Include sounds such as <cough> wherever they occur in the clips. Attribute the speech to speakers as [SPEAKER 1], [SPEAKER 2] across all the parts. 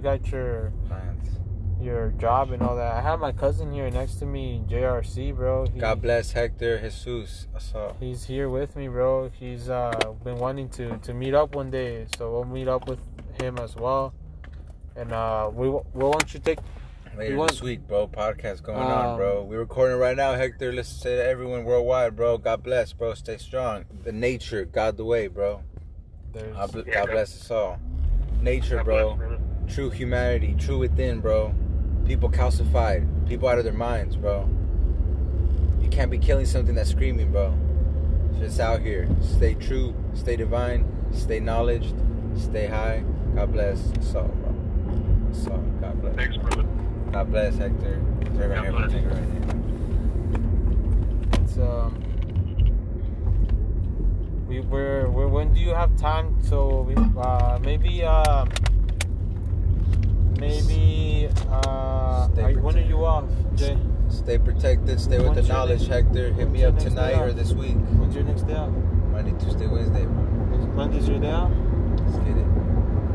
[SPEAKER 1] got your
[SPEAKER 2] Plants.
[SPEAKER 1] your job and all that. I have my cousin here next to me, JRC, bro. He,
[SPEAKER 2] God bless Hector Jesus. I saw.
[SPEAKER 1] He's here with me, bro. He's uh been wanting to to meet up one day, so we'll meet up with him as well. And uh, we we want you to take
[SPEAKER 2] Later
[SPEAKER 1] You want-
[SPEAKER 2] this week, bro. Podcast going
[SPEAKER 1] Um,
[SPEAKER 2] on, bro. We're recording right now, Hector. Let's say to everyone worldwide, bro. God bless, bro. Stay strong. The nature, God the way, bro. God bl-
[SPEAKER 3] Yeah,
[SPEAKER 2] God bless us all. Nature,
[SPEAKER 3] God
[SPEAKER 2] bro.
[SPEAKER 3] bless, brother.
[SPEAKER 2] True humanity, true within, bro. People calcified, people out of their minds, bro. You can't be killing something that's screaming, bro. Just out here. Stay true, stay divine, stay knowledged, stay high. God bless us all, bro. All. God bless.
[SPEAKER 3] Thanks, brother.
[SPEAKER 2] God bless Hector. Right
[SPEAKER 3] God
[SPEAKER 2] here,
[SPEAKER 3] bless.
[SPEAKER 2] it right here.
[SPEAKER 1] it's um. We we're, we're when do you have time? So we uh maybe um maybe uh you- when are you off, Jay?
[SPEAKER 2] Stay protected, stay with the
[SPEAKER 1] When's
[SPEAKER 2] knowledge,
[SPEAKER 1] next-
[SPEAKER 2] Hector. Hit me up tonight or this week.
[SPEAKER 1] When's your next day off?
[SPEAKER 2] Monday, Tuesday, Wednesday, bro.
[SPEAKER 1] Monday's your day off.
[SPEAKER 2] Let's get it.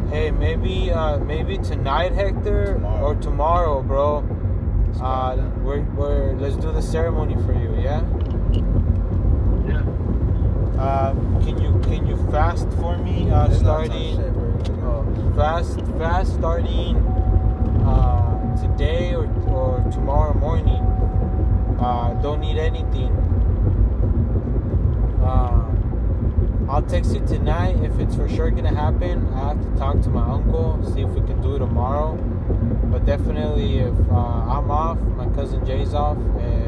[SPEAKER 1] Hey, maybe uh maybe tonight, Hector,
[SPEAKER 2] Tomorrow.
[SPEAKER 1] or tomorrow, bro.
[SPEAKER 2] Let's.
[SPEAKER 1] Uh, we're, we're let's do the ceremony for you. Yeah. Uh, can you can you fast for me? Uh,
[SPEAKER 2] There's no time
[SPEAKER 1] starting fast fast starting uh, today or or tomorrow morning. Uh, don't need anything. Uh, I'll text you tonight if it's for sure gonna happen. I have to talk to my uncle, see if we can do it tomorrow. But definitely, if uh, I'm off, my cousin Jay's off, and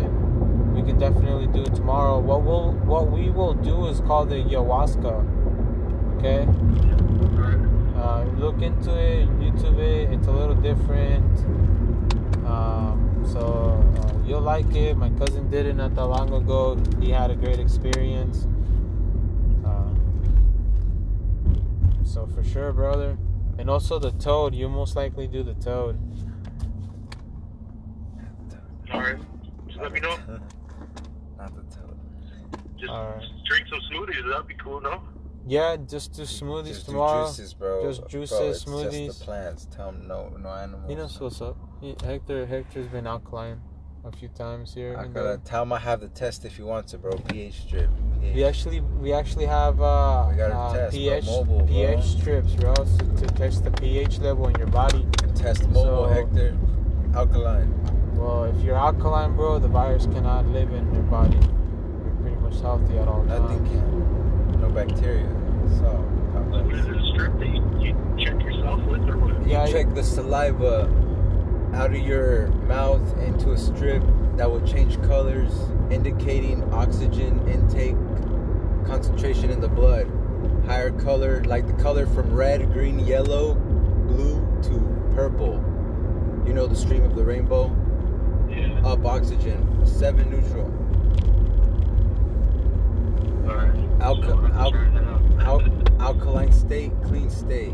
[SPEAKER 1] we can definitely do it tomorrow. What we'll what we will do is called the ayahuasca. Okay. Uh, look into it, YouTube it. It's a little different. Um, so uh, you'll like it. My cousin did it not that long ago. He had a great experience. Uh, so for sure, brother. And also the toad. You most likely do the toad.
[SPEAKER 3] Alright. Just let me know. <laughs>
[SPEAKER 2] Not the toad.
[SPEAKER 3] Just
[SPEAKER 1] Alright.
[SPEAKER 3] drink some smoothies. That'd be cool, no?
[SPEAKER 1] Yeah, just do smoothies
[SPEAKER 2] Just do
[SPEAKER 1] tomorrow.
[SPEAKER 2] juices, bro.
[SPEAKER 1] Just
[SPEAKER 2] Bro,
[SPEAKER 1] juices,
[SPEAKER 2] it's Just the plants. Tell them no, no animals.
[SPEAKER 1] He knows what's up. He, Hector, Hector's been alkaline a few times here.
[SPEAKER 2] I gotta
[SPEAKER 1] there.
[SPEAKER 2] tell him I have the test if he wants it, bro. pH strip. pH.
[SPEAKER 1] We actually we actually have uh,
[SPEAKER 2] We got a
[SPEAKER 1] uh,
[SPEAKER 2] test, bro.
[SPEAKER 1] pH
[SPEAKER 2] Mobile, bro.
[SPEAKER 1] pH strips, bro, so to test the pH level in your body.
[SPEAKER 2] test mobile,
[SPEAKER 1] So-
[SPEAKER 2] Hector. Alkaline.
[SPEAKER 1] Well, if you're alkaline, bro, the virus cannot live in your body. You're much healthy at all
[SPEAKER 2] Nothing
[SPEAKER 1] times.
[SPEAKER 2] can. No bacteria. So.
[SPEAKER 3] So what is it, a strip that you, you check yourself with or what?
[SPEAKER 1] Yeah,
[SPEAKER 2] you check the saliva out of your mouth into a strip that will change colors, indicating oxygen intake concentration in the blood. Higher color, like the color from red, green, yellow, blue to purple. You know the stream of the rainbow?
[SPEAKER 3] Yeah.
[SPEAKER 2] Up oxygen, seven neutral.
[SPEAKER 3] Alright.
[SPEAKER 2] Alka- al-
[SPEAKER 3] trying that out.
[SPEAKER 2] Al- alkaline state, clean state.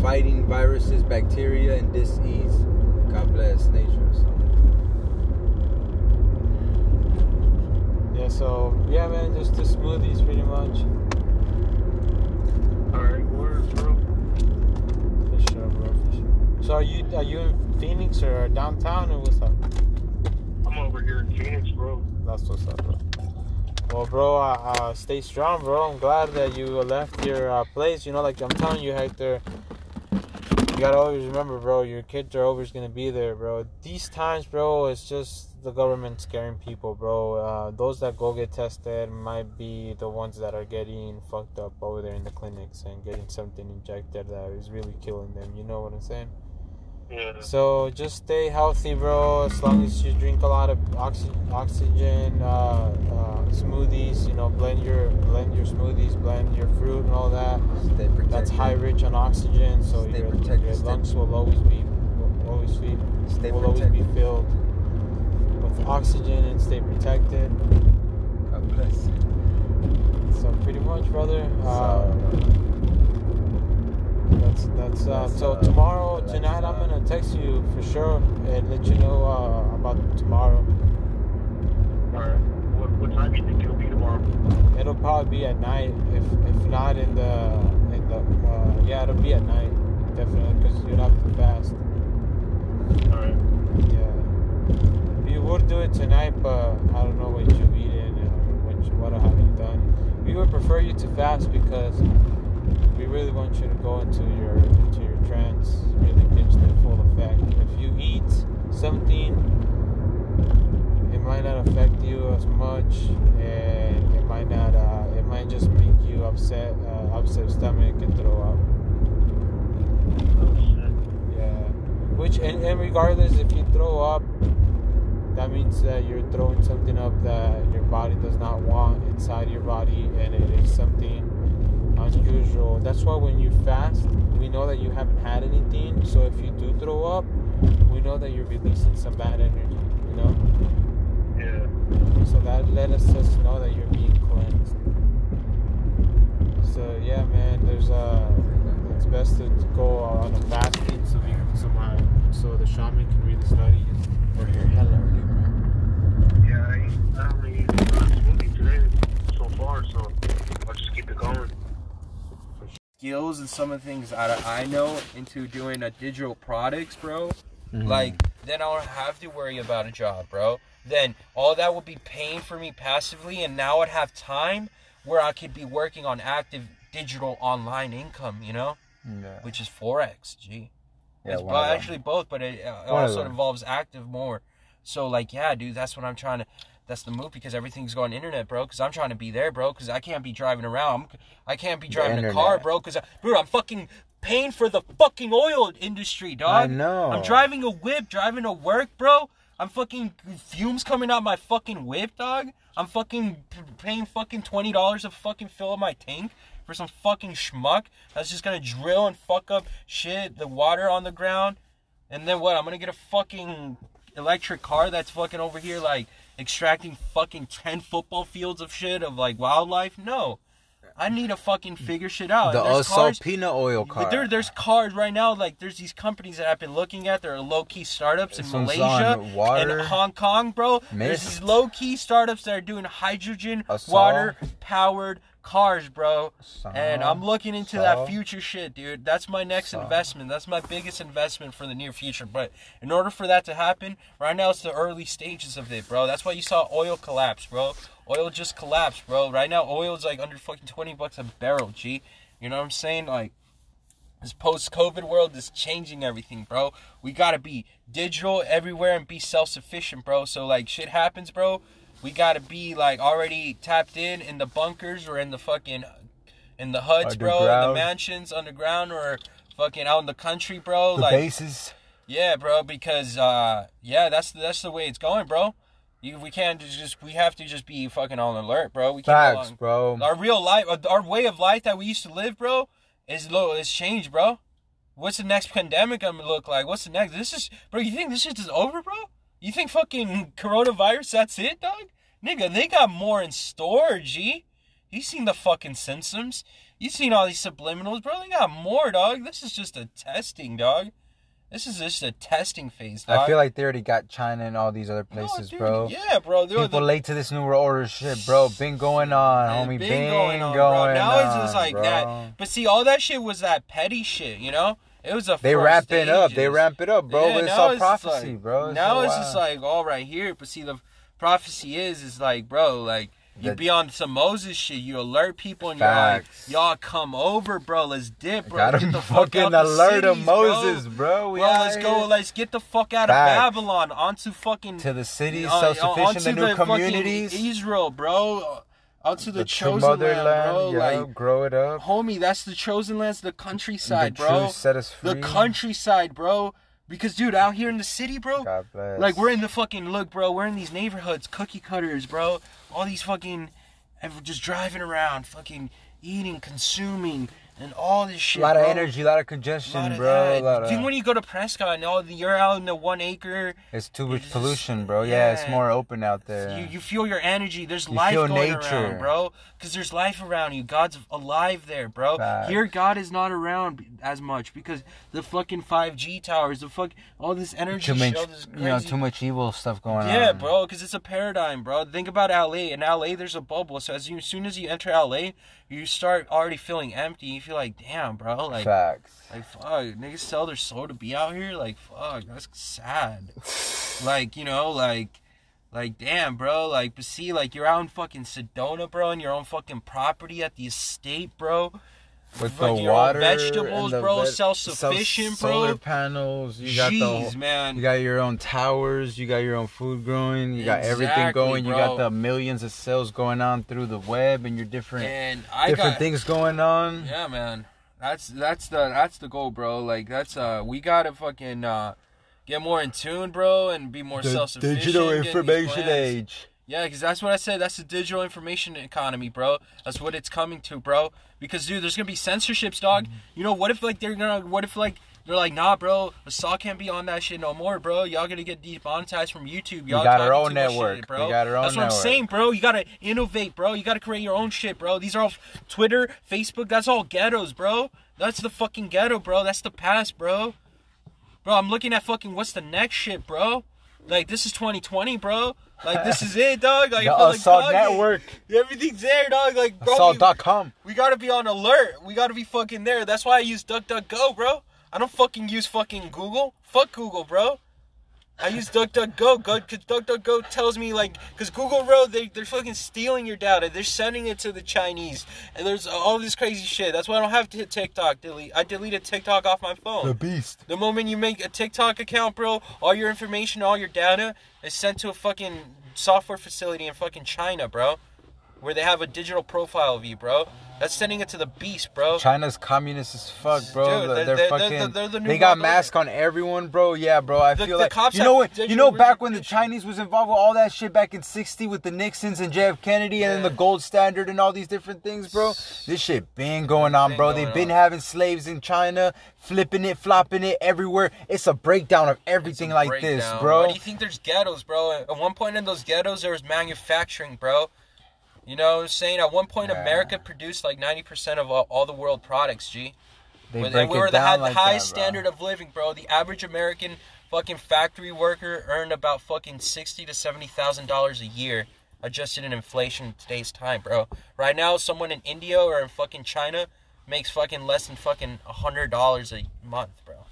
[SPEAKER 2] Fighting viruses, bacteria, and disease. God bless nature. So.
[SPEAKER 1] yeah. So yeah, man, just do smoothies, pretty much.
[SPEAKER 3] Alright, word, bro.
[SPEAKER 1] For sure, bro. For sure. So are you are you in Phoenix or downtown or what's up?
[SPEAKER 3] I'm over here in Phoenix, bro.
[SPEAKER 1] That's what's up, bro. Well, bro, uh, uh, stay strong, bro. I'm glad that you left your uh, place. You know, like I'm telling you, Hector, you gotta always remember, bro, your kids are always gonna be there, bro. These times, bro, it's just the government scaring people, bro. Uh, those that go get tested might be the ones that are getting fucked up over there in the clinics and getting something injected that is really killing them. You know what I'm saying?
[SPEAKER 3] Yeah.
[SPEAKER 1] So just stay healthy, bro. As long as you drink a lot of oxy- oxygen, uh, uh, smoothies. You know, blend your blend your smoothies, blend your fruit and all that.
[SPEAKER 2] Stay protected.
[SPEAKER 1] That's high rich on oxygen, so
[SPEAKER 2] Stay
[SPEAKER 1] your,
[SPEAKER 2] protected,
[SPEAKER 1] your
[SPEAKER 2] stay-
[SPEAKER 1] lungs will always be will always be
[SPEAKER 2] Stay
[SPEAKER 1] will always be filled with oxygen and stay protected.
[SPEAKER 2] God bless.
[SPEAKER 1] So pretty much, brother. Uh, that's that's uh,
[SPEAKER 2] That's,
[SPEAKER 1] so
[SPEAKER 2] uh,
[SPEAKER 1] tomorrow tonight I'm gonna text you for sure and let you know uh, about tomorrow.
[SPEAKER 3] All right. What, what time do you think it'll be tomorrow?
[SPEAKER 1] It'll probably be at night. If if not in the in the uh, yeah, it'll be at night definitely because you'd have to fast.
[SPEAKER 3] All right.
[SPEAKER 1] Yeah, we would do it tonight, but I don't know what you've eaten and what you, what I haven't done. We would prefer you to fast because really want you to go into your into your trance, really get the full effect. If you eat something, it might not affect you as much, and it might not. Uh, it might just make you upset, uh, upset stomach, and throw up. Yeah. Which, and, and regardless, if you throw up, that means that you're throwing something up that your body does not want inside your body, and it is something unusual. That's why when you fast, we know that you haven't had anything. So if you do throw up, we know that you're releasing some bad energy. You know.
[SPEAKER 3] Yeah.
[SPEAKER 1] So that let us just know that you're being cleansed. So yeah, man, there's uh it's best to, to go on a fasting so we so my so the shaman can really study you.
[SPEAKER 2] We're here hella early, bro.
[SPEAKER 3] Yeah, I, I only ate a smoothie today so far, so I'll just keep it going.
[SPEAKER 4] Skills and some of the things that I know into doing a digital products, bro.
[SPEAKER 2] Mm-hmm.
[SPEAKER 4] Like then I don't have to worry about a job, bro. Then all that would be paying for me passively, and now I'd have time where I could be working on active digital online income, you know,
[SPEAKER 2] Yeah.
[SPEAKER 4] which is forex. Gee,
[SPEAKER 2] Yeah,
[SPEAKER 4] it's
[SPEAKER 2] one
[SPEAKER 4] bo-
[SPEAKER 2] of them.
[SPEAKER 4] actually both, but it,
[SPEAKER 2] of
[SPEAKER 4] also involves active more. So like, yeah, dude, that's what I'm trying to. That's the move because everything's going internet, bro. Because I'm trying to be there, bro. Because I can't be driving around. I'm, I can't be driving a car, bro. Because bro, I'm fucking paying for the fucking oil industry, dog.
[SPEAKER 2] I know.
[SPEAKER 4] I'm driving a whip, driving to work, bro. I'm fucking fumes coming out my fucking whip, dog. I'm fucking paying fucking twenty dollars to fucking fill up my tank for some fucking schmuck that's just gonna drill and fuck up shit, the water on the ground. And then what? I'm gonna get a fucking electric car that's fucking over here like extracting fucking ten football fields of shit of like wildlife. No, I need to fucking figure shit out.
[SPEAKER 2] The
[SPEAKER 4] there's cars-
[SPEAKER 2] peanut oil car.
[SPEAKER 4] but there, there's cars right now. Like there's these companies that I've been looking at. They're low key startups in
[SPEAKER 2] one's
[SPEAKER 4] Malaysia and Hong Kong, bro. There's these low key startups that are doing hydrogen water powered cars, bro. And I'm looking into
[SPEAKER 2] Saw.
[SPEAKER 4] that future shit, dude. That's my next
[SPEAKER 2] Saw.
[SPEAKER 4] investment. That's my biggest investment for the near future. But in order for that to happen, right now it's the early stages of it, bro. That's why you saw oil collapse, bro. Oil just collapsed, bro. Right now, oil is like under fucking 20 bucks a barrel, G. You know what I'm saying? Like, this post-COVID world is changing everything, bro. We gotta be digital everywhere and be self-sufficient, bro. So like shit happens, bro. We gotta be like already tapped in in the bunkers or in the fucking in the huts, bro, in the mansions underground or fucking out in the country, bro.
[SPEAKER 2] the
[SPEAKER 4] like
[SPEAKER 2] bases.
[SPEAKER 4] yeah, bro, because uh yeah, that's that's the way it's going, bro. You, we can't just we have to just be fucking on alert, bro. We can't
[SPEAKER 2] Facts,
[SPEAKER 4] on-
[SPEAKER 2] bro.
[SPEAKER 4] our real life, uh, our way of life that we used to live, bro, is low. It's changed, bro. What's the next pandemic gonna look like? What's the next? This is, bro. You think this shit is over, bro? You think fucking coronavirus? That's it, dog? Nigga, they got more in store, G. You seen the fucking symptoms? You seen all these subliminals, bro? They got more, dog. This is just a testing, dog. This is just a testing phase, dog.
[SPEAKER 2] I feel like they already got China and all these other
[SPEAKER 4] No,
[SPEAKER 2] places,
[SPEAKER 4] dude,
[SPEAKER 2] bro.
[SPEAKER 4] Yeah, bro. They're
[SPEAKER 2] People
[SPEAKER 4] the-
[SPEAKER 2] late to this new world order shit, bro. Been going on,
[SPEAKER 4] Man,
[SPEAKER 2] homie.
[SPEAKER 4] been
[SPEAKER 2] Been
[SPEAKER 4] going on,
[SPEAKER 2] going
[SPEAKER 4] bro. Now it's just like
[SPEAKER 2] bro.
[SPEAKER 4] that. But see, all that shit was that petty shit, you know? It was a
[SPEAKER 2] They
[SPEAKER 4] first
[SPEAKER 2] ramp it up. They
[SPEAKER 4] stages.
[SPEAKER 2] ramp it up, bro.
[SPEAKER 4] Yeah,
[SPEAKER 2] it's all
[SPEAKER 4] just
[SPEAKER 2] prophecy,
[SPEAKER 4] like-
[SPEAKER 2] bro.
[SPEAKER 4] now
[SPEAKER 2] so
[SPEAKER 4] it's just like all right here. But see, the prophecy is is like, bro, like you be on some Moses shit. You alert people and you're like, y'all come over, bro. Let's dip, bro.
[SPEAKER 2] Gotta
[SPEAKER 4] Get the fuck
[SPEAKER 2] fucking
[SPEAKER 4] out
[SPEAKER 2] alert of
[SPEAKER 4] cities, bro.
[SPEAKER 2] Moses, bro. We
[SPEAKER 4] Bro, let's go. Let's get the fuck out
[SPEAKER 2] Facts.
[SPEAKER 4] of Babylon onto fucking
[SPEAKER 2] to the cities,
[SPEAKER 4] uh,
[SPEAKER 2] self-sufficient, the new communities,
[SPEAKER 4] Israel, bro. Onto the,
[SPEAKER 2] the true
[SPEAKER 4] chosen land, bro.
[SPEAKER 2] yeah,
[SPEAKER 4] Like
[SPEAKER 2] grow it up.
[SPEAKER 4] homie, that's the chosen lands, the countryside,
[SPEAKER 2] the
[SPEAKER 4] bro.
[SPEAKER 2] set us free.
[SPEAKER 4] The countryside, bro. Because dude, out here in the city, bro,
[SPEAKER 2] God bless.
[SPEAKER 4] like we're in the fucking look, bro. We're in these neighborhoods, cookie cutters, bro. All these fucking, and we're just driving around, fucking eating, consuming, and all this shit.
[SPEAKER 2] a lot of
[SPEAKER 4] bro.
[SPEAKER 2] energy, a lot of
[SPEAKER 4] lot
[SPEAKER 2] congestion,
[SPEAKER 4] of
[SPEAKER 2] bro.
[SPEAKER 4] that.
[SPEAKER 2] A lot of,
[SPEAKER 4] Dude, when you go to Prescott and all the, you're out in the one acre,
[SPEAKER 2] it's too much
[SPEAKER 4] just-
[SPEAKER 2] pollution, bro. Yeah, it's more open out there.
[SPEAKER 4] you you feel your energy. There's
[SPEAKER 2] You
[SPEAKER 4] life going
[SPEAKER 2] nature.
[SPEAKER 4] around, bro. Because there's life around you. God's alive there, bro.
[SPEAKER 2] Facts.
[SPEAKER 4] Here, God is not around as much because the fucking 5G towers, the fuck, all this energy,
[SPEAKER 2] too much,
[SPEAKER 4] all this
[SPEAKER 2] you know, too much evil stuff going on.
[SPEAKER 4] Yeah, bro, because it's a paradigm, bro. Think about LA. In LA, there's a bubble. So as, you, as soon as you enter LA, you start already feeling empty. You feel like, damn, bro, like,
[SPEAKER 2] Facts.
[SPEAKER 4] like fuck, niggas sell their soul to be out here. Like, fuck, that's sad. <laughs> like, you know, like, like, damn, bro. Like, but see, like, you're out in fucking Sedona, bro, on your own fucking property at the estate, bro.
[SPEAKER 2] With the water,
[SPEAKER 4] vegetables,
[SPEAKER 2] and the
[SPEAKER 4] bro,
[SPEAKER 2] ve-
[SPEAKER 4] self-sufficient,
[SPEAKER 2] self-
[SPEAKER 4] bro.
[SPEAKER 2] Solar panels. You got the
[SPEAKER 4] Jeez,
[SPEAKER 2] whole-
[SPEAKER 4] man.
[SPEAKER 2] You got your own towers. You got your own food growing. You got everything
[SPEAKER 4] Exactly,
[SPEAKER 2] going. You got the millions of sales going on through the web and your different
[SPEAKER 4] and I
[SPEAKER 2] different
[SPEAKER 4] got,
[SPEAKER 2] things going on.
[SPEAKER 4] Yeah, man. That's that's the that's the goal, bro. Like that's uh we gotta fucking uh get more in tune, bro, and be more
[SPEAKER 2] The
[SPEAKER 4] self sufficient.
[SPEAKER 2] digital information age.
[SPEAKER 4] Yeah, because that's what I said. That's the digital information economy, bro. That's what it's coming to, bro. Because dude, there's gonna be censorships, dog. Mm-hmm. You know what if like they're gonna what if like they're like, nah, bro, saw can't be on that shit no more, bro. Y'all gonna get demonetized from YouTube. Y'all
[SPEAKER 2] got our own network.
[SPEAKER 4] shit, bro.
[SPEAKER 2] We got our own
[SPEAKER 4] That's what I'm saying, bro. You gotta innovate, bro. You gotta create your own shit, bro. These are all Twitter, Facebook. That's all ghettos, bro. That's the fucking ghetto, bro. That's the past, bro. Bro, I'm looking at fucking what's the next shit, bro. Like this is 2020, bro. Like this is it, dog. Like,
[SPEAKER 2] The
[SPEAKER 4] I feel like
[SPEAKER 2] Assault Network.
[SPEAKER 4] Everything's there, dog. Like, bro, we,
[SPEAKER 2] Assault.com.
[SPEAKER 4] we gotta be on alert. We gotta be fucking there. That's why I use DuckDuckGo, bro. I don't fucking use fucking Google. Fuck Google, bro. I use DuckDuckGo, go, cause DuckDuckGo tells me like, cause Google Road they they're fucking stealing your data. They're sending it to the Chinese, and there's all this crazy shit. That's why I don't have to TikTok. Delete. I deleted TikTok off my phone.
[SPEAKER 2] The beast.
[SPEAKER 4] The moment you make a TikTok account, bro, all your information, all your data is sent to a fucking software facility in fucking China, bro. Where they have a digital profile of you, bro. That's sending it to the beast, bro.
[SPEAKER 2] China's communist as fuck, bro.
[SPEAKER 4] Dude,
[SPEAKER 2] they're,
[SPEAKER 4] they're-
[SPEAKER 2] they're fucking.
[SPEAKER 4] they're- they're the new
[SPEAKER 2] they got masks on everyone, bro. Yeah, bro. I
[SPEAKER 4] The-
[SPEAKER 2] feel
[SPEAKER 4] the
[SPEAKER 2] like
[SPEAKER 4] cops
[SPEAKER 2] you know what? You know back when the. Chinese was involved with all that shit back in '60 with the Nixons and JF Kennedy and then the gold standard and all these different things, bro. This shit been going on,
[SPEAKER 4] Been
[SPEAKER 2] bro.
[SPEAKER 4] going
[SPEAKER 2] They've been
[SPEAKER 4] on.
[SPEAKER 2] having slaves in China, flipping it, flopping it everywhere. It's a breakdown of everything like this, bro.
[SPEAKER 4] Why do you think there's ghettos, bro? At one point in those ghettos, there was manufacturing, bro. You know what I'm saying? At one point,
[SPEAKER 2] Yeah.
[SPEAKER 4] America produced like 90% of all, all the world products, G.
[SPEAKER 2] They
[SPEAKER 4] When-
[SPEAKER 2] break
[SPEAKER 4] and we were the, had the highest
[SPEAKER 2] that,
[SPEAKER 4] standard of living, bro. The average American fucking factory worker earned about fucking sixty to seventy thousand dollars a year, adjusted in inflation in today's time, bro. Right now, someone in India or in fucking China makes fucking less than fucking a hundred dollars a month, bro.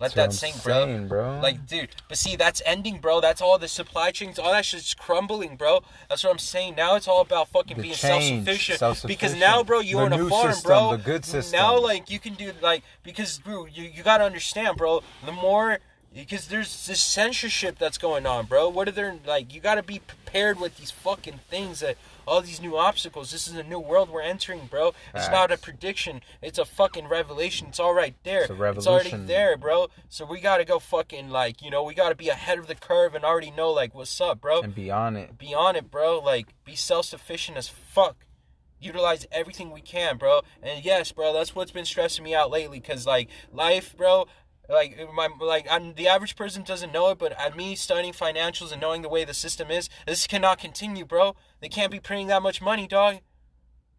[SPEAKER 4] Let that sink, bro.
[SPEAKER 2] saying, bro.
[SPEAKER 4] Like, dude, but see, that's ending, bro. That's all the supply chains, all that shit's crumbling, bro. That's what I'm saying. Now it's all about fucking
[SPEAKER 2] The
[SPEAKER 4] being self-sufficient.
[SPEAKER 2] self-sufficient.
[SPEAKER 4] Because now, bro, you
[SPEAKER 2] The
[SPEAKER 4] own a farm,
[SPEAKER 2] system,
[SPEAKER 4] bro.
[SPEAKER 2] the good system.
[SPEAKER 4] Now, like, you can do like because, bro, you you gotta understand, bro. The more because there's this censorship that's going on, bro. What are there like? You gotta be prepared with these fucking things that all these new obstacles. This is a new world we're entering, bro. It's not a prediction. It's a fucking revelation. It's all right there.
[SPEAKER 2] It's a
[SPEAKER 4] already there, bro. So we gotta go fucking like you know we gotta be ahead of the curve and already know like what's up, bro.
[SPEAKER 2] and be on it.
[SPEAKER 4] Be on it, bro. Like be self sufficient as fuck. Utilize everything we can, bro. And yes, bro, that's what's been stressing me out lately. Cause like life, bro. Like my like I'm the average person doesn't know it, but at me studying financials and knowing the way the system is, this cannot continue, bro. They can't be printing that much money, dog.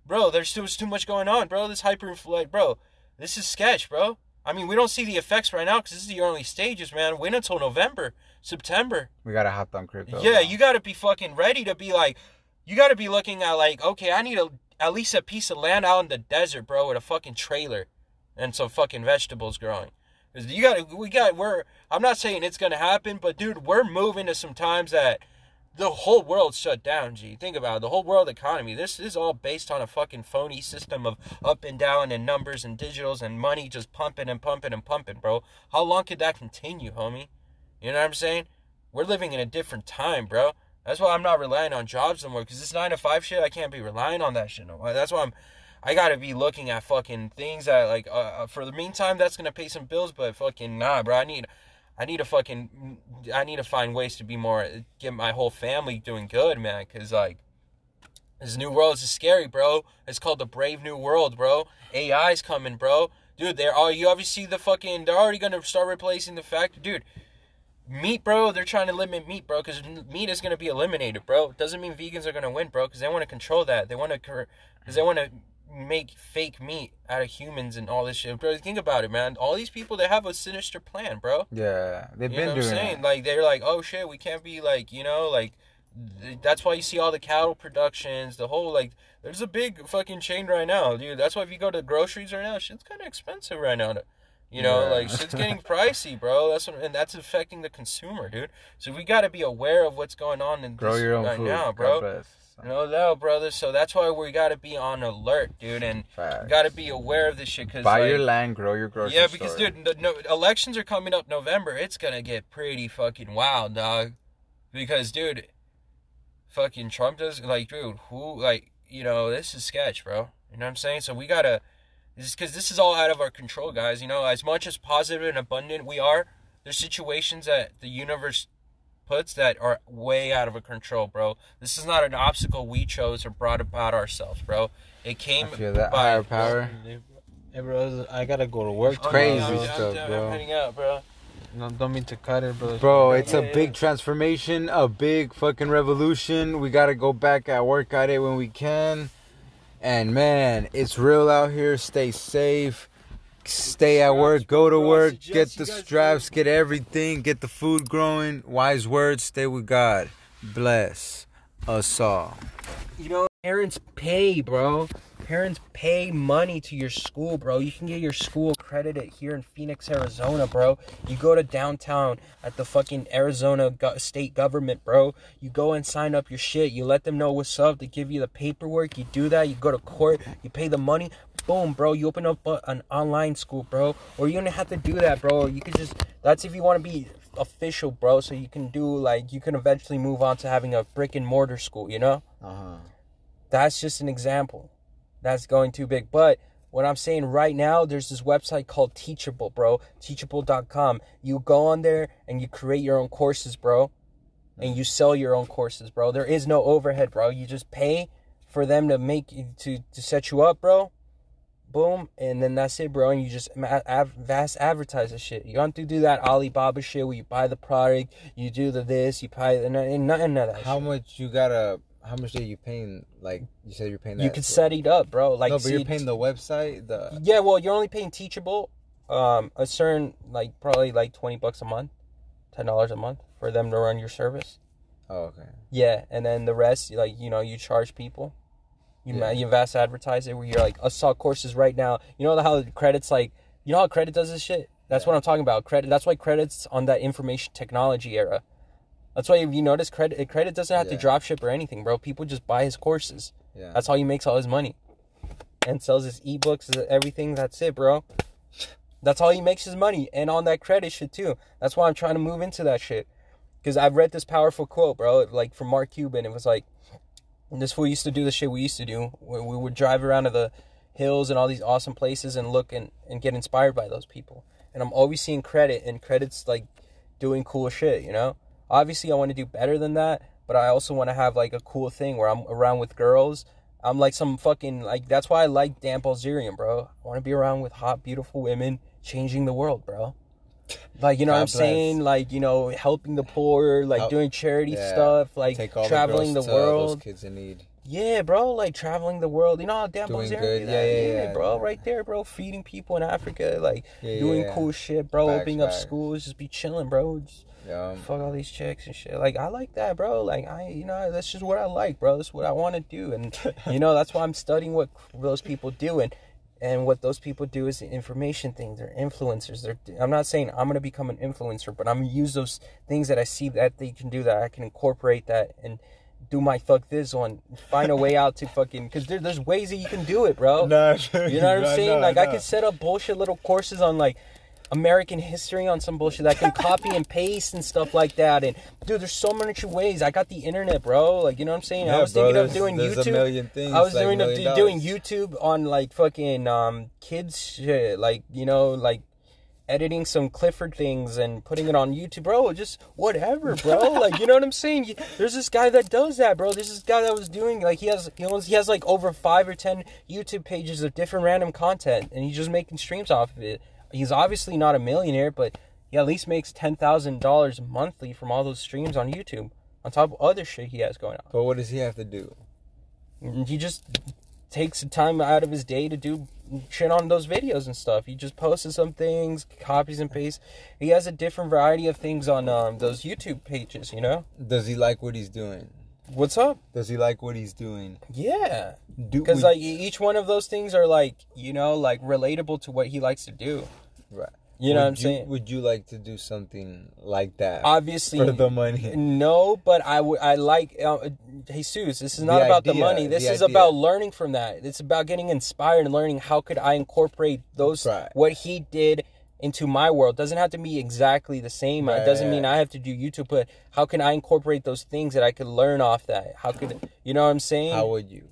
[SPEAKER 4] Bro, there's too, too much going on, bro. This hyper like, bro, this is sketch, bro. I mean, we don't see the effects right now because this is the early stages, man. Wait until November, September.
[SPEAKER 2] We gotta hop on crypto.
[SPEAKER 4] Yeah, you got to be fucking ready to be like, you got to be looking at like, okay, I need a at least a piece of land out in the desert, bro, with a fucking trailer and some fucking vegetables growing. You got to, we got, we're. I'm not saying it's gonna happen, but dude, we're moving to some times that the whole world shut down. G, think about it. The whole world economy. This is all based on a fucking phony system of up and down and numbers and digitals and money just pumping and pumping and pumping, bro. How long could that continue, homie? You know what I'm saying? We're living in a different time, bro. That's why I'm not relying on jobs no more. Cause this nine to five shit, I can't be relying on that shit no more. That's why I'm. I gotta be looking at fucking things that like uh, uh, for the meantime that's gonna pay some bills, but fucking nah, bro. I need. I need to fucking, I need to find ways to be more, get my whole family doing good, man. Cause like, this new world is scary, bro. It's called the Brave New World, bro. AI's coming, bro. Dude, they're all you obviously the fucking. They're already gonna start replacing the fact, dude. Meat, bro. They're trying to limit meat, bro, because meat is gonna be eliminated, bro. Doesn't mean vegans are gonna win, bro, because they want to control that. They want to, because they want to make fake meat out of humans and all this shit, bro. Think about it, man. All these people, they have a sinister plan, bro.
[SPEAKER 2] Yeah, they've
[SPEAKER 4] You
[SPEAKER 2] been
[SPEAKER 4] know what
[SPEAKER 2] doing
[SPEAKER 4] I'm saying?
[SPEAKER 2] it.
[SPEAKER 4] Like they're like, oh shit, we can't be like, you know, like th- that's why you see all the cattle productions, the whole like. There's a big fucking chain right now, dude. That's why if you go to groceries right now, shit's kind of expensive right now. You know,
[SPEAKER 2] Yeah.
[SPEAKER 4] like shit's getting <laughs> pricey, bro. That's what, and that's affecting the consumer, dude. So we got to be aware of what's going on in
[SPEAKER 2] Grow
[SPEAKER 4] this
[SPEAKER 2] your own
[SPEAKER 4] right
[SPEAKER 2] food,
[SPEAKER 4] now,
[SPEAKER 2] God
[SPEAKER 4] bro.
[SPEAKER 2] Bless.
[SPEAKER 4] No doubt, brother. So that's why we got to be on alert, dude, and
[SPEAKER 2] Facts.
[SPEAKER 4] got to be aware of this shit. Cause
[SPEAKER 2] Buy
[SPEAKER 4] like,
[SPEAKER 2] your land, grow your grocery
[SPEAKER 4] yeah, because
[SPEAKER 2] store.
[SPEAKER 4] dude, the, no, elections are coming up November. It's gonna get pretty fucking wild, dog. Because dude, fucking Trump does like, dude, who like, you know, this is sketch, bro. You know what I'm saying? So we gotta, this is because this is all out of our control, guys. You know, as much as positive and abundant we are, there's situations that the universe puts that are way out of a control, bro. This is not an obstacle we chose or brought about ourselves, bro. It
[SPEAKER 2] I
[SPEAKER 4] came
[SPEAKER 2] feel that
[SPEAKER 4] by
[SPEAKER 2] higher power.
[SPEAKER 1] Hey, bro, I gotta go to work.
[SPEAKER 4] Oh,
[SPEAKER 2] Crazy
[SPEAKER 4] no, I'm-
[SPEAKER 2] stuff,
[SPEAKER 4] I'm,
[SPEAKER 2] bro.
[SPEAKER 4] I'm heading out, bro.
[SPEAKER 1] No, don't mean to cut it, bro.
[SPEAKER 2] Bro, it's
[SPEAKER 4] Yeah,
[SPEAKER 2] a
[SPEAKER 4] yeah.
[SPEAKER 2] big transformation, a big fucking revolution. We gotta go back at work at it when we can. And man, it's real out here. Stay safe. Stay at work. Go to work. Get the straps. Get everything. Get the food growing. Wise words. Stay with God. Bless us all.
[SPEAKER 4] You know, parents pay, bro. Parents pay money to your school, bro. You can get your school accredited here in Phoenix, Arizona, bro. You go to downtown at the fucking Arizona state government, bro. You go and sign up your shit. You let them know what's up. They give you the paperwork. You do that. You go to court. You pay the money. Boom, bro. You open up a, an online school, bro. Or you don't have to do that, bro. You could just. That's if you want to be official, bro. So you can do like you can eventually move on to having a brick and mortar school. You know
[SPEAKER 2] Uh huh.
[SPEAKER 4] that's just an example. That's going too big. But what I'm saying right now, there's this website called Teachable, bro. Teachable.com. You go on there and you create your own courses, bro. And you sell your own courses, bro. There is no overhead, bro. You just pay for them to make you to, to set you up, bro. Boom, and then that's it, bro. And you just vast advertise the shit. You don't have to do that Alibaba shit where you buy the product, you do the this, you buy and and nothing of that.
[SPEAKER 2] How
[SPEAKER 4] shit.
[SPEAKER 2] much you gotta? How much are you paying? Like you said, you're paying. That
[SPEAKER 4] You could set it up, bro. Like
[SPEAKER 2] no, but you're paying the website. The
[SPEAKER 4] Yeah, well, you're only paying Teachable, um, a certain like probably like twenty bucks a month, ten dollars a month for them to run your service.
[SPEAKER 2] oh okay.
[SPEAKER 4] Yeah, and then the rest, like you know, you charge people. You
[SPEAKER 2] Yeah.
[SPEAKER 4] you vast advertise it where you're like, I saw courses right now. You know how credits like, you know how credit does this shit. That's what I'm talking about. Credit. That's why credits on that information technology era. That's why if you notice credit, credit doesn't have to
[SPEAKER 2] Yeah.
[SPEAKER 4] drop ship or anything, bro. People just buy his courses.
[SPEAKER 2] Yeah.
[SPEAKER 4] That's how he makes all his money. And sells his ebooks, everything. That's it, bro. That's how he makes his money. And on that credit shit, too. That's why I'm trying to move into that shit. Because I've read this powerful quote, bro, like from Mark Cuban. It was like, this fool used to do the shit we used to do. We, we would drive around to the hills and all these awesome places and look and, and get inspired by those people. And I'm always seeing credit, and credit's like doing cool shit, you know? Obviously, I want to do better than that, but I also want to have like a cool thing where I'm around with girls. I'm like some fucking, like, that's why I like Dan Bilzerian, bro. I want to be around with hot, beautiful women changing the world, bro. Like, you know what I'm
[SPEAKER 2] bless.
[SPEAKER 4] saying? Like, you know, helping the poor, like
[SPEAKER 2] Help-
[SPEAKER 4] doing charity
[SPEAKER 2] yeah.
[SPEAKER 4] stuff, like traveling
[SPEAKER 2] the,
[SPEAKER 4] the, world.
[SPEAKER 2] Those kids in need.
[SPEAKER 4] Yeah, bro, like traveling the world. You know how Dan
[SPEAKER 2] Doing good.
[SPEAKER 4] do that?
[SPEAKER 2] Yeah, yeah, yeah.
[SPEAKER 4] bro, right there, bro. Feeding people in Africa, like
[SPEAKER 2] Yeah,
[SPEAKER 4] doing
[SPEAKER 2] yeah, yeah.
[SPEAKER 4] cool shit, bro.
[SPEAKER 2] Facts,
[SPEAKER 4] opening up schools, just be chilling, bro. Just
[SPEAKER 2] Yeah.
[SPEAKER 4] fuck all these chicks and shit. Like I like that, bro. Like I, you know, that's just what I like, bro. That's what I want to do, and <laughs> you know, that's why I'm studying what those people do, and and what those people do is the information thing. They're influencers. They're. I'm not saying I'm gonna become an influencer, but I'm gonna use those things that I see that they can do that I can incorporate that and do my fuck this on find a way out to fucking because there, there's ways that you can do it bro <laughs>
[SPEAKER 2] Nah, <laughs>
[SPEAKER 4] you know what i'm saying like i could set up bullshit little courses on like american history on some bullshit that I can copy and <laughs> paste and stuff like that and dude there's so many ways i got the internet bro like you know what i'm saying
[SPEAKER 2] Yeah, i
[SPEAKER 4] was
[SPEAKER 2] bro,
[SPEAKER 4] thinking of doing
[SPEAKER 2] there's a
[SPEAKER 4] youtube
[SPEAKER 2] million things,
[SPEAKER 4] i was
[SPEAKER 2] like
[SPEAKER 4] doing
[SPEAKER 2] million
[SPEAKER 4] doing youtube on like fucking um kids shit like you know like editing some Clifford things and putting it on YouTube, bro. Just whatever, bro. like you know what I'm saying? There's this guy that does that, bro. There's this guy that was doing like he has he owns he has like over five or ten YouTube pages of different random content, and he's just making streams off of it. He's obviously not a millionaire, but he at least makes ten thousand dollars monthly from all those streams on YouTube. On top of other shit he has going on.
[SPEAKER 2] But what does he have to do?
[SPEAKER 4] He just takes the time out of his day to do shit on those videos and stuff. He just posts some things, copies and pastes. He has a different variety of things on um, those YouTube pages, you know?
[SPEAKER 2] Does he like what he's doing?
[SPEAKER 4] What's up?
[SPEAKER 2] Does he like what he's doing?
[SPEAKER 4] Yeah. Because, like, each one of those things are, like, you know, like, relatable to what he likes to do.
[SPEAKER 2] right.
[SPEAKER 4] You know
[SPEAKER 2] Would
[SPEAKER 4] what I'm saying?
[SPEAKER 2] Would you like to do something like that
[SPEAKER 4] Obviously,
[SPEAKER 2] for the money?
[SPEAKER 4] No, but I would. I like uh, Jesus. This is not
[SPEAKER 2] The
[SPEAKER 4] about the money. This
[SPEAKER 2] the
[SPEAKER 4] is
[SPEAKER 2] idea.
[SPEAKER 4] about learning from that. It's about getting inspired and learning how could I incorporate those
[SPEAKER 2] Right.
[SPEAKER 4] what he did into my world. Doesn't have to be exactly the same. It doesn't mean I have to do YouTube. But how can I incorporate those things that I could learn off that? How could you know what I'm saying?
[SPEAKER 2] How would you?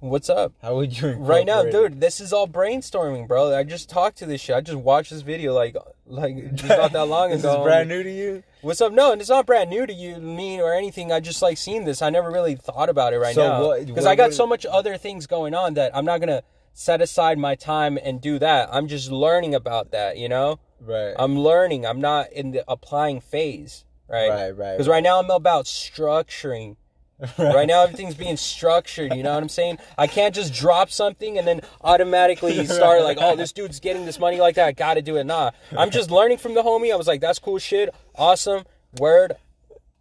[SPEAKER 4] What's up?
[SPEAKER 2] How would you?
[SPEAKER 4] Right now, dude, this is all brainstorming, bro. I just talked to this shit. I just watched this video like like just not that long <laughs>
[SPEAKER 2] this
[SPEAKER 4] ago.
[SPEAKER 2] is brand new to you.
[SPEAKER 4] What's up? No, and it's not brand new to you, me, or anything. I just like seen this. I never really thought about it right
[SPEAKER 2] So
[SPEAKER 4] now because I got so much other things going on that I'm not gonna set aside my time and do that. I'm just learning about that. You know,
[SPEAKER 2] Right.
[SPEAKER 4] I'm learning. I'm not in the applying phase, right?
[SPEAKER 2] Right, right,
[SPEAKER 4] Because
[SPEAKER 2] right.
[SPEAKER 4] right now I'm about structuring. <laughs> Right now everything's being structured. You know what I'm saying? I can't just drop something and then automatically <laughs> start like, oh, this dude's getting this money like that. I got to do it. Nah, I'm just learning from the homie. I was like, that's cool shit. Awesome. Word.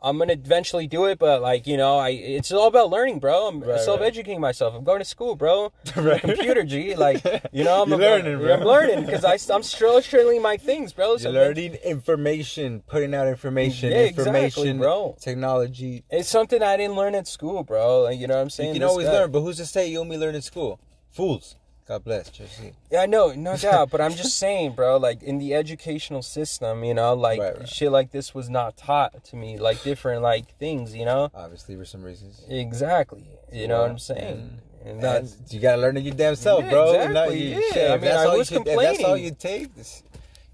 [SPEAKER 4] I'm gonna eventually do it, but like you know, I it's all about learning, bro. I'm
[SPEAKER 2] Right,
[SPEAKER 4] self-educating myself. I'm going to school, bro. <laughs>
[SPEAKER 2] Right.
[SPEAKER 4] Computer G, like you know, I'm <laughs> a-
[SPEAKER 2] learning, bro.
[SPEAKER 4] I'm learning because I'm structuring my things, bro. So
[SPEAKER 2] learning information, putting out information,
[SPEAKER 4] Yeah, exactly,
[SPEAKER 2] information,
[SPEAKER 4] bro.
[SPEAKER 2] technology.
[SPEAKER 4] It's something I didn't learn at school, bro. Like, you know what I'm saying?
[SPEAKER 2] You can
[SPEAKER 4] This
[SPEAKER 2] always
[SPEAKER 4] guy-
[SPEAKER 2] learn, but who's to say you only learn in school? Fools. God bless. Just see.
[SPEAKER 4] Yeah, I know, no doubt. But I'm just saying, bro, like in the educational system, you know, like
[SPEAKER 2] Right, right.
[SPEAKER 4] shit like this was not taught to me, like different like things, you know?
[SPEAKER 2] Obviously, for some reasons.
[SPEAKER 4] Exactly. You know what I'm saying? And
[SPEAKER 2] And
[SPEAKER 4] that's
[SPEAKER 2] you gotta learn it your damn self,
[SPEAKER 4] Yeah,
[SPEAKER 2] bro.
[SPEAKER 4] exactly,
[SPEAKER 2] you-
[SPEAKER 4] yeah.
[SPEAKER 2] shit,
[SPEAKER 4] I mean,
[SPEAKER 2] that's
[SPEAKER 4] I
[SPEAKER 2] all
[SPEAKER 4] was
[SPEAKER 2] you if that's all you take, this,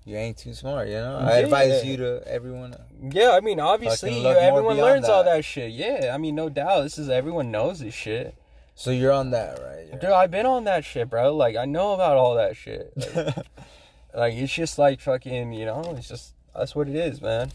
[SPEAKER 2] you ain't too smart. You know.
[SPEAKER 4] Yeah.
[SPEAKER 2] I advise you to everyone.
[SPEAKER 4] Uh, yeah, I mean obviously you, everyone learns all
[SPEAKER 2] that.
[SPEAKER 4] that shit. Yeah, I mean no doubt. This is everyone knows this shit.
[SPEAKER 2] So you're on that, right? You're-
[SPEAKER 4] Dude, I've been on that shit, bro. Like I know about all that shit. <laughs> Like, like it's just like fucking, you know, it's just that's what it is, man.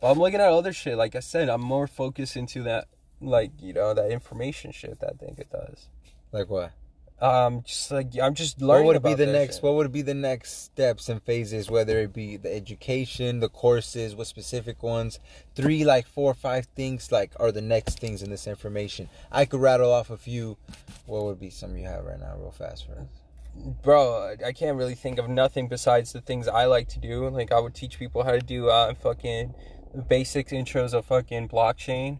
[SPEAKER 4] But I'm looking at other shit. Like I said, I'm more focused into that, like you know, that information shit that I think it does.
[SPEAKER 2] like what?
[SPEAKER 4] Um, just like I'm just learning.
[SPEAKER 2] What would be the next?
[SPEAKER 4] shit.
[SPEAKER 2] What would be the next steps and phases? Whether it be the education, the courses, what specific ones? Three, like four or five things, like are the next things in this information. I could rattle off a few. What would be some you have right now, real fast for us?
[SPEAKER 4] bro i can't really think of nothing besides the things i like to do like i would teach people how to do uh fucking basic intros of fucking blockchain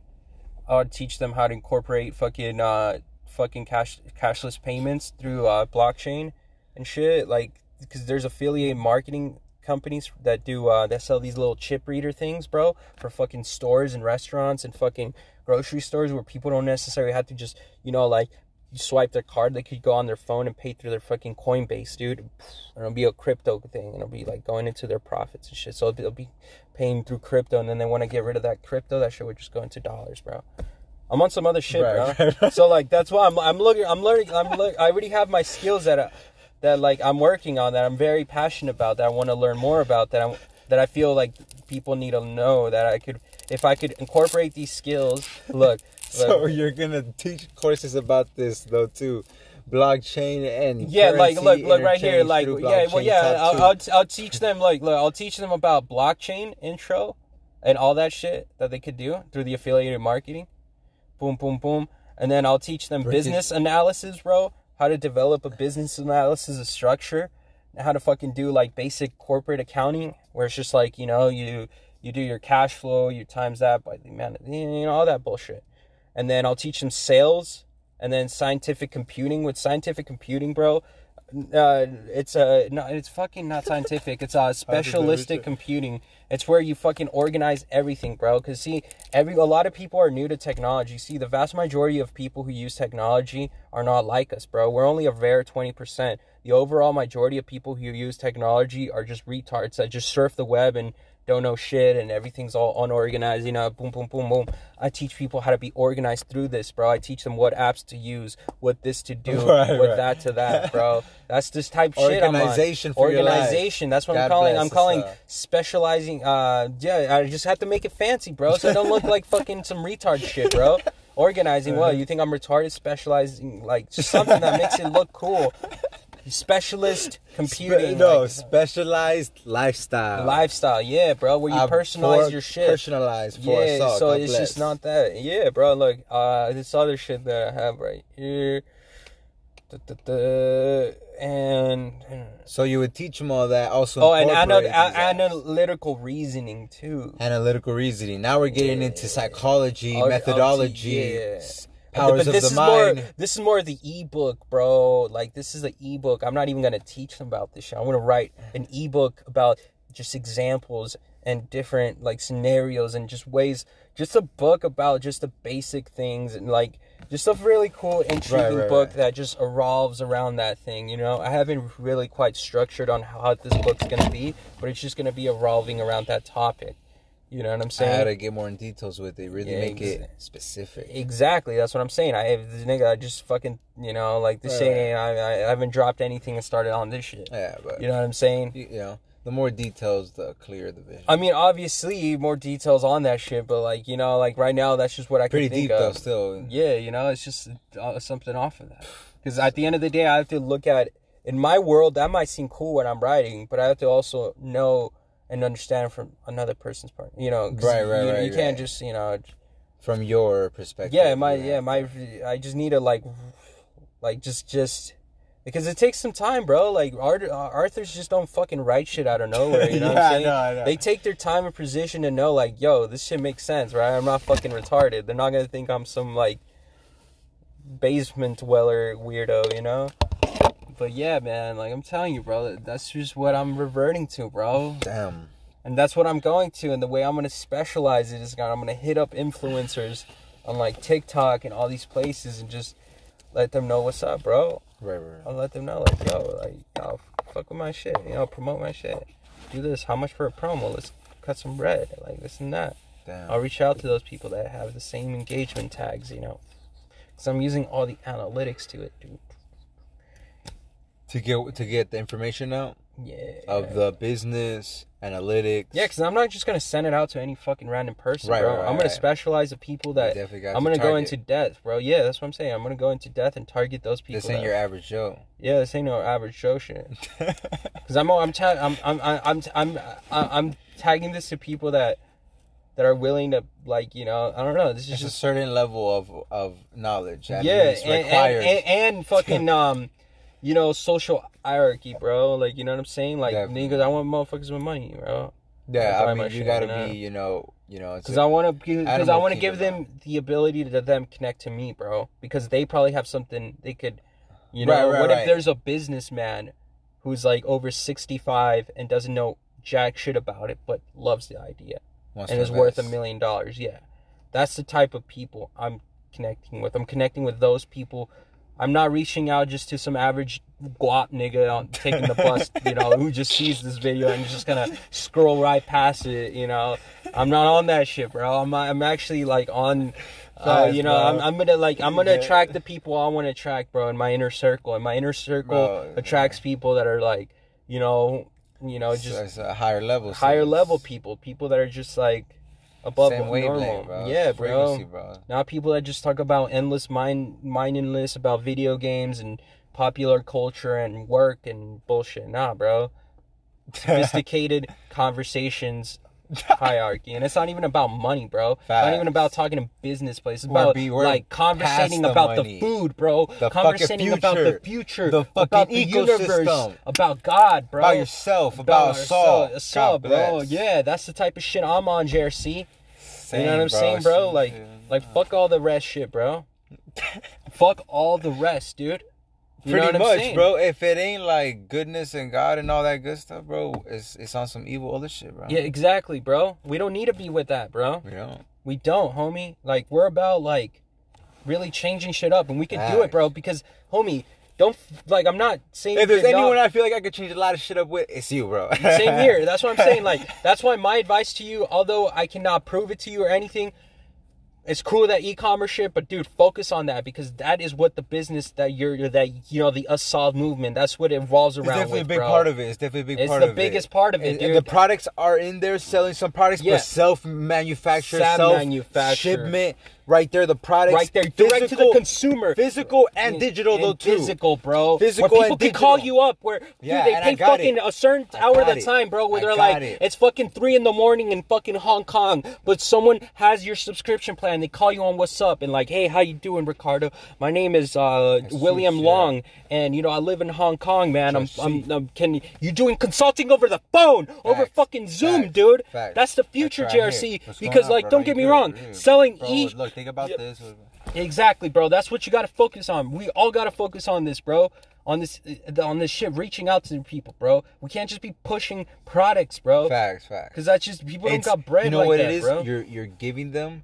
[SPEAKER 4] i would teach them how to incorporate fucking uh fucking cash cashless payments through uh blockchain and shit like because there's affiliate marketing companies that do uh that sell these little chip reader things bro for fucking stores and restaurants and fucking grocery stores where people don't necessarily have to just you know like swipe their card, they could go on their phone and pay through their fucking Coinbase, dude. And it'll be a crypto thing, and it'll be like going into their profits and shit. So they'll be paying through crypto, and then they want to get rid of that crypto. That shit would just go into dollars, bro. I'm on some other shit,
[SPEAKER 2] Right,
[SPEAKER 4] bro.
[SPEAKER 2] right, right.
[SPEAKER 4] So like that's why I'm I'm looking, I'm learning, I'm look, I already have my skills that I, that like I'm working on that I'm very passionate about that I want to learn more about that I that I feel like people need to know that I could if I could incorporate these skills. Look, <laughs>
[SPEAKER 2] So
[SPEAKER 4] look
[SPEAKER 2] you're gonna teach courses about this though too, blockchain and
[SPEAKER 4] Yeah, like look, look right here, like yeah, well yeah, I'll. I'll I'll teach them like look, I'll teach them about blockchain intro and all that shit that they could do through the affiliated marketing. Boom, boom, boom, and then I'll teach them
[SPEAKER 2] British-
[SPEAKER 4] business analysis, bro. How to develop a business analysis of structure, how to fucking do like basic corporate accounting, where it's just like you know you you do your cash flow, you times that by the amount, of, you know all that bullshit, and then I'll teach them sales and then scientific computing. With scientific computing bro uh, it's a no, it's fucking not scientific. It's uh <laughs> specialistic computing. It's where you fucking organize everything, bro. Cause see, every a lot of people are new to technology. See, the vast majority of people who use technology are not like us, bro. We're only a rare twenty percent the overall majority of people who use technology are just retards that just surf the web and don't know shit and everything's all unorganized, you know, boom, boom, boom, boom. I teach people how to be organized through this, bro. I teach them what apps to use, what this to do, <laughs>
[SPEAKER 2] Right,
[SPEAKER 4] what
[SPEAKER 2] right.
[SPEAKER 4] that to that, bro. That's this type shit.
[SPEAKER 2] Organization for your life.
[SPEAKER 4] Organization. That's what I'm calling. I'm calling
[SPEAKER 2] uh,
[SPEAKER 4] specializing. Uh, yeah, I just have to make it fancy, bro, so I don't look like fucking some retard shit, bro. Organizing. What <laughs> you think I'm retarded? Specializing like something that makes it look cool. Specialist computing.
[SPEAKER 2] Spe- no,
[SPEAKER 4] like,
[SPEAKER 2] specialized lifestyle.
[SPEAKER 4] lifestyle. Yeah, bro. Where you personalize your shit.
[SPEAKER 2] Personalized for
[SPEAKER 4] yeah,
[SPEAKER 2] us all.
[SPEAKER 4] so
[SPEAKER 2] God
[SPEAKER 4] it's
[SPEAKER 2] bless.
[SPEAKER 4] just not that. Yeah, bro. Look, uh, this other shit that I have right here. Da, and
[SPEAKER 2] So you would teach them all that. Also,
[SPEAKER 4] oh, and analytical reasoning too.
[SPEAKER 2] analytical reasoning. Now we're getting into psychology,
[SPEAKER 4] Oh,
[SPEAKER 2] methodology,
[SPEAKER 4] yeah. But-
[SPEAKER 2] powers
[SPEAKER 4] but
[SPEAKER 2] of
[SPEAKER 4] this
[SPEAKER 2] the
[SPEAKER 4] is
[SPEAKER 2] mind.
[SPEAKER 4] more this is more the ebook, bro. Like this is the ebook. I'm not even gonna teach them about this shit. I'm gonna write an ebook about just examples and different like scenarios and just ways just a book about just the basic things and like just a really cool intriguing
[SPEAKER 2] right,
[SPEAKER 4] book
[SPEAKER 2] right.
[SPEAKER 4] that just revolves around that thing you know i haven't really quite structured on how this book's gonna be but it's just gonna be revolving around that topic you know what i'm saying?
[SPEAKER 2] I had to get more in details with it. Really
[SPEAKER 4] Yeah,
[SPEAKER 2] make it specific.
[SPEAKER 4] Exactly, that's what I'm saying. I have this nigga, I just fucking, you know, like this
[SPEAKER 2] Right,
[SPEAKER 4] ain't. I, I haven't dropped anything and started on this shit.
[SPEAKER 2] Yeah, but
[SPEAKER 4] You know what I'm saying?
[SPEAKER 2] you, you know, the more details, the clearer the vision.
[SPEAKER 4] I mean, obviously, more details on that shit, but like, you know, like right now, that's just what I can
[SPEAKER 2] Pretty deep
[SPEAKER 4] of.
[SPEAKER 2] though, still.
[SPEAKER 4] Yeah, you know, it's just uh, something off of that. <sighs> Because at the end of the day, I have to look at in my world that might seem cool when I'm writing, but I have to also know and understand from another person's part. You know, 'cause
[SPEAKER 2] Right, right,
[SPEAKER 4] you,
[SPEAKER 2] right,
[SPEAKER 4] You can't just, you know,
[SPEAKER 2] From your perspective.
[SPEAKER 4] yeah my yeah my i just need to like like just just because it takes some time bro like uh, arthurs just don't fucking write shit out of nowhere you know what <laughs>
[SPEAKER 2] Yeah,
[SPEAKER 4] i'm saying
[SPEAKER 2] I know.
[SPEAKER 4] they take their time and position to know like yo this shit makes sense right i'm not fucking retarded they're not gonna think i'm some like basement dweller weirdo you know but yeah man like i'm telling you bro that's just what i'm reverting to bro
[SPEAKER 2] Damn.
[SPEAKER 4] and that's what I'm going to. And the way I'm going to specialize it is I'm going to hit up influencers on like TikTok and all these places and just let them know what's up, bro.
[SPEAKER 2] Right, right.
[SPEAKER 4] I'll let them know, like, yo, like, yo, fuck with my shit, you know, promote my shit. Do this. How much for a promo? Let's cut some bread, like this and that.
[SPEAKER 2] Damn.
[SPEAKER 4] I'll reach out to those people that have the same engagement tags, you know, because I'm using all the analytics to it, dude.
[SPEAKER 2] To get to get the information out
[SPEAKER 4] Yeah.
[SPEAKER 2] of the business analytics.
[SPEAKER 4] Yeah, because I'm not just gonna send it out to any fucking random person,
[SPEAKER 2] Right,
[SPEAKER 4] bro.
[SPEAKER 2] right,
[SPEAKER 4] I'm gonna specialize the people that I'm gonna go into depth, bro. Yeah, that's what I'm saying. I'm gonna go into depth and target those people.
[SPEAKER 2] This ain't
[SPEAKER 4] that-
[SPEAKER 2] your average Joe.
[SPEAKER 4] yeah, this ain't no average Joe shit. <laughs> Because I'm I'm ta- I'm I'm I'm I'm I'm I'm tagging this to people that that are willing to like you know I don't know. This is
[SPEAKER 2] It's a
[SPEAKER 4] just
[SPEAKER 2] certain level of of knowledge that
[SPEAKER 4] yeah, and, and, and and fucking <laughs> um, you know, social hierarchy, bro. Like you know what I'm saying? Like
[SPEAKER 2] Definitely.
[SPEAKER 4] niggas, I want motherfuckers with money, bro.
[SPEAKER 2] yeah, I mean, you gotta be, you know, you know,
[SPEAKER 4] Because I want to, because I want to give them the ability to them connect to me, bro. Because they probably have something they could, you know.
[SPEAKER 2] Right, right,
[SPEAKER 4] what
[SPEAKER 2] right.
[SPEAKER 4] if there's a businessman who's like over sixty five and doesn't know jack shit about it, but loves the idea
[SPEAKER 2] wants
[SPEAKER 4] and is worth a million dollars? Yeah, that's the type of people I'm connecting with. I'm connecting with those people. I'm not reaching out just to some average guap nigga on taking the bus, <laughs> you know, who just sees this video and just gonna scroll right past it, you know. I'm not on that shit, bro. I'm I'm actually like on, uh, you know. I'm I'm gonna like I'm gonna attract the people I want to attract, bro, in my inner circle. And my inner circle
[SPEAKER 2] Bro,
[SPEAKER 4] attracts people that are like, you know, you know, just
[SPEAKER 2] higher level,
[SPEAKER 4] higher
[SPEAKER 2] it's
[SPEAKER 4] level people, people that are just like above
[SPEAKER 2] Same
[SPEAKER 4] normal.
[SPEAKER 2] bro.
[SPEAKER 4] Yeah, bro.
[SPEAKER 2] bro.
[SPEAKER 4] Not people that just talk about endless mind mindedness about video games and popular culture and work and bullshit. Nah, bro. <laughs> Sophisticated conversations <laughs> hierarchy. And it's not even about money, bro. It's not even about talking to business places. It's about
[SPEAKER 2] be-
[SPEAKER 4] like conversating
[SPEAKER 2] the
[SPEAKER 4] about
[SPEAKER 2] money.
[SPEAKER 4] the food, bro.
[SPEAKER 2] The
[SPEAKER 4] conversating about the
[SPEAKER 2] future. The
[SPEAKER 4] about
[SPEAKER 2] fucking
[SPEAKER 4] the universe. About God, bro.
[SPEAKER 2] About yourself, about,
[SPEAKER 4] ourselves, us uh, all,
[SPEAKER 2] God
[SPEAKER 4] bro. Yeah, that's the type of shit I'm on, JRC. you know what I'm saying, bro? Like, like fuck all the rest shit, bro. <laughs> fuck all the rest, dude. You
[SPEAKER 2] Pretty much, bro. If it ain't like goodness and God and all that good stuff, bro, it's it's on some evil other shit, bro.
[SPEAKER 4] Yeah, exactly, bro. We don't need to be with that, bro.
[SPEAKER 2] You know.
[SPEAKER 4] We don't, homie. Like we're about like really changing shit up, and we can do it, bro. Because, homie, don't like. I'm not saying
[SPEAKER 2] If there's anyone I feel like I could change a lot of shit up with, it's you, bro.
[SPEAKER 4] Same here. That's what I'm saying. <laughs> Like, that's why my advice to you, although I cannot prove it to you or anything, it's cool that e-commerce shit, but dude, focus on that because that is what the business that you're that you know the US-ALL movement. That's what it revolves
[SPEAKER 2] It's
[SPEAKER 4] around.
[SPEAKER 2] definitely
[SPEAKER 4] with,
[SPEAKER 2] a big
[SPEAKER 4] bro.
[SPEAKER 2] part of it. It's definitely a big
[SPEAKER 4] It's
[SPEAKER 2] part of it.
[SPEAKER 4] It's the biggest part of it,
[SPEAKER 2] And-
[SPEAKER 4] dude.
[SPEAKER 2] and the products are in there selling some products,
[SPEAKER 4] Yeah.
[SPEAKER 2] but self-manufactured,
[SPEAKER 4] Self-manufactured.
[SPEAKER 2] self-shipment. Right there, the products.
[SPEAKER 4] right there, direct to the consumer.
[SPEAKER 2] Physical and digital, though, too.
[SPEAKER 4] Physical, bro.
[SPEAKER 2] Physical
[SPEAKER 4] where people can call you up. Where
[SPEAKER 2] Yeah,
[SPEAKER 4] dude, they pay fucking
[SPEAKER 2] it.
[SPEAKER 4] a certain
[SPEAKER 2] I
[SPEAKER 4] hour at a
[SPEAKER 2] it.
[SPEAKER 4] time, bro. Where
[SPEAKER 2] I
[SPEAKER 4] they're like,
[SPEAKER 2] it.
[SPEAKER 4] it's fucking three in the morning in fucking Hong Kong, but someone has your subscription plan. They call you on what's up and like, hey, how you doing, Ricardo? My name is uh, William. Long, and you know I live in Hong Kong, man. I'm, I'm. I'm can you doing consulting over the phone, over fucking Zoom,
[SPEAKER 2] Facts.
[SPEAKER 4] dude?
[SPEAKER 2] Facts.
[SPEAKER 4] That's the
[SPEAKER 2] That's
[SPEAKER 4] future,
[SPEAKER 2] right.
[SPEAKER 4] JRC. Because
[SPEAKER 2] on,
[SPEAKER 4] like,
[SPEAKER 2] bro?
[SPEAKER 4] don't get me wrong, selling
[SPEAKER 2] bro,
[SPEAKER 4] each
[SPEAKER 2] Look, think about
[SPEAKER 4] Yeah.
[SPEAKER 2] this.
[SPEAKER 4] Exactly, bro. That's what you got to focus on. We all got to focus on this, bro. On this, uh, on this shit, reaching out to the people, bro. We can't just be pushing products, bro.
[SPEAKER 2] Facts, facts.
[SPEAKER 4] Because that's just people don't
[SPEAKER 2] It's-
[SPEAKER 4] got bread
[SPEAKER 2] You know
[SPEAKER 4] like
[SPEAKER 2] what
[SPEAKER 4] that,
[SPEAKER 2] it is?
[SPEAKER 4] bro.
[SPEAKER 2] You're you're giving them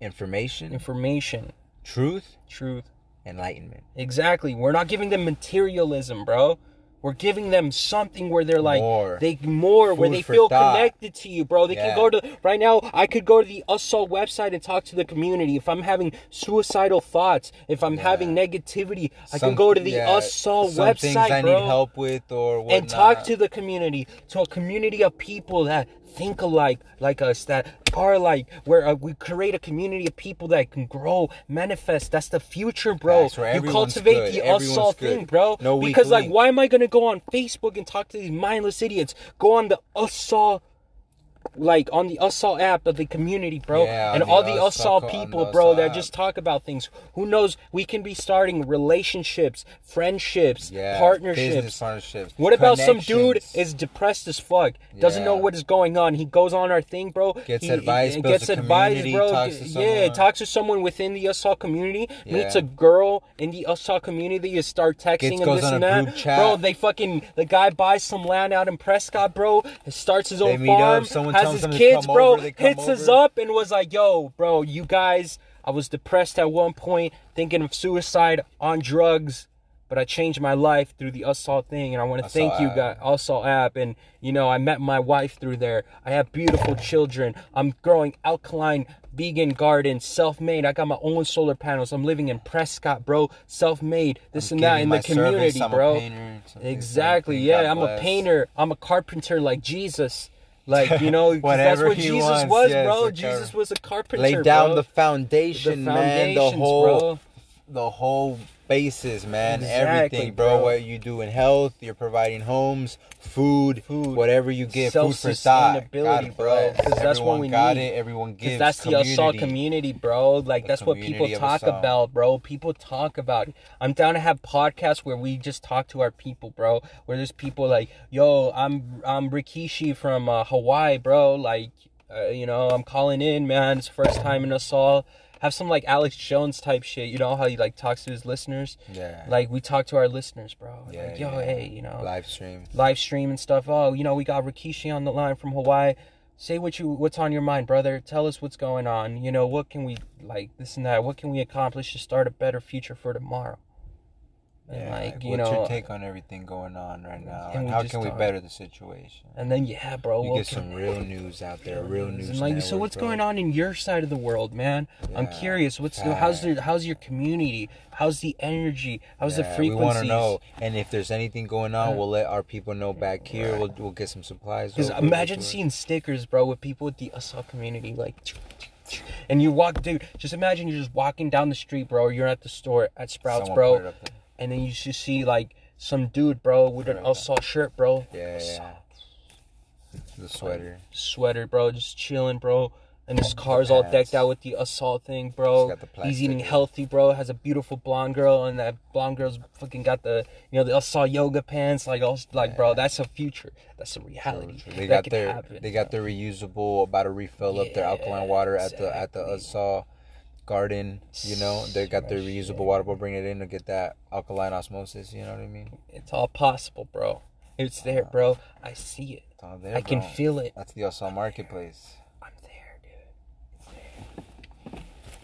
[SPEAKER 2] information,
[SPEAKER 4] Information,
[SPEAKER 2] truth,
[SPEAKER 4] truth.
[SPEAKER 2] enlightenment.
[SPEAKER 4] Exactly. We're not giving them materialism, bro. We're giving them something where they're like
[SPEAKER 2] More.
[SPEAKER 4] they more where they feel
[SPEAKER 2] thought.
[SPEAKER 4] connected to you, bro. They
[SPEAKER 2] Yeah.
[SPEAKER 4] can go to right now. I could go to the US-ALL website and talk to the community. If I'm having suicidal thoughts, if I'm having negativity, I can go to the
[SPEAKER 2] yeah,
[SPEAKER 4] US-ALL
[SPEAKER 2] some
[SPEAKER 4] website,
[SPEAKER 2] things I
[SPEAKER 4] bro
[SPEAKER 2] need help with or whatnot.
[SPEAKER 4] and talk to the community, to a community of people that think alike, like us, that are like, where uh, we create a community of people that can grow, manifest. That's the future, bro. You cultivate
[SPEAKER 2] good,
[SPEAKER 4] the
[SPEAKER 2] everyone's
[SPEAKER 4] assault
[SPEAKER 2] good.
[SPEAKER 4] thing, bro.
[SPEAKER 2] No weak
[SPEAKER 4] because like, why am I gonna go on Facebook and talk to these mindless idiots? Go on the US-ALL. Like on the US-ALL app of the community, bro,
[SPEAKER 2] Yeah,
[SPEAKER 4] and
[SPEAKER 2] on
[SPEAKER 4] all
[SPEAKER 2] the
[SPEAKER 4] the
[SPEAKER 2] US-ALL
[SPEAKER 4] US-ALL
[SPEAKER 2] co- on
[SPEAKER 4] people,
[SPEAKER 2] the
[SPEAKER 4] bro, that just talk about things. Who knows? We can be starting relationships, friendships,
[SPEAKER 2] yeah,
[SPEAKER 4] partnerships,
[SPEAKER 2] partnerships.
[SPEAKER 4] what about some dude is depressed as fuck, doesn't know what is going on? He goes on our thing, bro.
[SPEAKER 2] Gets
[SPEAKER 4] he,
[SPEAKER 2] advice,
[SPEAKER 4] he gets advice, bro.
[SPEAKER 2] talks
[SPEAKER 4] yeah, talks to someone within the US-ALL community. Meets a girl in the US-ALL community. You start texting
[SPEAKER 2] Gets-
[SPEAKER 4] and this and that, bro. They fucking the guy buys some land out in Prescott, bro. Starts his
[SPEAKER 2] They
[SPEAKER 4] own
[SPEAKER 2] meet up, someone
[SPEAKER 4] has his kids, bro.
[SPEAKER 2] over,
[SPEAKER 4] hits us up and was like, "Yo, bro, you guys." I was depressed at one point, thinking of suicide on drugs but I changed my life through the US-ALL thing, and I want to thank you guys, US-ALL app, and you know I met my wife through there. I have beautiful children. I'm growing alkaline vegan garden, self-made. I got my own solar panels. I'm living in Prescott, bro, self-made. This
[SPEAKER 2] I'm
[SPEAKER 4] and that in the community,
[SPEAKER 2] service,
[SPEAKER 4] bro.
[SPEAKER 2] painter,
[SPEAKER 4] exactly. Yeah,
[SPEAKER 2] God
[SPEAKER 4] I'm a painter. I'm a carpenter like Jesus. Like you know, that's what
[SPEAKER 2] he
[SPEAKER 4] Jesus
[SPEAKER 2] wants,
[SPEAKER 4] was,
[SPEAKER 2] yes,
[SPEAKER 4] bro. Jesus was a carpenter.
[SPEAKER 2] Lay down
[SPEAKER 4] bro.
[SPEAKER 2] the foundation,
[SPEAKER 4] The
[SPEAKER 2] man. The whole,
[SPEAKER 4] bro.
[SPEAKER 2] the whole basis, man.
[SPEAKER 4] Exactly,
[SPEAKER 2] Everything, bro.
[SPEAKER 4] bro.
[SPEAKER 2] What you do in health, you're providing homes, food,
[SPEAKER 4] Food.
[SPEAKER 2] whatever you get, food for thought.
[SPEAKER 4] Self-sustainability, bro,
[SPEAKER 2] bless.
[SPEAKER 4] 'cause that's what
[SPEAKER 2] Everyone
[SPEAKER 4] we
[SPEAKER 2] got
[SPEAKER 4] need.
[SPEAKER 2] it. Everyone
[SPEAKER 4] Because
[SPEAKER 2] gives.
[SPEAKER 4] that's the
[SPEAKER 2] community.
[SPEAKER 4] US-ALL community, bro. Like
[SPEAKER 2] The
[SPEAKER 4] that's what people talk
[SPEAKER 2] US-ALL.
[SPEAKER 4] about, bro. People talk about. It. I'm down to have podcasts where we just talk to our people, bro. Where there's people like, yo, I'm I'm Rikishi from uh, Hawaii, bro. Like, uh, you know, I'm calling in, man. It's first time in US-ALL. Have some like Alex Jones type shit. You know how he like talks to his listeners.
[SPEAKER 2] Yeah.
[SPEAKER 4] Like we talk to our listeners, bro.
[SPEAKER 2] Yeah,
[SPEAKER 4] like, yo,
[SPEAKER 2] yeah.
[SPEAKER 4] hey, you know,
[SPEAKER 2] live stream.
[SPEAKER 4] live stream and stuff. Oh, you know, we got Rikishi on the line from Hawaii. Say what you what's on your mind, brother. Tell us what's going on. You know, what can we like this and that? What can we accomplish to start a better future for tomorrow? And
[SPEAKER 2] Yeah,
[SPEAKER 4] like, you
[SPEAKER 2] what's
[SPEAKER 4] know,
[SPEAKER 2] your take on everything going on right now,
[SPEAKER 4] And
[SPEAKER 2] and how can we better the situation?
[SPEAKER 4] and then yeah, bro.
[SPEAKER 2] You
[SPEAKER 4] what
[SPEAKER 2] get some real news out there, real news.
[SPEAKER 4] and like, so what's
[SPEAKER 2] bro.
[SPEAKER 4] going on in your side of the world, man? I'm curious. What's how's the how's your community? How's the energy? How's the
[SPEAKER 2] Yeah,
[SPEAKER 4] frequencies?
[SPEAKER 2] We want to know, and if there's anything going on,
[SPEAKER 4] Yeah.
[SPEAKER 2] we'll let our people know back here. We'll we'll get some supplies.
[SPEAKER 4] Because imagine
[SPEAKER 2] we'll
[SPEAKER 4] seeing stickers, bro, with people with the US-ALL community, like, and you walk, dude. Just imagine you're just walking down the street, bro. Or you're at the store at Sprouts,
[SPEAKER 2] Someone
[SPEAKER 4] bro,
[SPEAKER 2] put it up there.
[SPEAKER 4] and then you just see like some dude, bro, with an US-ALL shirt, bro,
[SPEAKER 2] Yeah, yeah. The sweater.
[SPEAKER 4] sweater, bro, just chilling, bro. And his car's all decked out with the US-ALL thing, bro.
[SPEAKER 2] Got the plastic
[SPEAKER 4] He's eating healthy, bro. Has a beautiful blonde girl, and that blonde girl's fucking got the, you know, the US-ALL yoga pants. Like, all, like, bro, that's a future. That's a reality.
[SPEAKER 2] They
[SPEAKER 4] That
[SPEAKER 2] got their
[SPEAKER 4] happen,
[SPEAKER 2] they got
[SPEAKER 4] bro.
[SPEAKER 2] their reusable about to refill up their alkaline water at the at the
[SPEAKER 4] exactly.
[SPEAKER 2] US-ALL garden. You know they got their reusable water, bottle. bring it in to get that alkaline osmosis. You know what I mean?
[SPEAKER 4] It's all possible, bro. It's there, bro. I see it.
[SPEAKER 2] It's all there.
[SPEAKER 4] I can
[SPEAKER 2] bro.
[SPEAKER 4] feel it.
[SPEAKER 2] That's the US-ALL marketplace.
[SPEAKER 4] I'm there, dude. It's there.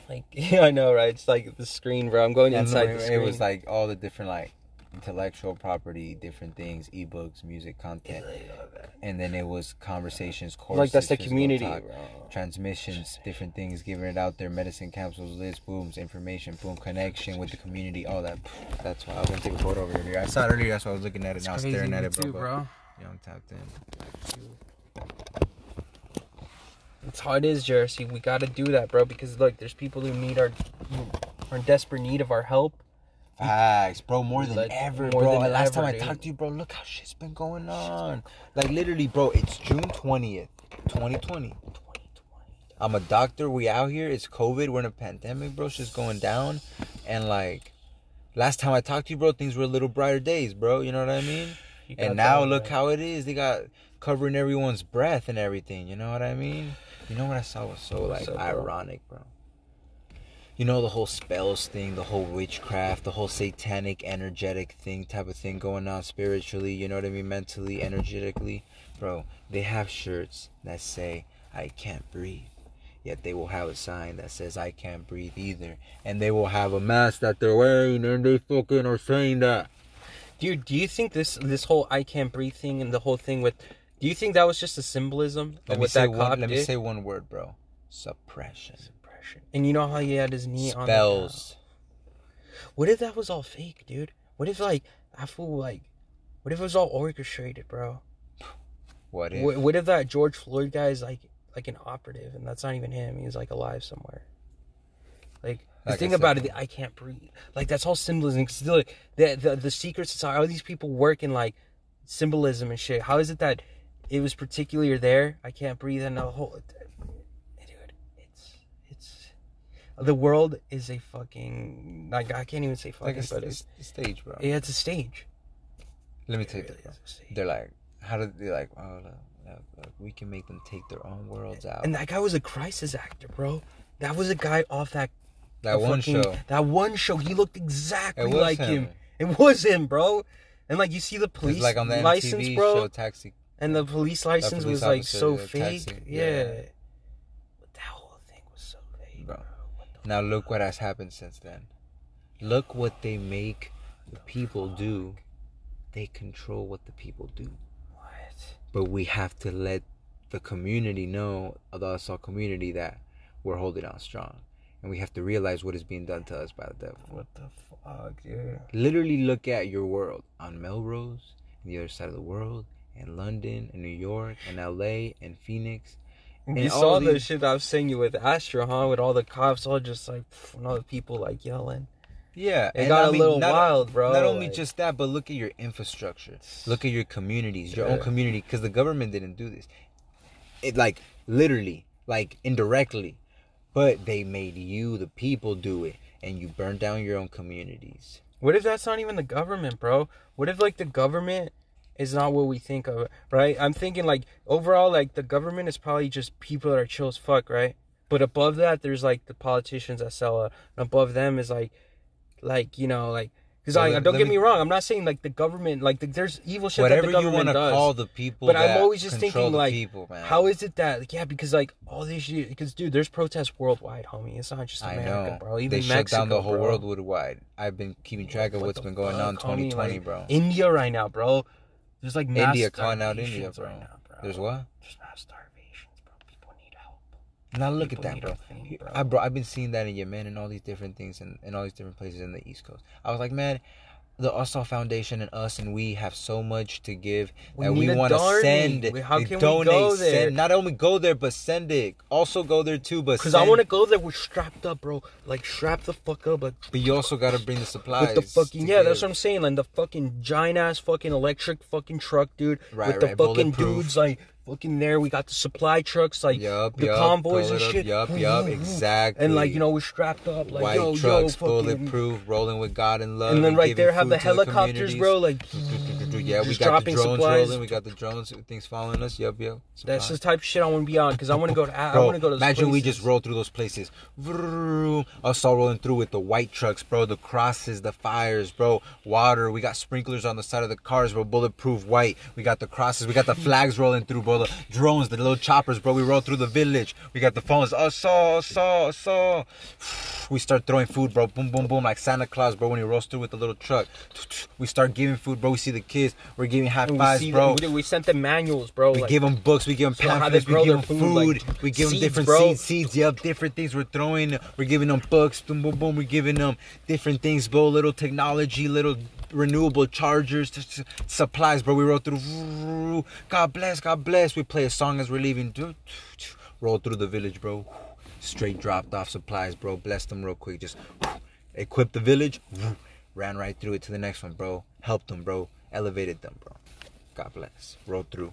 [SPEAKER 4] Like, <laughs> yeah, I know, right? It's like the screen, bro. I'm going inside
[SPEAKER 2] it,
[SPEAKER 4] the
[SPEAKER 2] it was like all the different like intellectual property, different things, ebooks, music content, and then it was conversations, courses,
[SPEAKER 4] like that's the community,
[SPEAKER 2] talk, transmissions, different things, giving it out there, medicine capsules, lists, booms, information, boom, connection with the community, all that. That's why I was gonna take a photo over here. I saw it earlier, that's why I was looking at it. Now staring at it, bro. but Young tapped in.
[SPEAKER 4] That's how it is, Jersey. We gotta do that, bro. Because look, there's people who need our, who are in desperate need of our help.
[SPEAKER 2] Facts, bro. More than
[SPEAKER 4] Like,
[SPEAKER 2] ever,
[SPEAKER 4] more
[SPEAKER 2] bro.
[SPEAKER 4] than
[SPEAKER 2] Last
[SPEAKER 4] ever,
[SPEAKER 2] time I
[SPEAKER 4] dude.
[SPEAKER 2] talked to you, bro, look how shit's been going on. Like literally, bro. It's June twentieth, twenty twenty. I'm a doctor. We out here. It's COVID. We're in a pandemic, bro. Shit's going down, and like, last time I talked to you, bro, things were a little brighter days, bro. You know what I mean? <sighs> And now
[SPEAKER 4] that,
[SPEAKER 2] look
[SPEAKER 4] man.
[SPEAKER 2] how it is. They got covering everyone's breath and everything. You know what I mean? You know what I saw was so like
[SPEAKER 4] bro?
[SPEAKER 2] ironic, bro. You know the whole spells thing, the whole witchcraft, the whole satanic, energetic thing, type of thing going on spiritually. You know what I mean? Mentally, energetically, bro. They have shirts that say "I can't breathe." Yet they will have a sign that says I can't breathe either. And they will have a mask that they're wearing and they fucking are saying that.
[SPEAKER 4] Dude, do you think this this whole I can't breathe thing and the whole thing with do you think that was just a symbolism
[SPEAKER 2] Let
[SPEAKER 4] of
[SPEAKER 2] me
[SPEAKER 4] what
[SPEAKER 2] say
[SPEAKER 4] that
[SPEAKER 2] one
[SPEAKER 4] cop
[SPEAKER 2] let me say one word, bro. Suppression.
[SPEAKER 4] Suppression. And you know how he had his knee on the
[SPEAKER 2] Spells.
[SPEAKER 4] What if that was all fake, dude? What if like I fool like what if it was all orchestrated, bro?
[SPEAKER 2] What if
[SPEAKER 4] What, what if that George Floyd guy is like like an operative and that's not even him? He's like alive somewhere. Like the
[SPEAKER 2] Like
[SPEAKER 4] thing about it, I can't breathe. Like that's all symbolism. Still, like, the, the the secret society. All these people work in like symbolism and shit. How is it that it was particularly there? I can't breathe, and the whole dude. It's it's the world is a fucking like I can't even say fucking,
[SPEAKER 2] like a,
[SPEAKER 4] but
[SPEAKER 2] it's,
[SPEAKER 4] it's
[SPEAKER 2] a stage, bro.
[SPEAKER 4] yeah, it's a stage.
[SPEAKER 2] Let me
[SPEAKER 4] It
[SPEAKER 2] take
[SPEAKER 4] really
[SPEAKER 2] this.
[SPEAKER 4] is a stage.
[SPEAKER 2] They're like, how did they like? Oh, look, look, look, we can make them take their own worlds out.
[SPEAKER 4] And that guy was a crisis actor, bro. That was a guy off that
[SPEAKER 2] that one
[SPEAKER 4] fucking-
[SPEAKER 2] show.
[SPEAKER 4] That one show, he looked exactly like him.
[SPEAKER 2] him.
[SPEAKER 4] It was him, bro. And like you see the police
[SPEAKER 2] like on the
[SPEAKER 4] license,
[SPEAKER 2] MTV
[SPEAKER 4] bro,
[SPEAKER 2] show Taxi.
[SPEAKER 4] and the police license
[SPEAKER 2] police
[SPEAKER 4] was like so fake.
[SPEAKER 2] taxi,
[SPEAKER 4] yeah.
[SPEAKER 2] yeah.
[SPEAKER 4] But that whole thing was so fake,
[SPEAKER 2] Bro.
[SPEAKER 4] bro. What the
[SPEAKER 2] Now look what has happened since then. Look what they make the people do. They control what the people do.
[SPEAKER 4] what?
[SPEAKER 2] But we have to let the community know, the US-ALL community, that we're holding on strong. And we have to realize what is being done to us by the devil.
[SPEAKER 4] What the fuck, dude?
[SPEAKER 2] Literally look at your world on Melrose, and the other side of the world, in London, in New York, in LA, in Phoenix.
[SPEAKER 4] You saw
[SPEAKER 2] all
[SPEAKER 4] the
[SPEAKER 2] these-
[SPEAKER 4] shit I was saying you with Astra, huh? With all the cops all just like, and all the people like yelling.
[SPEAKER 2] Yeah,
[SPEAKER 4] It got
[SPEAKER 2] a
[SPEAKER 4] a little wild, bro,
[SPEAKER 2] Not only
[SPEAKER 4] like-
[SPEAKER 2] just that, but look at your infrastructure. Look at your communities, your own community, because the government didn't do this. It like literally, like indirectly, but they made you, the people, do it, and you burn down your own communities.
[SPEAKER 4] What if that's not even the government, bro? What if like the government is not what we think of, right? I'm thinking like overall, like the government is probably just people that are chill as fuck, right? But above that, there's like the politicians that sell it. And above them is like, like you know, like because
[SPEAKER 2] Well,
[SPEAKER 4] like don't get
[SPEAKER 2] me-
[SPEAKER 4] me wrong, I'm not saying like the government, like the, there's evil shit
[SPEAKER 2] Whatever
[SPEAKER 4] that the
[SPEAKER 2] you
[SPEAKER 4] government
[SPEAKER 2] want to
[SPEAKER 4] does.
[SPEAKER 2] call the people,
[SPEAKER 4] but I'm always just thinking like,
[SPEAKER 2] people,
[SPEAKER 4] how is it that like, yeah? Because like all these shit, because dude, there's protests worldwide, homie. It's not just America, bro. Even
[SPEAKER 2] they shut
[SPEAKER 4] Mexico,
[SPEAKER 2] down the whole
[SPEAKER 4] bro.
[SPEAKER 2] world worldwide. I've been keeping track of
[SPEAKER 4] What
[SPEAKER 2] what's been going on
[SPEAKER 4] fuck, homie?
[SPEAKER 2] 2020,
[SPEAKER 4] Like,
[SPEAKER 2] bro.
[SPEAKER 4] India right now, bro. There's like mass
[SPEAKER 2] India calling out India, bro.
[SPEAKER 4] right now, bro.
[SPEAKER 2] There's what?
[SPEAKER 4] There's mass starvations, bro. People need help.
[SPEAKER 2] Now look at that, bro.
[SPEAKER 4] thing, bro.
[SPEAKER 2] I bro, I've been seeing that in Yemen and all these different things and, and all these different places in the East Coast. I was like, man, the US-ALL Foundation and us and we have so much to give
[SPEAKER 4] We
[SPEAKER 2] and we want to send.
[SPEAKER 4] We- how
[SPEAKER 2] we
[SPEAKER 4] can we
[SPEAKER 2] donate,
[SPEAKER 4] go there?
[SPEAKER 2] Send, not only go there, but send it. Also go there too, but
[SPEAKER 4] Cause I want to go there. We're strapped up, bro. Like strap the fuck up, like
[SPEAKER 2] But you also got to bring the supplies.
[SPEAKER 4] with the fucking yeah. That's what I'm saying. Like the fucking giant ass fucking electric fucking truck, dude.
[SPEAKER 2] Right,
[SPEAKER 4] with the fucking dudes like fucking there. We got the supply trucks, like
[SPEAKER 2] Yup,
[SPEAKER 4] the
[SPEAKER 2] yup,
[SPEAKER 4] convoys and
[SPEAKER 2] up,
[SPEAKER 4] shit.
[SPEAKER 2] Yup, yup, exactly.
[SPEAKER 4] And like you know, we're strapped up, like
[SPEAKER 2] white
[SPEAKER 4] yo,
[SPEAKER 2] trucks,
[SPEAKER 4] yo,
[SPEAKER 2] bulletproof, rolling with God and love.
[SPEAKER 4] And then right
[SPEAKER 2] giving
[SPEAKER 4] there have the helicopters,
[SPEAKER 2] communities.
[SPEAKER 4] bro. Like
[SPEAKER 2] Yeah, we
[SPEAKER 4] just
[SPEAKER 2] got the drones
[SPEAKER 4] supplies.
[SPEAKER 2] rolling. We got the drones, things following us. Yup, yup.
[SPEAKER 4] That's the type of shit I want to be on because I want to go to. I, I want to go to.
[SPEAKER 2] imagine we just roll through those places. Vroom. Us all rolling through with the white trucks, bro. The crosses, the fires, bro. Water. We got sprinklers on the side of the cars, bro. Bulletproof white. We got the crosses. We got the flags rolling through, bro. Bro. The drones, the little choppers, bro. We roll through the village. We got the phones. Oh, so, so, so. <sighs> We start throwing food, bro. Boom, boom, boom, like Santa Claus, bro. When he rolls through with the little truck, we start giving food, bro. We see the kids. We're giving high fives, bro.
[SPEAKER 4] them- we, sent them manuals, bro.
[SPEAKER 2] We
[SPEAKER 4] like-
[SPEAKER 2] give them books, we give them pamphlets, we give them
[SPEAKER 4] food, like
[SPEAKER 2] we give them different
[SPEAKER 4] bro.
[SPEAKER 2] seeds, seeds, yep, different things we're throwing. We're giving them books, boom, boom, boom. We're giving them different things, bro. Little technology, little renewable chargers, supplies, bro. We roll through. God bless, God bless. We play a song as we're leaving. Roll through the village, bro. Straight dropped off supplies, bro. Bless them real quick. Just equip the village. Ran right through it to the next one, bro. Helped them, bro. Elevated them, bro. God bless. Rolled through.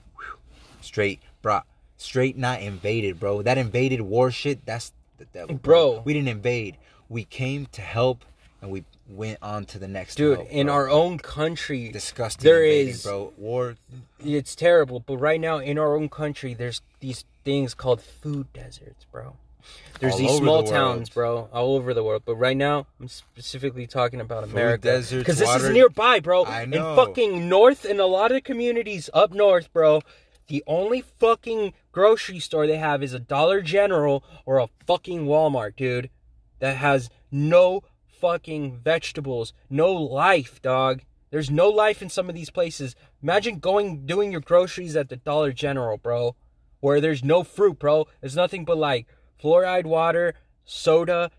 [SPEAKER 2] Straight brought straight not invaded, bro. That invaded war shit, that's the devil.
[SPEAKER 4] Bro.
[SPEAKER 2] We didn't invade. We came to help and we went on to the next
[SPEAKER 4] dude,
[SPEAKER 2] help,
[SPEAKER 4] in our own country,
[SPEAKER 2] disgusting
[SPEAKER 4] there
[SPEAKER 2] invading,
[SPEAKER 4] is-
[SPEAKER 2] bro. War
[SPEAKER 4] it's terrible. But right now, in our own country, there's these things called food deserts, bro. There's
[SPEAKER 2] All
[SPEAKER 4] these small
[SPEAKER 2] the
[SPEAKER 4] towns, bro, all over the world. But right now, I'm specifically talking about America. Because this is nearby, bro.
[SPEAKER 2] I know.
[SPEAKER 4] In fucking north, in a lot of communities up north, bro, the only fucking grocery store they have is a Dollar General or a fucking Walmart, dude, that has no fucking vegetables, no life, dog. There's no life in some of these places. Imagine going doing your groceries at the Dollar General, bro, where there's no fruit, bro. There's nothing but like fluoride water, soda,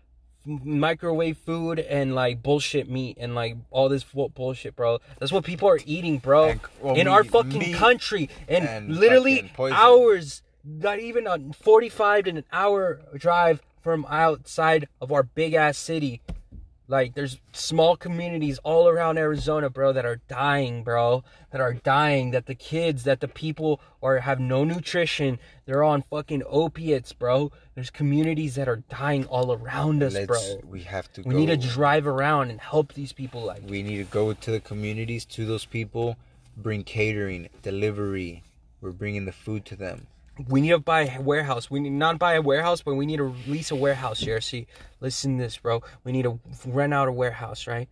[SPEAKER 4] m- microwave food, and like bullshit meat and like all this bullshit, bro. That's what people are eating, bro,
[SPEAKER 2] And- well,
[SPEAKER 4] in our fucking country, and,
[SPEAKER 2] and
[SPEAKER 4] literally hours, not even a 45 to an hour drive from outside of our big ass city. Like there's small communities all around Arizona, bro, that are dying, bro. That are dying. That the kids, that the people are have no nutrition. They're on fucking opiates, bro. There's communities that are dying all around us,
[SPEAKER 2] let's
[SPEAKER 4] bro.
[SPEAKER 2] we have to
[SPEAKER 4] We
[SPEAKER 2] go
[SPEAKER 4] need to drive around and help these people. Like,
[SPEAKER 2] we need to go to the communities to those people, bring catering, delivery. We're bringing the food to them.
[SPEAKER 4] We need to buy a warehouse. We need not buy a warehouse, but we need to lease a warehouse here. See, listen to this, bro. We need to rent out a warehouse, right?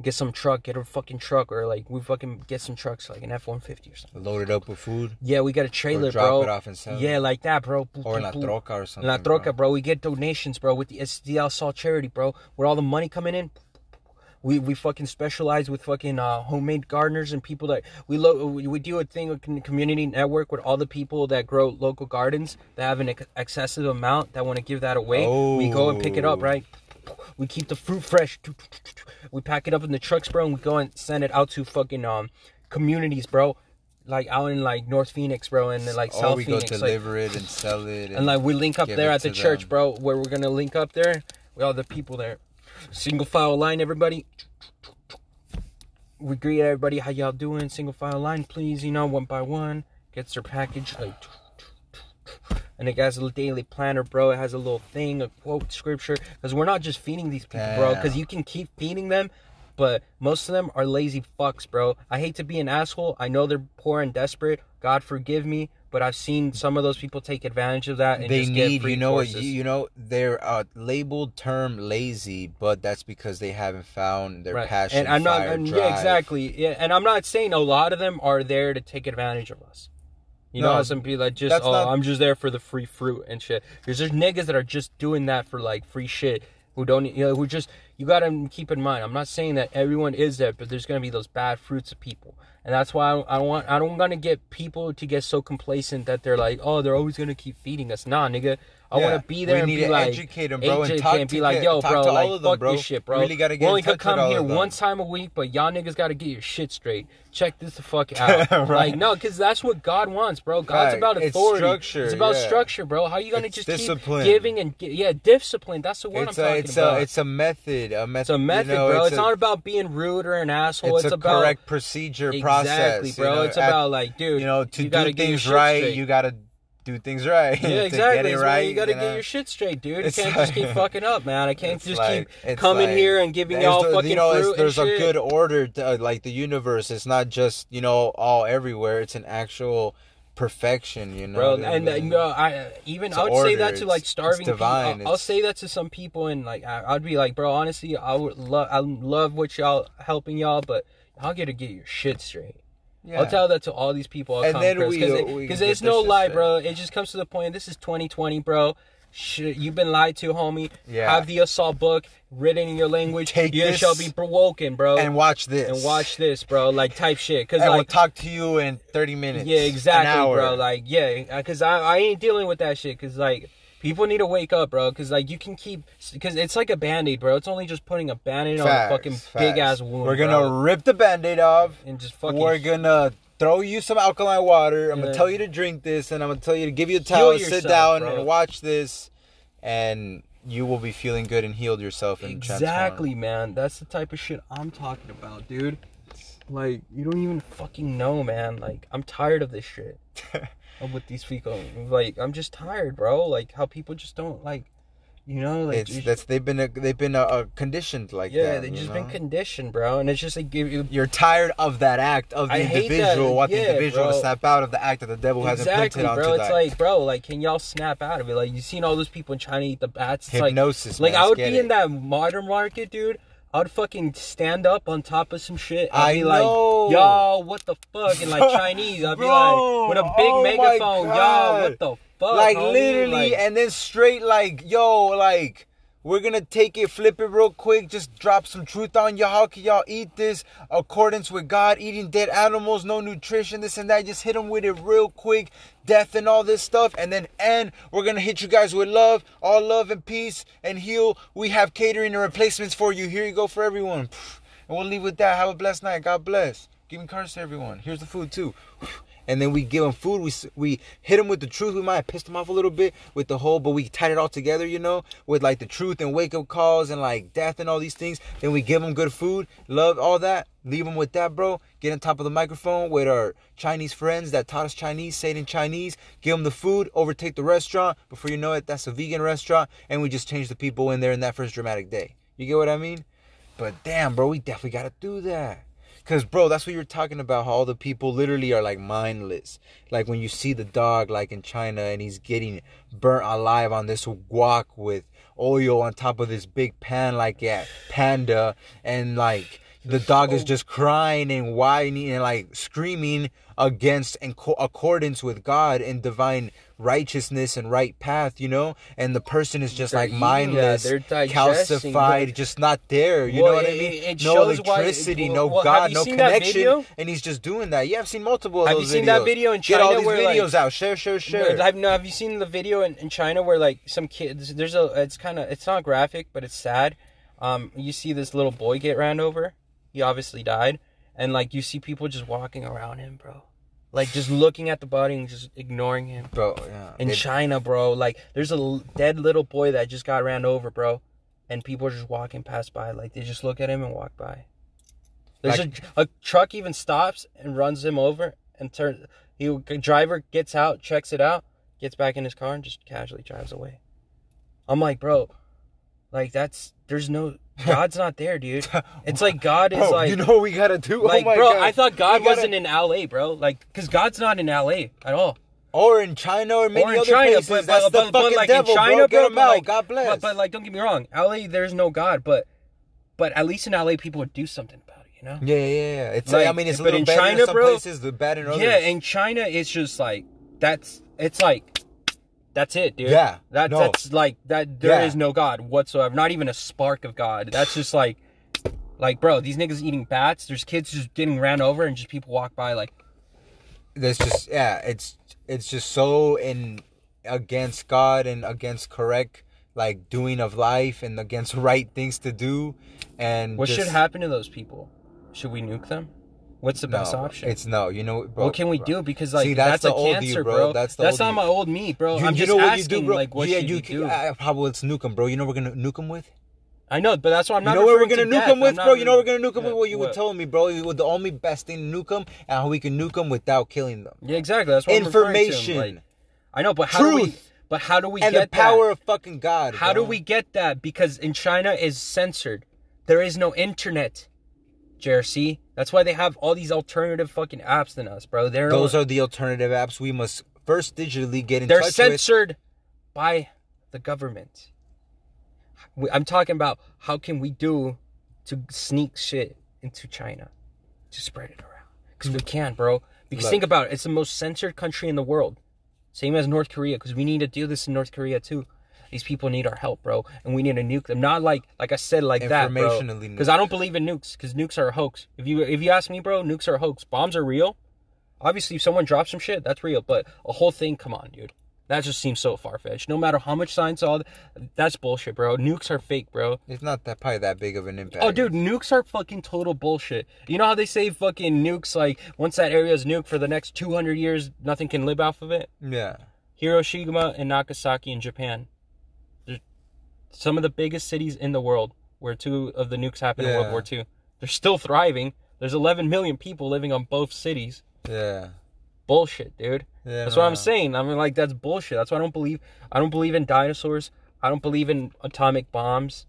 [SPEAKER 4] Get some truck, get a fucking truck, or like we fucking get some trucks, like an F one fifty or something.
[SPEAKER 2] Load it up with food.
[SPEAKER 4] Yeah, we got a trailer,
[SPEAKER 2] drop
[SPEAKER 4] bro.
[SPEAKER 2] it off and sell
[SPEAKER 4] yeah, like that, bro.
[SPEAKER 2] Or
[SPEAKER 4] boop,
[SPEAKER 2] La. Troca or something.
[SPEAKER 4] La
[SPEAKER 2] bro.
[SPEAKER 4] Troca, bro. We get donations, bro, with the SDL Salt Charity, bro. Where all the money coming in. We, we fucking specialize with fucking uh, homemade gardeners and people that we lo- we, we do a thing with community network with all the people that grow local gardens that have an ex- excessive amount that want to give that away. We go and pick it up,
[SPEAKER 2] Oh.
[SPEAKER 4] right? We keep the fruit fresh. We pack it up in the trucks, bro, and we go and send it out to fucking um communities, bro. Like out in like North Phoenix, bro, and then, like
[SPEAKER 2] Or
[SPEAKER 4] South
[SPEAKER 2] Oh, we go
[SPEAKER 4] Phoenix, like,
[SPEAKER 2] deliver it and sell it.
[SPEAKER 4] and like we link up there at the church,
[SPEAKER 2] them.
[SPEAKER 4] bro, where we're gonna link up there with all the people there. Single file line, everybody. We greet everybody. How y'all doing? Single file line, please. You know, one by one. Gets their package like. And it has a little daily planner, bro. It has a little thing, a quote, scripture. Because we're not just feeding these people, bro. Because you can keep feeding them, but most of them are lazy fucks, bro. I hate to be an asshole. I know they're poor and desperate. God forgive me, but I've seen some of those people take advantage of that and
[SPEAKER 2] they
[SPEAKER 4] just get
[SPEAKER 2] need,
[SPEAKER 4] free
[SPEAKER 2] you know, what,
[SPEAKER 4] courses.
[SPEAKER 2] you, you know, they're a labeled term lazy, but that's because they haven't found their
[SPEAKER 4] right.
[SPEAKER 2] passion.
[SPEAKER 4] and I'm not, and- yeah, exactly. Yeah, and I'm not saying a lot of them are there to take advantage of us. You know
[SPEAKER 2] No,
[SPEAKER 4] how some people like just oh
[SPEAKER 2] not-
[SPEAKER 4] I'm just there for the free fruit and shit. Because there's niggas that are just doing that for like free shit who don't you know who just you gotta keep in mind. I'm not saying that everyone is there, but there's gonna be those bad fruits of people, and that's why I, don't want I don't want to get people to get so complacent that they're like oh they're always gonna keep feeding us. Nah, nigga, I
[SPEAKER 2] Yeah,
[SPEAKER 4] want to be there
[SPEAKER 2] we
[SPEAKER 4] and
[SPEAKER 2] need
[SPEAKER 4] be
[SPEAKER 2] to
[SPEAKER 4] like
[SPEAKER 2] educate 'em, bro, and talk
[SPEAKER 4] and be like yo, bro, like
[SPEAKER 2] of them,
[SPEAKER 4] fuck
[SPEAKER 2] bro.
[SPEAKER 4] this shit, bro.
[SPEAKER 2] We really gotta get in
[SPEAKER 4] only could come here one time a week, but y'all niggas gotta get your shit straight. Check this the fuck <laughs> out.
[SPEAKER 2] Right.
[SPEAKER 4] Like no, because that's what God wants, bro. God's
[SPEAKER 2] Fact.
[SPEAKER 4] about
[SPEAKER 2] It's
[SPEAKER 4] authority.
[SPEAKER 2] structure,
[SPEAKER 4] It's about
[SPEAKER 2] yeah.
[SPEAKER 4] structure, bro. How you gonna
[SPEAKER 2] It's
[SPEAKER 4] just
[SPEAKER 2] discipline.
[SPEAKER 4] keep giving and gi- yeah, discipline. That's the word
[SPEAKER 2] It's
[SPEAKER 4] I'm
[SPEAKER 2] a,
[SPEAKER 4] talking
[SPEAKER 2] it's
[SPEAKER 4] about.
[SPEAKER 2] a, it's a method, a method.
[SPEAKER 4] It's a method,
[SPEAKER 2] you know,
[SPEAKER 4] bro. It's,
[SPEAKER 2] a-
[SPEAKER 4] not about being rude or an asshole.
[SPEAKER 2] It's,
[SPEAKER 4] It's,
[SPEAKER 2] a
[SPEAKER 4] about
[SPEAKER 2] correct procedure
[SPEAKER 4] exactly,
[SPEAKER 2] process, you
[SPEAKER 4] bro. it's about like, dude,
[SPEAKER 2] you know, to do
[SPEAKER 4] get
[SPEAKER 2] things right, you gotta do things right. <laughs>
[SPEAKER 4] Yeah, exactly.
[SPEAKER 2] Get it right,
[SPEAKER 4] you gotta
[SPEAKER 2] know?
[SPEAKER 4] get your shit straight, dude. You
[SPEAKER 2] It's
[SPEAKER 4] can't just keep fucking up, man. I can't just
[SPEAKER 2] like-
[SPEAKER 4] keep coming
[SPEAKER 2] like-
[SPEAKER 4] here and giving y'all
[SPEAKER 2] the-
[SPEAKER 4] fucking
[SPEAKER 2] you know,
[SPEAKER 4] fruit
[SPEAKER 2] there's
[SPEAKER 4] and
[SPEAKER 2] a
[SPEAKER 4] shit.
[SPEAKER 2] good order to uh, like the universe. It's not just you know all everywhere. It's an actual perfection. You know,
[SPEAKER 4] bro.
[SPEAKER 2] I
[SPEAKER 4] And uh,
[SPEAKER 2] mean?
[SPEAKER 4] you I even
[SPEAKER 2] It's
[SPEAKER 4] I would say that to like starving people. I'll, I'll say that to some people, and like I, I'd be like, bro, honestly, I would love, I love what y'all helping y'all, but y'all gotta get your shit straight.
[SPEAKER 2] Yeah.
[SPEAKER 4] I'll tell that to all these people. I'll
[SPEAKER 2] And then
[SPEAKER 4] across,
[SPEAKER 2] we-
[SPEAKER 4] cause uh,
[SPEAKER 2] we
[SPEAKER 4] it-
[SPEAKER 2] can
[SPEAKER 4] cause
[SPEAKER 2] get
[SPEAKER 4] it's no lie, bro. It just comes to the point. This is 2020, bro. Shit, you've been lied to, homie.
[SPEAKER 2] Yeah.
[SPEAKER 4] Have the US-ALL book written in your language.
[SPEAKER 2] Take
[SPEAKER 4] you
[SPEAKER 2] this
[SPEAKER 4] shall be broken, bro.
[SPEAKER 2] and watch this.
[SPEAKER 4] and watch this, bro. Like type shit, cause
[SPEAKER 2] we'll
[SPEAKER 4] like
[SPEAKER 2] talk to you in 30 minutes.
[SPEAKER 4] yeah,
[SPEAKER 2] an
[SPEAKER 4] exactly,
[SPEAKER 2] hour.
[SPEAKER 4] bro. Like, yeah, cause I, I ain't dealing with that shit. Cause like, people need to wake up, bro. Cause like, you can keep, cause it's like a band aid, bro. It's only just putting a band aid on a fucking
[SPEAKER 2] facts.
[SPEAKER 4] big ass wound.
[SPEAKER 2] We're gonna
[SPEAKER 4] bro.
[SPEAKER 2] rip the band-aid off.
[SPEAKER 4] and just fucking.
[SPEAKER 2] We're gonna throw you some alkaline water. I'm
[SPEAKER 4] Yeah.
[SPEAKER 2] gonna tell you to drink this, and I'm gonna tell you to give you a towel, sit down,
[SPEAKER 4] bro.
[SPEAKER 2] and watch this, and you will be feeling good and healed yourself. And
[SPEAKER 4] exactly, man. That's the type of shit I'm talking about, dude. Like, you don't even fucking know, man. Like, I'm tired of this shit. I'm with these people. Like, I'm just tired, bro. Like, how people just don't like, you know, like.
[SPEAKER 2] it's that's they've been they've been uh, uh, conditioned like
[SPEAKER 4] yeah,
[SPEAKER 2] that.
[SPEAKER 4] they've just
[SPEAKER 2] know?
[SPEAKER 4] been conditioned, bro. And it's just like you.
[SPEAKER 2] You're tired of that act of the
[SPEAKER 4] I
[SPEAKER 2] individual. The
[SPEAKER 4] Yeah,
[SPEAKER 2] individual to
[SPEAKER 4] bro.
[SPEAKER 2] snap out of the act that the devil has
[SPEAKER 4] Exactly,
[SPEAKER 2] implanted onto
[SPEAKER 4] bro. It's
[SPEAKER 2] that.
[SPEAKER 4] like, bro, like, can y'all snap out of it? Like, you seen all those people in China eat the bats? It's like,
[SPEAKER 2] Hypnosis.
[SPEAKER 4] like
[SPEAKER 2] man,
[SPEAKER 4] I would be
[SPEAKER 2] get
[SPEAKER 4] in that modern market, dude. I would fucking stand up on top of some shit. I'd
[SPEAKER 2] I
[SPEAKER 4] be
[SPEAKER 2] know.
[SPEAKER 4] like, y'all, what the fuck? And like <laughs> Chinese, I'd be
[SPEAKER 2] Bro,
[SPEAKER 4] like, with a big
[SPEAKER 2] oh
[SPEAKER 4] megaphone, y'all, what the fuck?
[SPEAKER 2] like
[SPEAKER 4] homie?
[SPEAKER 2] literally
[SPEAKER 4] Like,
[SPEAKER 2] and then straight like yo like we're gonna take it flip it real quick. Just drop some truth on y'all. How can y'all eat this accordance with god? Eating dead animals no nutrition this and that. Just hit them with it real quick. Death and all this stuff. And then end, we're gonna hit you guys with love. All love and peace and heal. We have catering and replacements for you. Here you go for everyone. And we'll leave with that. Have a blessed night. God bless. Give me cards to everyone. Here's the food too and then we give them food. We we hit them with the truth. We might have pissed them off a little bit with the whole, but we tied it all together, you know, with like the truth and wake up calls and like death and all these things. Then we give them good food, love, all that. Leave them with that, bro. Get on top of the microphone with our Chinese friends that taught us Chinese, say it in Chinese. Give them the food, overtake the restaurant. Before you know it, that's a vegan restaurant, and we just change the people in there in that first dramatic day. You get what I mean? But damn, bro, we definitely gotta do that. Cause bro, that's what you're talking about. How all the people literally are like mindless. Like when you see the dog, like in China, and he's getting burnt alive on this guac with oil on top of this big pan, like at Panda, and like the dog is oh. just crying and whining and like screaming against and co- accordance with God and divine righteousness and right path, you know. And the person is just
[SPEAKER 4] They're
[SPEAKER 2] like mindless,
[SPEAKER 4] that, they're digesting
[SPEAKER 2] calcified, just not there. You
[SPEAKER 4] Well,
[SPEAKER 2] know what I mean?
[SPEAKER 4] it
[SPEAKER 2] no
[SPEAKER 4] shows why-
[SPEAKER 2] electricity, no
[SPEAKER 4] well,
[SPEAKER 2] God, no connection, and he's just doing that. Yeah, I've seen multiple of
[SPEAKER 4] Have
[SPEAKER 2] those
[SPEAKER 4] you seen that video in China?
[SPEAKER 2] Get all these
[SPEAKER 4] where, like-
[SPEAKER 2] videos out. Share, share, share.
[SPEAKER 4] Have, no, have you seen the video in, in China where like some kids? There's a. It's kind of. It's not graphic, but it's sad. Um, you see this little boy get ran over. He obviously died, and like you see people just walking around him, bro. Like just looking at the body and just ignoring him.
[SPEAKER 2] Bro, yeah.
[SPEAKER 4] In
[SPEAKER 2] They-
[SPEAKER 4] China, bro, like there's a l- dead little boy that just got ran over, bro, and people are just walking past by, like they just look at him and walk by. There's
[SPEAKER 2] Like-
[SPEAKER 4] a, a truck even stops and runs him over and turns. He driver gets out, checks it out, gets back in his car and just casually drives away. I'm like, bro, like that's there's no <laughs> God's not there, dude. It's like <laughs> God is
[SPEAKER 2] Bro,
[SPEAKER 4] like
[SPEAKER 2] you know what we gotta do?
[SPEAKER 4] Oh like,
[SPEAKER 2] oh my
[SPEAKER 4] bro,
[SPEAKER 2] God.
[SPEAKER 4] I thought God
[SPEAKER 2] We gotta-
[SPEAKER 4] wasn't in LA, bro. Like, cause God's not in LA at all.
[SPEAKER 2] Or in China or many
[SPEAKER 4] or in
[SPEAKER 2] other
[SPEAKER 4] China,
[SPEAKER 2] places.
[SPEAKER 4] but,
[SPEAKER 2] That's
[SPEAKER 4] but,
[SPEAKER 2] the
[SPEAKER 4] but,
[SPEAKER 2] fucking
[SPEAKER 4] like
[SPEAKER 2] devil,
[SPEAKER 4] in China,
[SPEAKER 2] bro.
[SPEAKER 4] Bro,
[SPEAKER 2] him
[SPEAKER 4] but
[SPEAKER 2] out.
[SPEAKER 4] like,
[SPEAKER 2] God bless.
[SPEAKER 4] But, but like, don't get me wrong, LA, there's no God, but but at least in LA, people would do something about it, you know?
[SPEAKER 2] yeah, yeah, yeah. It's
[SPEAKER 4] Like,
[SPEAKER 2] I mean, it's a
[SPEAKER 4] but
[SPEAKER 2] little
[SPEAKER 4] in
[SPEAKER 2] better
[SPEAKER 4] China,
[SPEAKER 2] in some
[SPEAKER 4] bro,
[SPEAKER 2] places, the bad in others.
[SPEAKER 4] Yeah, in China, it's just like that's it's like that's it, dude.
[SPEAKER 2] Yeah,
[SPEAKER 4] that,
[SPEAKER 2] no.
[SPEAKER 4] that's like that. There is
[SPEAKER 2] Yeah.
[SPEAKER 4] no God whatsoever, not even a spark of God. That's just like. Like, bro, these niggas eating bats. There's kids just getting ran over, and just people walk by like,
[SPEAKER 2] That's just yeah. It's it's just so in against God and against correct like doing of life and against <laughs> right things to do. And
[SPEAKER 4] what
[SPEAKER 2] just,
[SPEAKER 4] should happen to those people? Should we nuke them? What's the best
[SPEAKER 2] no,
[SPEAKER 4] option?
[SPEAKER 2] It's no. You know, bro,
[SPEAKER 4] what can we
[SPEAKER 2] bro.
[SPEAKER 4] do? Because like
[SPEAKER 2] See, that's
[SPEAKER 4] that's,
[SPEAKER 2] the
[SPEAKER 4] a
[SPEAKER 2] old you,
[SPEAKER 4] cancer,
[SPEAKER 2] bro.
[SPEAKER 4] bro.
[SPEAKER 2] That's
[SPEAKER 4] That's,
[SPEAKER 2] the old
[SPEAKER 4] not
[SPEAKER 2] you.
[SPEAKER 4] my old me, bro.
[SPEAKER 2] You,
[SPEAKER 4] I'm
[SPEAKER 2] you
[SPEAKER 4] just
[SPEAKER 2] know what
[SPEAKER 4] asking,
[SPEAKER 2] you do, bro?
[SPEAKER 4] like, what
[SPEAKER 2] yeah,
[SPEAKER 4] should
[SPEAKER 2] you can,
[SPEAKER 4] do?
[SPEAKER 2] uh, probably let's nuke them, bro. You know we're gonna nuke them with.
[SPEAKER 4] I know, but that's why I'm not.
[SPEAKER 2] You know where we're gonna
[SPEAKER 4] to
[SPEAKER 2] nuke them with, bro? You know what we're gonna nuke them with? What you were telling me, bro. You- were The only best thing to nuke them and how we can nuke them without killing them.
[SPEAKER 4] Yeah, exactly. That's what I'm.
[SPEAKER 2] Information.
[SPEAKER 4] Like, I know, but how do we?
[SPEAKER 2] Truth.
[SPEAKER 4] But how do we
[SPEAKER 2] and
[SPEAKER 4] get
[SPEAKER 2] the power
[SPEAKER 4] that?
[SPEAKER 2] of fucking God.
[SPEAKER 4] How do we get that? Because in China is censored. There is no internet. JRC. That's why they have all these alternative fucking apps than us, bro. They're
[SPEAKER 2] Those are the alternative apps we must first digitally get in
[SPEAKER 4] they're
[SPEAKER 2] touch with.
[SPEAKER 4] censored by the government. I'm talking about how can we do to sneak shit into China to spread it around? Because we can, bro. Because
[SPEAKER 2] Look.
[SPEAKER 4] think about it, it's the most censored country in the world. Same as North Korea, because we need to do this in North Korea too. These people need our help, bro, and we need to nuke them. Not like, like I said, like that, bro. Because I don't believe in nukes. Because nukes are a hoax. If you if you ask me, bro, nukes are a hoax. Bombs are real. Obviously, if someone drops some shit, that's real. But a whole thing, come on, dude. That just seems so far fetched. No matter how much science, all that's bullshit, bro. Nukes are fake, bro.
[SPEAKER 2] It's not that probably that big of an impact.
[SPEAKER 4] Oh, dude, nukes are fucking total bullshit. You know how they say fucking nukes, like, once that area is nuked for the next 200 years, nothing can live off of it?
[SPEAKER 2] Yeah.
[SPEAKER 4] Hiroshima and Nagasaki in Japan. Some of the biggest cities in the world where two of the nukes happened in World War II. They're still thriving. There's 11 million people living on both cities.
[SPEAKER 2] Yeah.
[SPEAKER 4] Bullshit, dude.
[SPEAKER 2] Yeah.
[SPEAKER 4] That's what I'm saying. I mean, like that's bullshit. That's why I don't believe. I don't believe in dinosaurs. I don't believe in atomic bombs.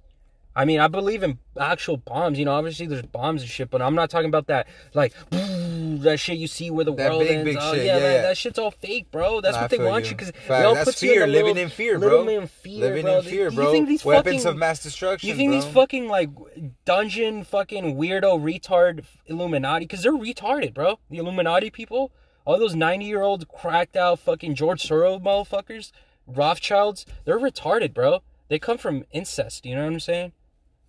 [SPEAKER 4] I mean, I believe in actual bombs. You know, obviously there's bombs and shit, but I'm not talking about that like <laughs> that shit you see where the
[SPEAKER 2] That
[SPEAKER 4] world
[SPEAKER 2] big,
[SPEAKER 4] ends.
[SPEAKER 2] big
[SPEAKER 4] Oh,
[SPEAKER 2] shit,
[SPEAKER 4] yeah,
[SPEAKER 2] yeah,
[SPEAKER 4] man,
[SPEAKER 2] yeah.
[SPEAKER 4] that shit's all fake, bro. That's
[SPEAKER 2] Nah,
[SPEAKER 4] what they want
[SPEAKER 2] you.
[SPEAKER 4] you because
[SPEAKER 2] Fact, that's fear, living in fear, bro.
[SPEAKER 4] Living in fear,
[SPEAKER 2] Living
[SPEAKER 4] bro.
[SPEAKER 2] in fear,
[SPEAKER 4] You
[SPEAKER 2] bro.
[SPEAKER 4] think these
[SPEAKER 2] Weapons
[SPEAKER 4] fucking,
[SPEAKER 2] of mass destruction.
[SPEAKER 4] You think
[SPEAKER 2] bro.
[SPEAKER 4] these fucking like dungeon fucking weirdo retard Illuminati? Because they're retarded, bro. The Illuminati people, all those ninety year old cracked out fucking George Soros motherfuckers, Rothschilds, they're retarded, bro. They come from incest. You know what I'm saying?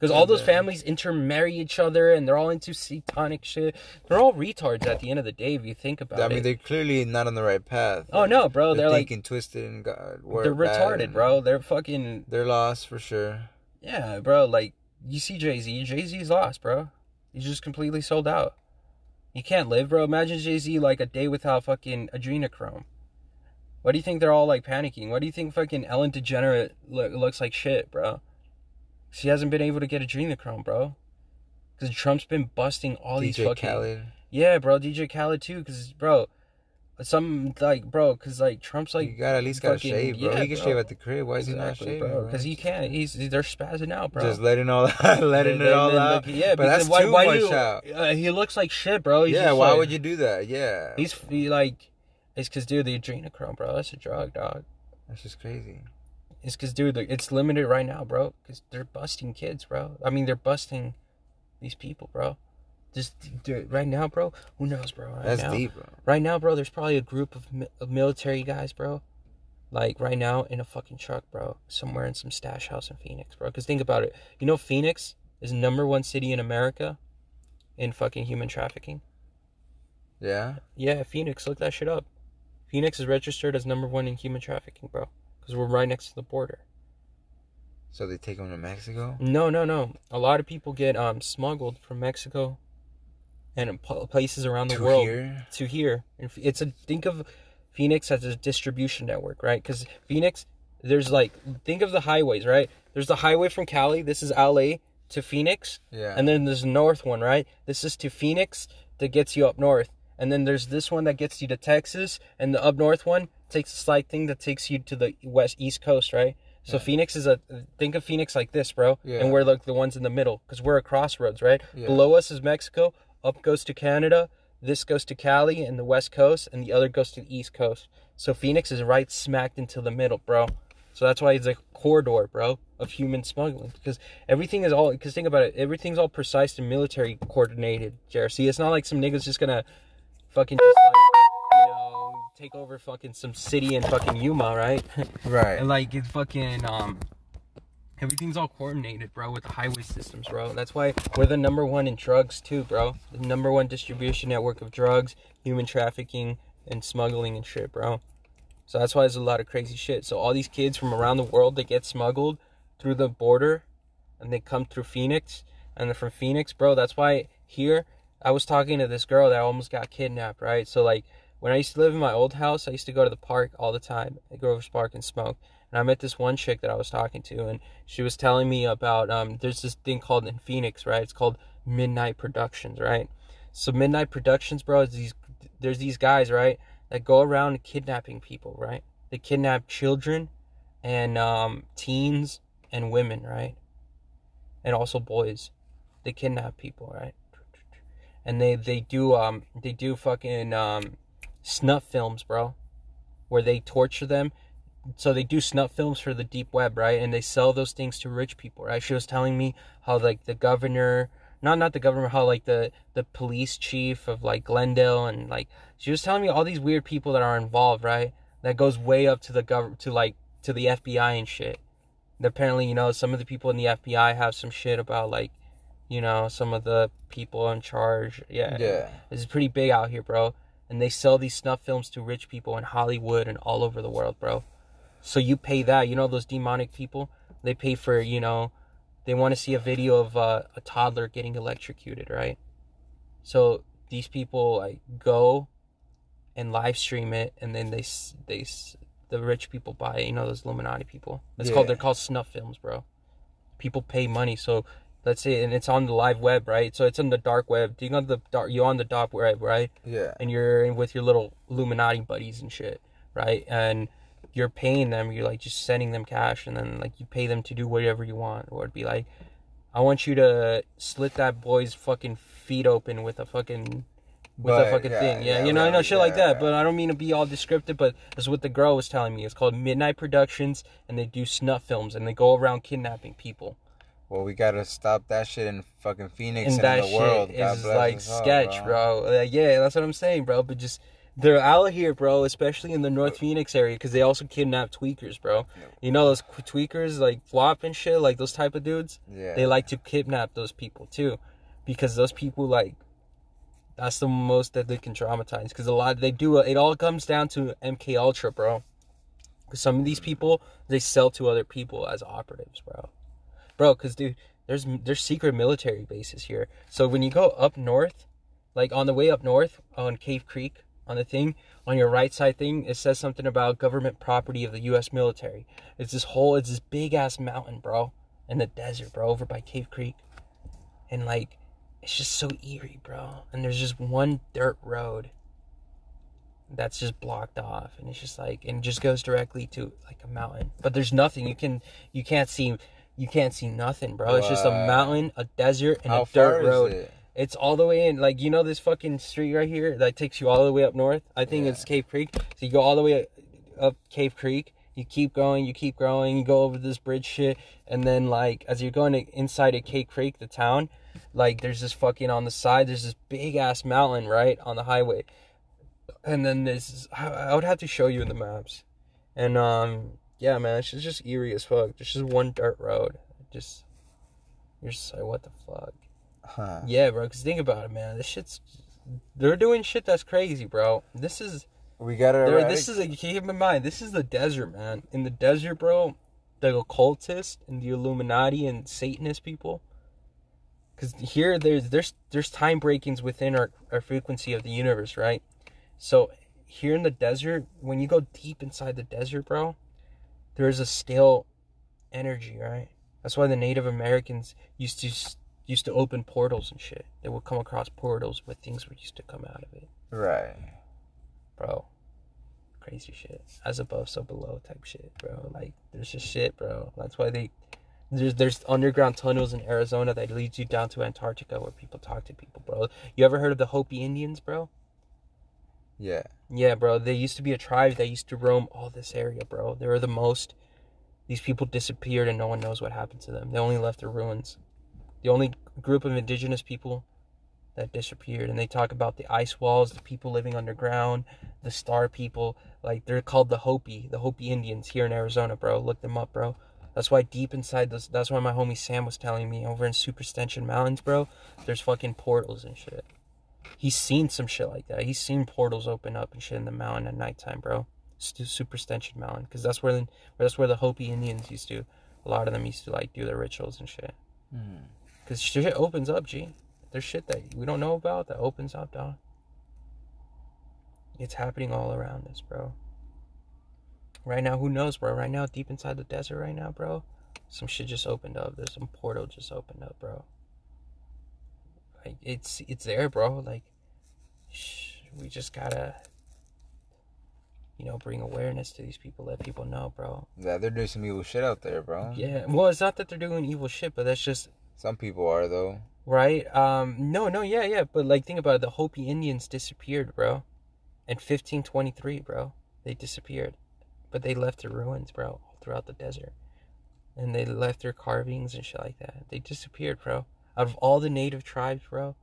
[SPEAKER 4] Because all those families intermarry each other and they're all into satanic shit. They're all retards at the end of the day if you think about it.
[SPEAKER 2] I mean,
[SPEAKER 4] it.
[SPEAKER 2] they're clearly not on the right path.
[SPEAKER 4] Oh no, bro!
[SPEAKER 2] They're,
[SPEAKER 4] They're, like
[SPEAKER 2] thinking twisted and God,
[SPEAKER 4] they're retarded, bro. They're fucking
[SPEAKER 2] They're lost for sure.
[SPEAKER 4] Yeah, bro. Like you see Jay Z. Jay Z's lost, bro. He's just completely sold out. He can't live, bro. Imagine Jay Z like a day without fucking adrenochrome. Why do you think they're all like panicking? Why do you think fucking Ellen DeGenerate look, looks like shit, bro? She hasn't been able to get adrenochrome, bro. Because Trump's been busting all these
[SPEAKER 2] DJ
[SPEAKER 4] fucking
[SPEAKER 2] Khaled.
[SPEAKER 4] yeah, bro. DJ Khaled too, because bro, some like bro, because like Trump's like
[SPEAKER 2] you got at least got to
[SPEAKER 4] fucking-
[SPEAKER 2] shave, bro.
[SPEAKER 4] yeah,
[SPEAKER 2] he can
[SPEAKER 4] bro.
[SPEAKER 2] shave at the crib. Why is
[SPEAKER 4] exactly,
[SPEAKER 2] he not shaving,
[SPEAKER 4] bro? Because he can't. He's they're spazzing out, bro.
[SPEAKER 2] Just letting all <laughs> letting
[SPEAKER 4] Then-
[SPEAKER 2] it all out.
[SPEAKER 4] look- yeah,
[SPEAKER 2] but that's
[SPEAKER 4] why,
[SPEAKER 2] too
[SPEAKER 4] why
[SPEAKER 2] much
[SPEAKER 4] you,
[SPEAKER 2] out.
[SPEAKER 4] Uh, he looks like shit, bro. He's
[SPEAKER 2] yeah, why
[SPEAKER 4] like-
[SPEAKER 2] would you do that? Yeah,
[SPEAKER 4] He's he, like, it's because dude, the adrenochrome, bro. That's a drug, dog.
[SPEAKER 2] that's just crazy.
[SPEAKER 4] It's because dude, it's limited right now, bro. Because they're busting kids, bro. I mean, they're busting these people, bro. Just dude, right now, bro. Who knows, bro? Right
[SPEAKER 2] That's
[SPEAKER 4] now,
[SPEAKER 2] deep, bro.
[SPEAKER 4] right now, bro. There's probably a group of, mi- of military guys, bro. Like right now in a fucking truck, bro, somewhere in some stash house in Phoenix, bro. Because think about it. You know, Phoenix is number one city in America in fucking human trafficking.
[SPEAKER 2] Yeah,
[SPEAKER 4] Yeah, Phoenix. Look that shit up. Phoenix is registered as number one in human trafficking, bro. Because we're right next to the border.
[SPEAKER 2] so they take them to Mexico.
[SPEAKER 4] No, no, no. A lot of people get um smuggled from Mexico and places around the
[SPEAKER 2] To
[SPEAKER 4] world
[SPEAKER 2] here?
[SPEAKER 4] to here. And it's a think of Phoenix as a distribution network, right? Because Phoenix, there's like think of the highways, right? There's the highway from Cali. This is LA to Phoenix,
[SPEAKER 2] Yeah,
[SPEAKER 4] and then there's the north one, right? This is to Phoenix that gets you up north. And then there's this one that gets you to Texas, and the up north one takes a slight thing that takes you to the west east coast, right? So Phoenix is a think of Phoenix like this, bro.
[SPEAKER 2] Yeah.
[SPEAKER 4] And we're like the ones in the middle because we're a crossroads, right?
[SPEAKER 2] Yeah.
[SPEAKER 4] Below us is Mexico. Up goes to Canada. This goes to Cali and the west coast, and the other goes to the east coast. So Phoenix is right smacked into the middle, bro. So that's why it's a corridor, bro, of human smuggling. Because everything is all. Because think about it, everything's all precise and military coordinated. JRC. It's not like some niggas just gonna fucking just like take over fucking some city in fucking Yuma, right? <laughs>
[SPEAKER 2] right.
[SPEAKER 4] And like it's fucking um everything's all coordinated, bro, with the highway systems, bro. That's why we're the number one in drugs too, bro. The number one distribution network of drugs, human trafficking, and smuggling and shit, bro. So that's why there's a lot of crazy shit. So all these kids from around the world they get smuggled through the border and they come through Phoenix. And then from Phoenix, bro, that's why here I was talking to this girl that almost got kidnapped, right? So like when I used to live in my old house, I used to go to the park all the time at Grover's Park and smoke. And I met this one chick that I was talking to, and she was telling me about um, there's this thing called in Phoenix, right? It's called Midnight Productions, right? So Midnight Productions, bro, is these there's these guys, right, that go around kidnapping people, right? They kidnap children and um, teens and women, right? And also boys. They kidnap people, right? And they they do um they do fucking um snuff films, bro, where they torture them. So they do snuff films for the deep web, right? And they sell those things to rich people, right? She was telling me how like the governor, not not the governor, how like the the police chief of like Glendale and like she was telling me all these weird people that are involved, right? That goes way up to the government to like to the FBI and shit. And apparently, you know, some of the people in the FBI have some shit about like, you know, some of the people in charge. Yeah,
[SPEAKER 2] Yeah.
[SPEAKER 4] this is pretty big out here, bro. And they sell these snuff films to rich people in Hollywood and all over the world, bro. So you pay that, you know, those demonic people, they pay for, you know, they want to see a video of uh, a toddler getting electrocuted, right? So these people like go and live stream it, and then they they the rich people buy it. You know, those Illuminati people. It's called they're called snuff films, bro. People pay money, so let's say, and it's on the live web, right? So it's on the dark web. You on the dark, you on the dark web, right?
[SPEAKER 2] Yeah.
[SPEAKER 4] and you're in with your little Illuminati buddies and shit, right? And you're paying them, you're like just sending them cash, and then like you pay them to do whatever you want, or it'd be like, I want you to slit that boy's fucking feet open with a fucking with a fucking
[SPEAKER 2] yeah,
[SPEAKER 4] thing, yeah,
[SPEAKER 2] yeah,
[SPEAKER 4] you know, I know
[SPEAKER 2] right,
[SPEAKER 4] shit like
[SPEAKER 2] yeah.
[SPEAKER 4] that, but I don't mean to be all descriptive, but that's what the girl was telling me. It's called Midnight Productions, and they do snuff films, and they go around kidnapping people.
[SPEAKER 2] Well, we gotta stop that shit in fucking Phoenix
[SPEAKER 4] and
[SPEAKER 2] and,
[SPEAKER 4] that
[SPEAKER 2] in the world.
[SPEAKER 4] shit
[SPEAKER 2] God
[SPEAKER 4] is like
[SPEAKER 2] us all,
[SPEAKER 4] sketch, bro. Like, yeah, that's what I'm saying, bro. But just they're out here, bro, especially in the North Phoenix area, because they also kidnap tweakers, bro. You know those tweakers, like Flop and shit, like those type of dudes.
[SPEAKER 2] Yeah.
[SPEAKER 4] They like to kidnap those people too, because those people like that's the most that they can traumatize. Because a lot they do. Uh, it all comes down to MK Ultra, bro. Because some of these people they sell to other people as operatives, bro. Bro, because dude, there's there's secret military bases here. So when you go up north, like on the way up north on Cave Creek, on the thing on your right side thing, it says something about government property of the U.S. military. It's this whole, it's this big ass mountain, bro, in the desert, bro, over by Cave Creek, and like, it's just so eerie, bro. And there's just one dirt road that's just blocked off, and it's just like, and it just goes directly to like a mountain. But there's nothing you can, you can't see. You can't see nothing, bro. It's just a mountain, a desert, and
[SPEAKER 2] How
[SPEAKER 4] a dirt road.
[SPEAKER 2] it?
[SPEAKER 4] It's all the way in. Like you know this fucking street right here that takes you all the way up north. I think
[SPEAKER 2] Yeah.
[SPEAKER 4] it's Cave Creek. So you go all the way up Cave Creek. You keep going. You keep growing. You go over this bridge shit, and then like as you're going to, inside of Cave Creek, the town, like there's this fucking on the side. There's this big ass mountain right on the highway, and then I I would have to show you in the maps, and um yeah man, it's just, eerie as fuck. There's just one dirt road. Just you're just like what the fuck.
[SPEAKER 2] Huh.
[SPEAKER 4] Yeah, bro. Cause think about it, man. This shit's they're doing shit that's crazy, bro. This is
[SPEAKER 2] We gotta.
[SPEAKER 4] this is a keep in mind. This is the desert, man. In the desert, bro, the occultists and the Illuminati and Satanist people. Cause here there's there's there's time breakings within our our frequency of the universe, right? So here in the desert, when you go deep inside the desert, bro, there is a still energy, right? That's why the Native Americans used to used to open portals and shit. They would come across portals where things would used to come out of it,
[SPEAKER 2] right.
[SPEAKER 4] bro. Crazy shit. As above, so below type shit, bro. Like there's just shit, bro. That's why they there's there's underground tunnels in Arizona that leads you down to Antarctica where people talk to people, bro. You ever heard of the Hopi Indians, bro?
[SPEAKER 2] Yeah.
[SPEAKER 4] Yeah, bro. They used to be a tribe that used to roam all this area, bro. They were the most. These people disappeared and no one knows what happened to them. They only left the ruins. The only group of indigenous people that disappeared. And they talk about the ice walls, the people living underground, the star people. Like, they're called the Hopi, the Hopi Indians here in Arizona, bro. Look them up, bro. That's why deep inside this, that's why my homie Sam was telling me over in Superstension Mountains, bro, there's fucking portals and shit. He's seen some shit like that. He's seen portals open up and shit in the mountain at nighttime, bro. Superstition Superstension Mountain, because that's where the that's where the Hopi Indians used to. A lot of them used to like do their rituals and shit.
[SPEAKER 2] Hmm.
[SPEAKER 4] Cause shit opens up, G. There's shit that we don't know about that opens up, dog. It's happening all around us, bro. Right now, who knows, bro? Right now, deep inside the desert, right now, bro, some shit just opened up. There's some portal just opened up, bro. Like it's it's there, bro. Like, we just gotta, you know, bring awareness to these people. Let people know, bro.
[SPEAKER 2] Yeah, they're doing some evil shit out there, bro.
[SPEAKER 4] Yeah. Well, it's not that they're doing evil shit, but that's just
[SPEAKER 2] Some people are though.
[SPEAKER 4] right. Um. No. No. Yeah. Yeah. But like, think about it. The Hopi Indians disappeared, bro. In 1523, bro, they disappeared, but they left their ruins, bro, all throughout the desert, and they left their carvings and shit like that. They disappeared, bro. Out of all the native tribes, bro,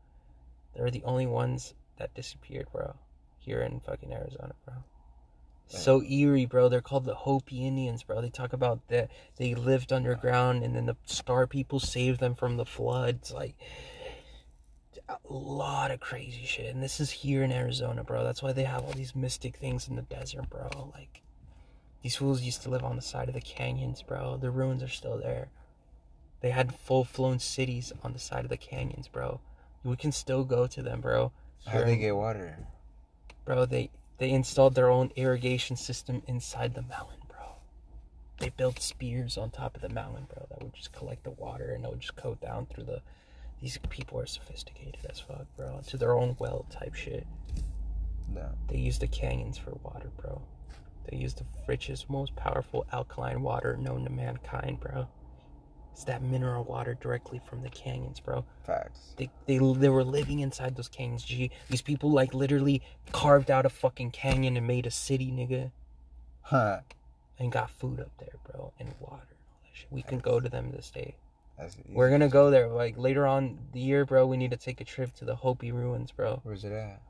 [SPEAKER 4] they're the only ones that disappeared, bro. Here in fucking Arizona, bro. So eerie, bro. They're called the Hopi Indians, bro. They talk about that they lived underground and then the star people saved them from the floods. Like a lot of crazy shit. And this is here in Arizona, bro. That's why they have all these mystic things in the desert, bro. Like these fools used to live on the side of the canyons, bro. The ruins are still there. They had full flown cities on the side of the canyons, bro. We can still go to them, bro.
[SPEAKER 2] How
[SPEAKER 4] do
[SPEAKER 2] they get water?
[SPEAKER 4] Bro, they they installed their own irrigation system inside the mountain, bro. They built spears on top of the mountain, bro, that would just collect the water and it would just go down through the. These people are sophisticated as fuck, bro. To their own well type shit.
[SPEAKER 2] No.
[SPEAKER 4] They use the canyons for water, bro. They use the richest, most powerful alkaline water known to mankind, bro. It's that mineral water directly from the canyons, bro.
[SPEAKER 2] Facts.
[SPEAKER 4] They, they they were living inside those canyons. G. These people like literally carved out a fucking canyon and made a city, nigga,
[SPEAKER 2] Huh.
[SPEAKER 4] and got food up there, bro, and water and all. We can go to them this day. We're gonna go there. Like later on the year, bro. We need to take a trip to the Hopi ruins, bro.
[SPEAKER 2] Where's it at?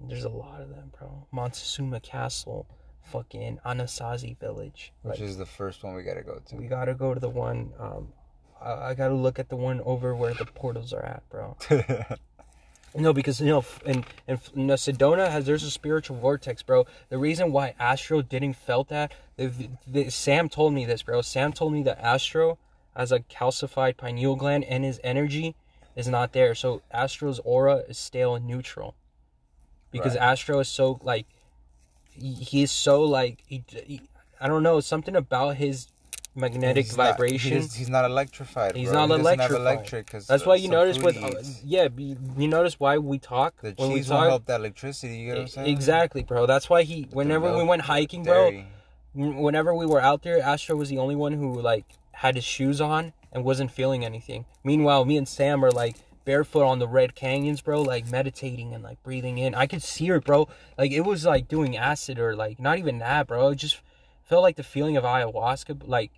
[SPEAKER 4] There's a lot of them, bro. Montezuma Castle, fucking Anasazi Village.
[SPEAKER 2] Which
[SPEAKER 4] Like,
[SPEAKER 2] is the first one we gotta go to.
[SPEAKER 4] we gotta go to the one. Um, I, I gotta look at the one over where the portals are at, bro. <laughs> No, because you know, and in no, Sedona has there's a spiritual vortex, bro. The reason why Astro didn't felt that, the, the, Sam told me this, bro. Sam told me that Astro has a calcified pineal gland, and his energy is not there. So Astro's aura is stale and neutral, because
[SPEAKER 2] Right.
[SPEAKER 4] Astro is so like, he, he is so like he, he, I don't know something about his magnetic
[SPEAKER 2] He's not-
[SPEAKER 4] vibration.
[SPEAKER 2] he's, he's not electrified.
[SPEAKER 4] He's
[SPEAKER 2] bro.
[SPEAKER 4] not
[SPEAKER 2] he
[SPEAKER 4] electrified.
[SPEAKER 2] electric
[SPEAKER 4] That's why you notice with uh, yeah, you notice why we talk
[SPEAKER 2] the
[SPEAKER 4] when we talk.
[SPEAKER 2] help that electricity. You get what I'm saying?
[SPEAKER 4] Exactly, bro. That's why he. Whenever we went hiking, bro. Whenever we were out there, Astro was the only one who like had his shoes on and wasn't feeling anything. Meanwhile, me and Sam are like barefoot on the red canyons, bro, like meditating and like breathing in. I could see it, bro. Like it was like doing acid or like not even that, bro. It just felt like the feeling of ayahuasca, like,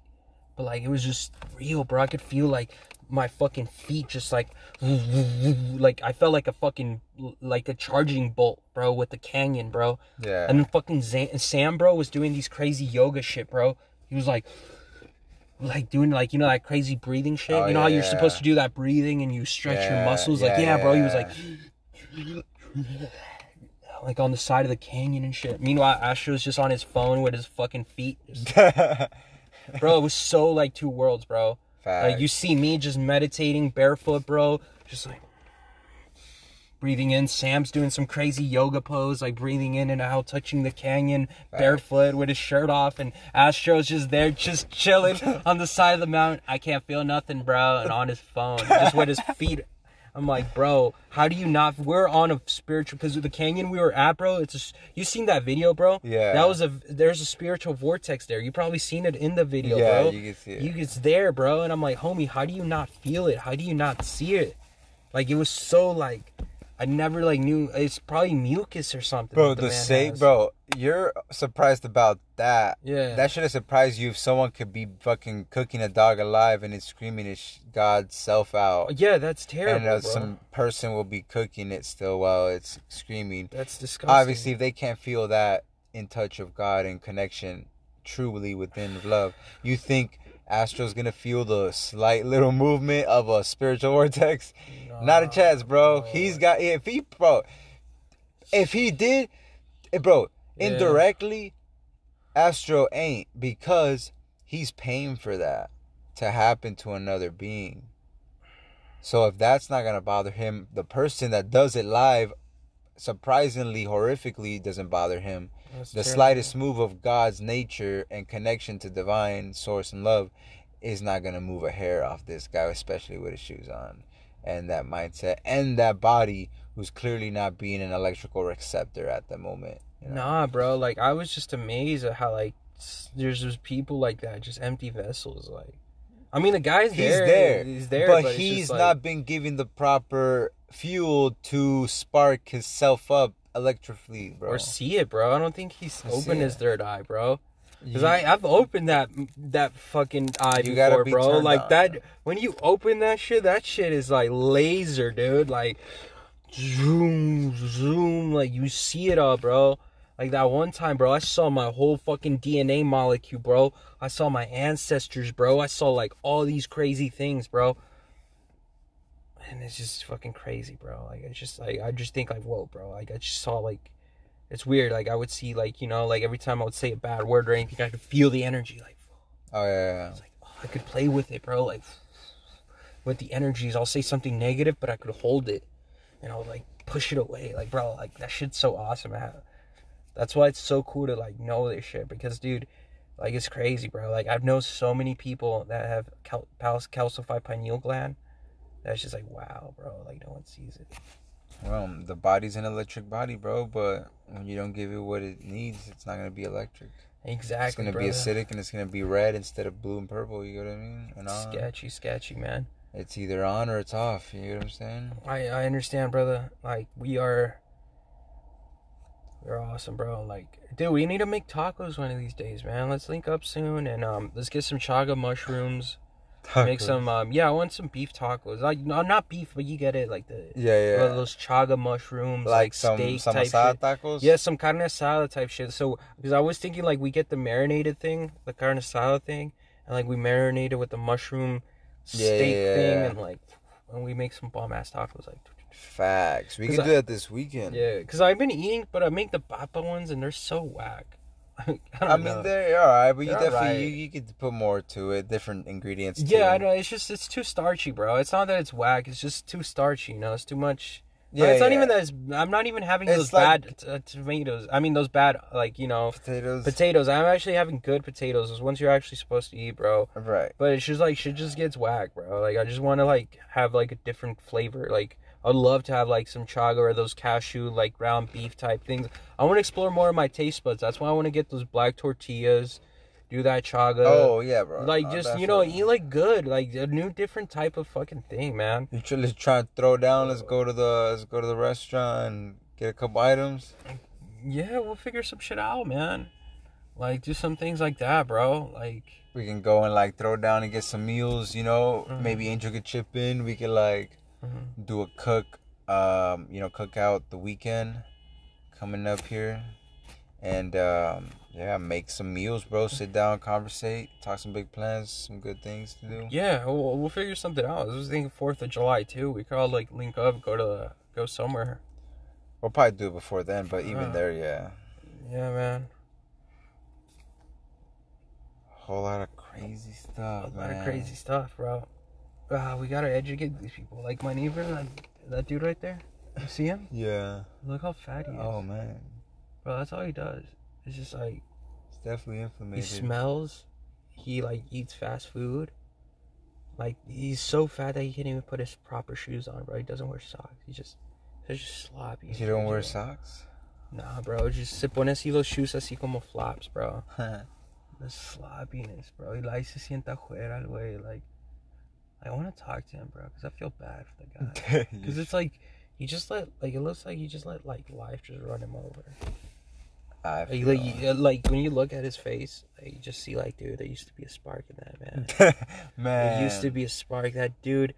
[SPEAKER 4] but like it was just real, bro. I could feel like my fucking feet just like like I felt like a fucking like a charging bolt, bro, with the canyon, bro.
[SPEAKER 2] Yeah.
[SPEAKER 4] And then fucking Zan- Sam, bro, was doing these crazy yoga shit, bro. He was like, like doing like you know that crazy breathing shit.
[SPEAKER 2] Oh,
[SPEAKER 4] you know how you're
[SPEAKER 2] yeah.
[SPEAKER 4] supposed to do that breathing and you stretch your
[SPEAKER 2] Yeah,
[SPEAKER 4] muscles. Like
[SPEAKER 2] yeah,
[SPEAKER 4] yeah, bro. He was like, like on the side of the canyon and shit. Meanwhile, Astro's just on his phone with his fucking feet. <laughs> Bro, it was so like two worlds, bro. Like you see me just meditating barefoot, bro, just like breathing in. Sam's doing some crazy yoga pose, like breathing in and out, touching the canyon barefoot with his shirt off, and Astro's just there, just chilling <laughs> on the side of the mountain. I can't feel nothing, bro, and on his phone, just with his <laughs> feet. I'm like, bro, how do you not? We're on a spiritual because the canyon we were at, bro. It's a, you seen that video, bro?
[SPEAKER 2] Yeah.
[SPEAKER 4] That was a there's a spiritual vortex there. You probably seen it in the video,
[SPEAKER 2] Yeah,
[SPEAKER 4] bro.
[SPEAKER 2] you can see it.
[SPEAKER 4] You it's there, bro. And I'm like, homie, how do you not feel it? How do you not see it? Like it was so like I never like knew it's probably mucus or something.
[SPEAKER 2] Bro,
[SPEAKER 4] the
[SPEAKER 2] the same, bro. You're surprised about that.
[SPEAKER 4] Yeah.
[SPEAKER 2] That should have surprised you if someone could be fucking cooking a dog alive and it's screaming its god self out.
[SPEAKER 4] Yeah, that's terrible,
[SPEAKER 2] and uh, some person will be cooking it still while it's screaming.
[SPEAKER 4] That's disgusting.
[SPEAKER 2] Obviously, if they can't feel that in touch of God and connection truly within love, you think Astro's gonna feel the slight little movement of a spiritual <laughs> vortex? Not a chance, bro. He's got if he bro, if he did, eh, bro,
[SPEAKER 4] Yeah.
[SPEAKER 2] indirectly, Astro ain't because he's paying for that to happen to another being. So if that's not gonna bother him, the person that does it live, surprisingly, horrifically, doesn't bother him.
[SPEAKER 4] That's
[SPEAKER 2] the slightest move of God's nature and connection to divine source and love is not gonna move a hair off this guy, especially with his shoes on, and that mindset and that body who's clearly not being an electrical receptor at the moment. you know?
[SPEAKER 4] Nah, bro. Like I was just amazed at how like there's just people like that, just empty vessels. Like, I mean, the guy's
[SPEAKER 2] He's
[SPEAKER 4] there.
[SPEAKER 2] there,
[SPEAKER 4] He's there,
[SPEAKER 2] but,
[SPEAKER 4] but,
[SPEAKER 2] he's
[SPEAKER 4] like,
[SPEAKER 2] not been given the proper fuel to spark himself up electrically, bro.
[SPEAKER 4] or see it, bro. I don't think he's opened his third eye, bro. Cause I I've opened that that fucking eye
[SPEAKER 2] You
[SPEAKER 4] before,
[SPEAKER 2] be
[SPEAKER 4] bro. Like
[SPEAKER 2] on,
[SPEAKER 4] that
[SPEAKER 2] bro.
[SPEAKER 4] when you open that shit, that shit is like laser, dude. Like zoom, zoom. Like you see it all, bro. Like that one time, bro. I saw my whole fucking DNA molecule, bro. I saw my ancestors, bro. I saw like all these crazy things, bro. And it's just fucking crazy, bro. Like it's just like I just think like, whoa, bro. Like I just saw like it's weird. Like I would see like you know like every time I would say a bad word or anything, I could feel the energy. Like
[SPEAKER 2] Oh yeah.
[SPEAKER 4] it's like oh, I could play with it, bro. Like with the energies, I'll say something negative, but I could hold it and I'll like push it away. Like bro, like that shit's so awesome. That's why it's so cool to like know this shit because dude, like it's crazy, bro. Like I've known so many people that have cal- cal- calcified pineal gland. That's just like wow, bro. Like no one sees it.
[SPEAKER 2] Well, the body's an electric body, bro. But when you don't give it what it needs, it's not gonna be electric.
[SPEAKER 4] Exactly.
[SPEAKER 2] It's gonna
[SPEAKER 4] brother.
[SPEAKER 2] be acidic and it's gonna be red instead of blue and purple. You know what I mean? And on.
[SPEAKER 4] Sketchy, sketchy, man.
[SPEAKER 2] It's either on or it's off. You know what I'm saying?
[SPEAKER 4] I I understand, brother. Like we are, we're awesome, bro. Like, dude, we need to make tacos one of these days, man. Let's link up soon and um, let's get some chaga mushrooms. Make some um, yeah, I want some beef tacos. Like, no, not beef, but you get it, like the
[SPEAKER 2] Yeah, yeah.
[SPEAKER 4] those chaga mushrooms,
[SPEAKER 2] like,
[SPEAKER 4] like,
[SPEAKER 2] some
[SPEAKER 4] steak
[SPEAKER 2] some
[SPEAKER 4] type
[SPEAKER 2] asada
[SPEAKER 4] shit.
[SPEAKER 2] tacos.
[SPEAKER 4] Yeah, some carne asada type shit. So, because I was thinking like we get the marinated thing, the carne asada thing, and like we marinate it with the mushroom
[SPEAKER 2] Yeah,
[SPEAKER 4] steak
[SPEAKER 2] yeah,
[SPEAKER 4] thing,
[SPEAKER 2] yeah.
[SPEAKER 4] and like, and we make some bomb ass tacos. Like,
[SPEAKER 2] Facts. we can
[SPEAKER 4] I-
[SPEAKER 2] do that this weekend.
[SPEAKER 4] yeah, because I've been eating, but I make the papa ones, and they're so whack. <laughs> I,
[SPEAKER 2] I mean,
[SPEAKER 4] know.
[SPEAKER 2] they're alright, but you
[SPEAKER 4] They're
[SPEAKER 2] definitely
[SPEAKER 4] alright.
[SPEAKER 2] you, you could put more to it, different ingredients.
[SPEAKER 4] yeah, I know. It's just it's too starchy, bro. It's not that it's whack. It's just too starchy. You know, it's too much.
[SPEAKER 2] Yeah,
[SPEAKER 4] it's not even that. It's, I'm not even having
[SPEAKER 2] It's
[SPEAKER 4] those
[SPEAKER 2] like-
[SPEAKER 4] bad uh, tomatoes. I mean, those bad like you know
[SPEAKER 2] potatoes.
[SPEAKER 4] potatoes. I'm actually having good potatoes. Those ones you're actually supposed to eat, bro.
[SPEAKER 2] right.
[SPEAKER 4] But it's just like shit just gets whack, bro. Like I just want to like have like a different flavor. Like I'd love to have like some chaga or those cashew like ground beef type things. I want to explore more of my taste buds. That's why I want to get those black tortillas, do that chaga.
[SPEAKER 2] oh yeah, bro.
[SPEAKER 4] like
[SPEAKER 2] No,
[SPEAKER 4] just you know eat like good, like a new different type of fucking thing, man.
[SPEAKER 2] You let's try and throw down. Let's go to the let's go to the restaurant and get a couple items.
[SPEAKER 4] Yeah, we'll figure some shit out, man. Like do some things like that, bro. Like
[SPEAKER 2] We can go and like throw down and get some meals. You know,
[SPEAKER 4] Mhm.
[SPEAKER 2] maybe Angel could chip in. We could like
[SPEAKER 4] Mhm.
[SPEAKER 2] do a cook. Um, you know, cook out the weekend coming up here, and um, yeah, make some meals, bro. Sit down, conversate, talk some big plans, some good things to do.
[SPEAKER 4] yeah, we'll, we'll figure something out. I was thinking Fourth of July too. We could all like link up, go to go somewhere.
[SPEAKER 2] We'll probably do it before then, but even
[SPEAKER 4] Uh.
[SPEAKER 2] there, yeah,
[SPEAKER 4] Yeah, man.
[SPEAKER 2] whole lot of crazy stuff.
[SPEAKER 4] A lot
[SPEAKER 2] man.
[SPEAKER 4] of crazy stuff, bro. Ah, we gotta educate these people. Like my neighbor, that, that dude right there. You see him? <laughs>
[SPEAKER 2] Yeah.
[SPEAKER 4] Look how fat he is.
[SPEAKER 2] Oh man,
[SPEAKER 4] Bro, that's all he does. It's just like
[SPEAKER 2] it's definitely inflammation.
[SPEAKER 4] he smells. He like eats fast food. Like he's so fat that he can't even put his proper shoes on, bro. He doesn't wear socks. He just he's just sloppy.
[SPEAKER 2] You don't wear socks?
[SPEAKER 4] Nah, bro. Just se pone así los shoes así como flops, bro. <laughs> The sloppiness, bro. La ahí se sienta afuera, güey. Like, I want to talk to him, bro, because I feel bad for the guy. <laughs> Because it's like, he just let, like, it looks like he just let, like, life just run him over.
[SPEAKER 2] I
[SPEAKER 4] Like,
[SPEAKER 2] feel-
[SPEAKER 4] like, you- uh, like when you look at his face, like, you just see, like, dude, there used to be a spark in that man.
[SPEAKER 2] man, <laughs>
[SPEAKER 4] There used to be a spark. That dude,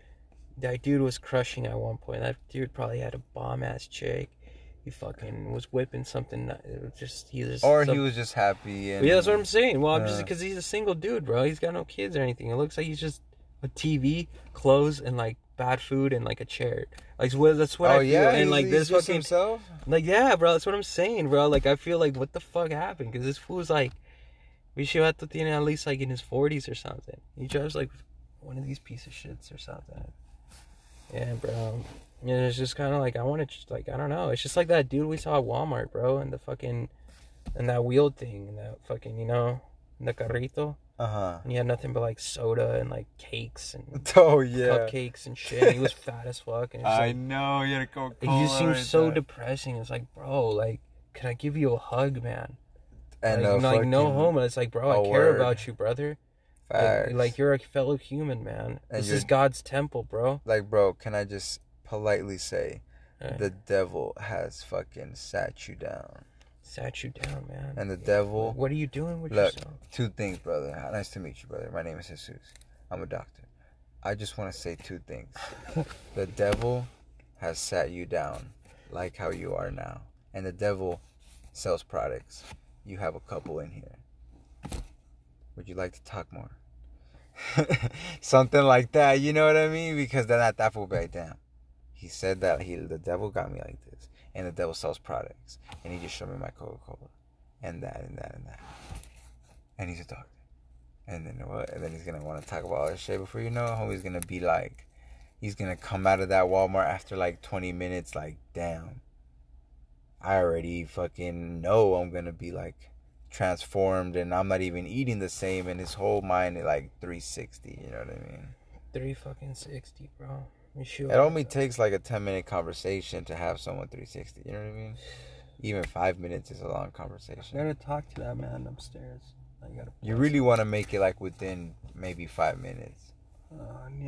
[SPEAKER 4] that dude was crushing at one point. That dude probably had a bomb ass chick. He fucking was whipping something. It was just, he was.
[SPEAKER 2] or
[SPEAKER 4] some-
[SPEAKER 2] he was just happy. And,
[SPEAKER 4] yeah, that's what I'm saying. Well, I'm just
[SPEAKER 2] uh,
[SPEAKER 4] because he's a single dude, bro. He's got no kids or anything. It looks like he's just a TV, clothes, and like bad food and like a chair. Like what, that's what
[SPEAKER 2] oh
[SPEAKER 4] I feel.
[SPEAKER 2] yeah,
[SPEAKER 4] and like
[SPEAKER 2] he's
[SPEAKER 4] this fucking
[SPEAKER 2] himself.
[SPEAKER 4] like yeah, bro. That's what I'm saying, bro. Like I feel like what the fuck happened? Because this fool's like, Vishivato tiene at least like in his 40s or something. He drives like one of these piece of shits or something. Yeah, bro. Yeah, it's just kind of like I want to just like I don't know. It's just like that dude we saw at Walmart, bro, and the fucking and that wheel thing and that fucking you know the carrito,
[SPEAKER 2] Uh huh.
[SPEAKER 4] and he had nothing but like soda and like cakes and <laughs>
[SPEAKER 2] Oh yeah.
[SPEAKER 4] cupcakes and shit. And he was fat as fuck, and
[SPEAKER 2] I
[SPEAKER 4] like,
[SPEAKER 2] know you had a Coca
[SPEAKER 4] it just seems so depressing. It's like, bro, like, can I give you a hug, man?
[SPEAKER 2] and
[SPEAKER 4] like,
[SPEAKER 2] uh,
[SPEAKER 4] like no home. It's like, bro, I
[SPEAKER 2] a
[SPEAKER 4] care
[SPEAKER 2] word.
[SPEAKER 4] about you, brother. Like,
[SPEAKER 2] facts.
[SPEAKER 4] like you're a fellow human, man.
[SPEAKER 2] And
[SPEAKER 4] this is God's temple, bro.
[SPEAKER 2] like, bro, can I just politely say,
[SPEAKER 4] Yeah.
[SPEAKER 2] the devil has fucking sat you down,
[SPEAKER 4] Sat you down, man.
[SPEAKER 2] and the devil.
[SPEAKER 4] What are you doing with
[SPEAKER 2] Look,
[SPEAKER 4] yourself?
[SPEAKER 2] two things, brother. Nice to meet you, brother. My name is Jesus. I'm a doctor. I just want to say two things. <laughs> the devil has sat you down like how you are now, and the devil sells products. You have a couple in here. Would you like to talk more? <laughs> Something like that, you know what I mean? Because then at that will be like, damn. He said that he the devil got me like this. And the devil sells products. And he just showed me my Coca Cola. And that and that and that. And he's a doctor. And then what? And then he's gonna want to talk about all this shit before you know, homie's gonna be like he's gonna come out of that Walmart after like 20 minutes, like, damn. I already fucking know I'm gonna be like transformed and I'm not even eating the same and his whole mind is like 360, you know what I mean?
[SPEAKER 4] Three fucking sixty, bro. Sure?
[SPEAKER 2] It only takes like a 10 minute conversation to have someone 360, you know what I mean? Even five minutes is a long
[SPEAKER 4] I
[SPEAKER 2] conversation.
[SPEAKER 4] gotta talk to that man upstairs. I gotta.
[SPEAKER 2] You really want to make it like within maybe five minutes.
[SPEAKER 4] Uh,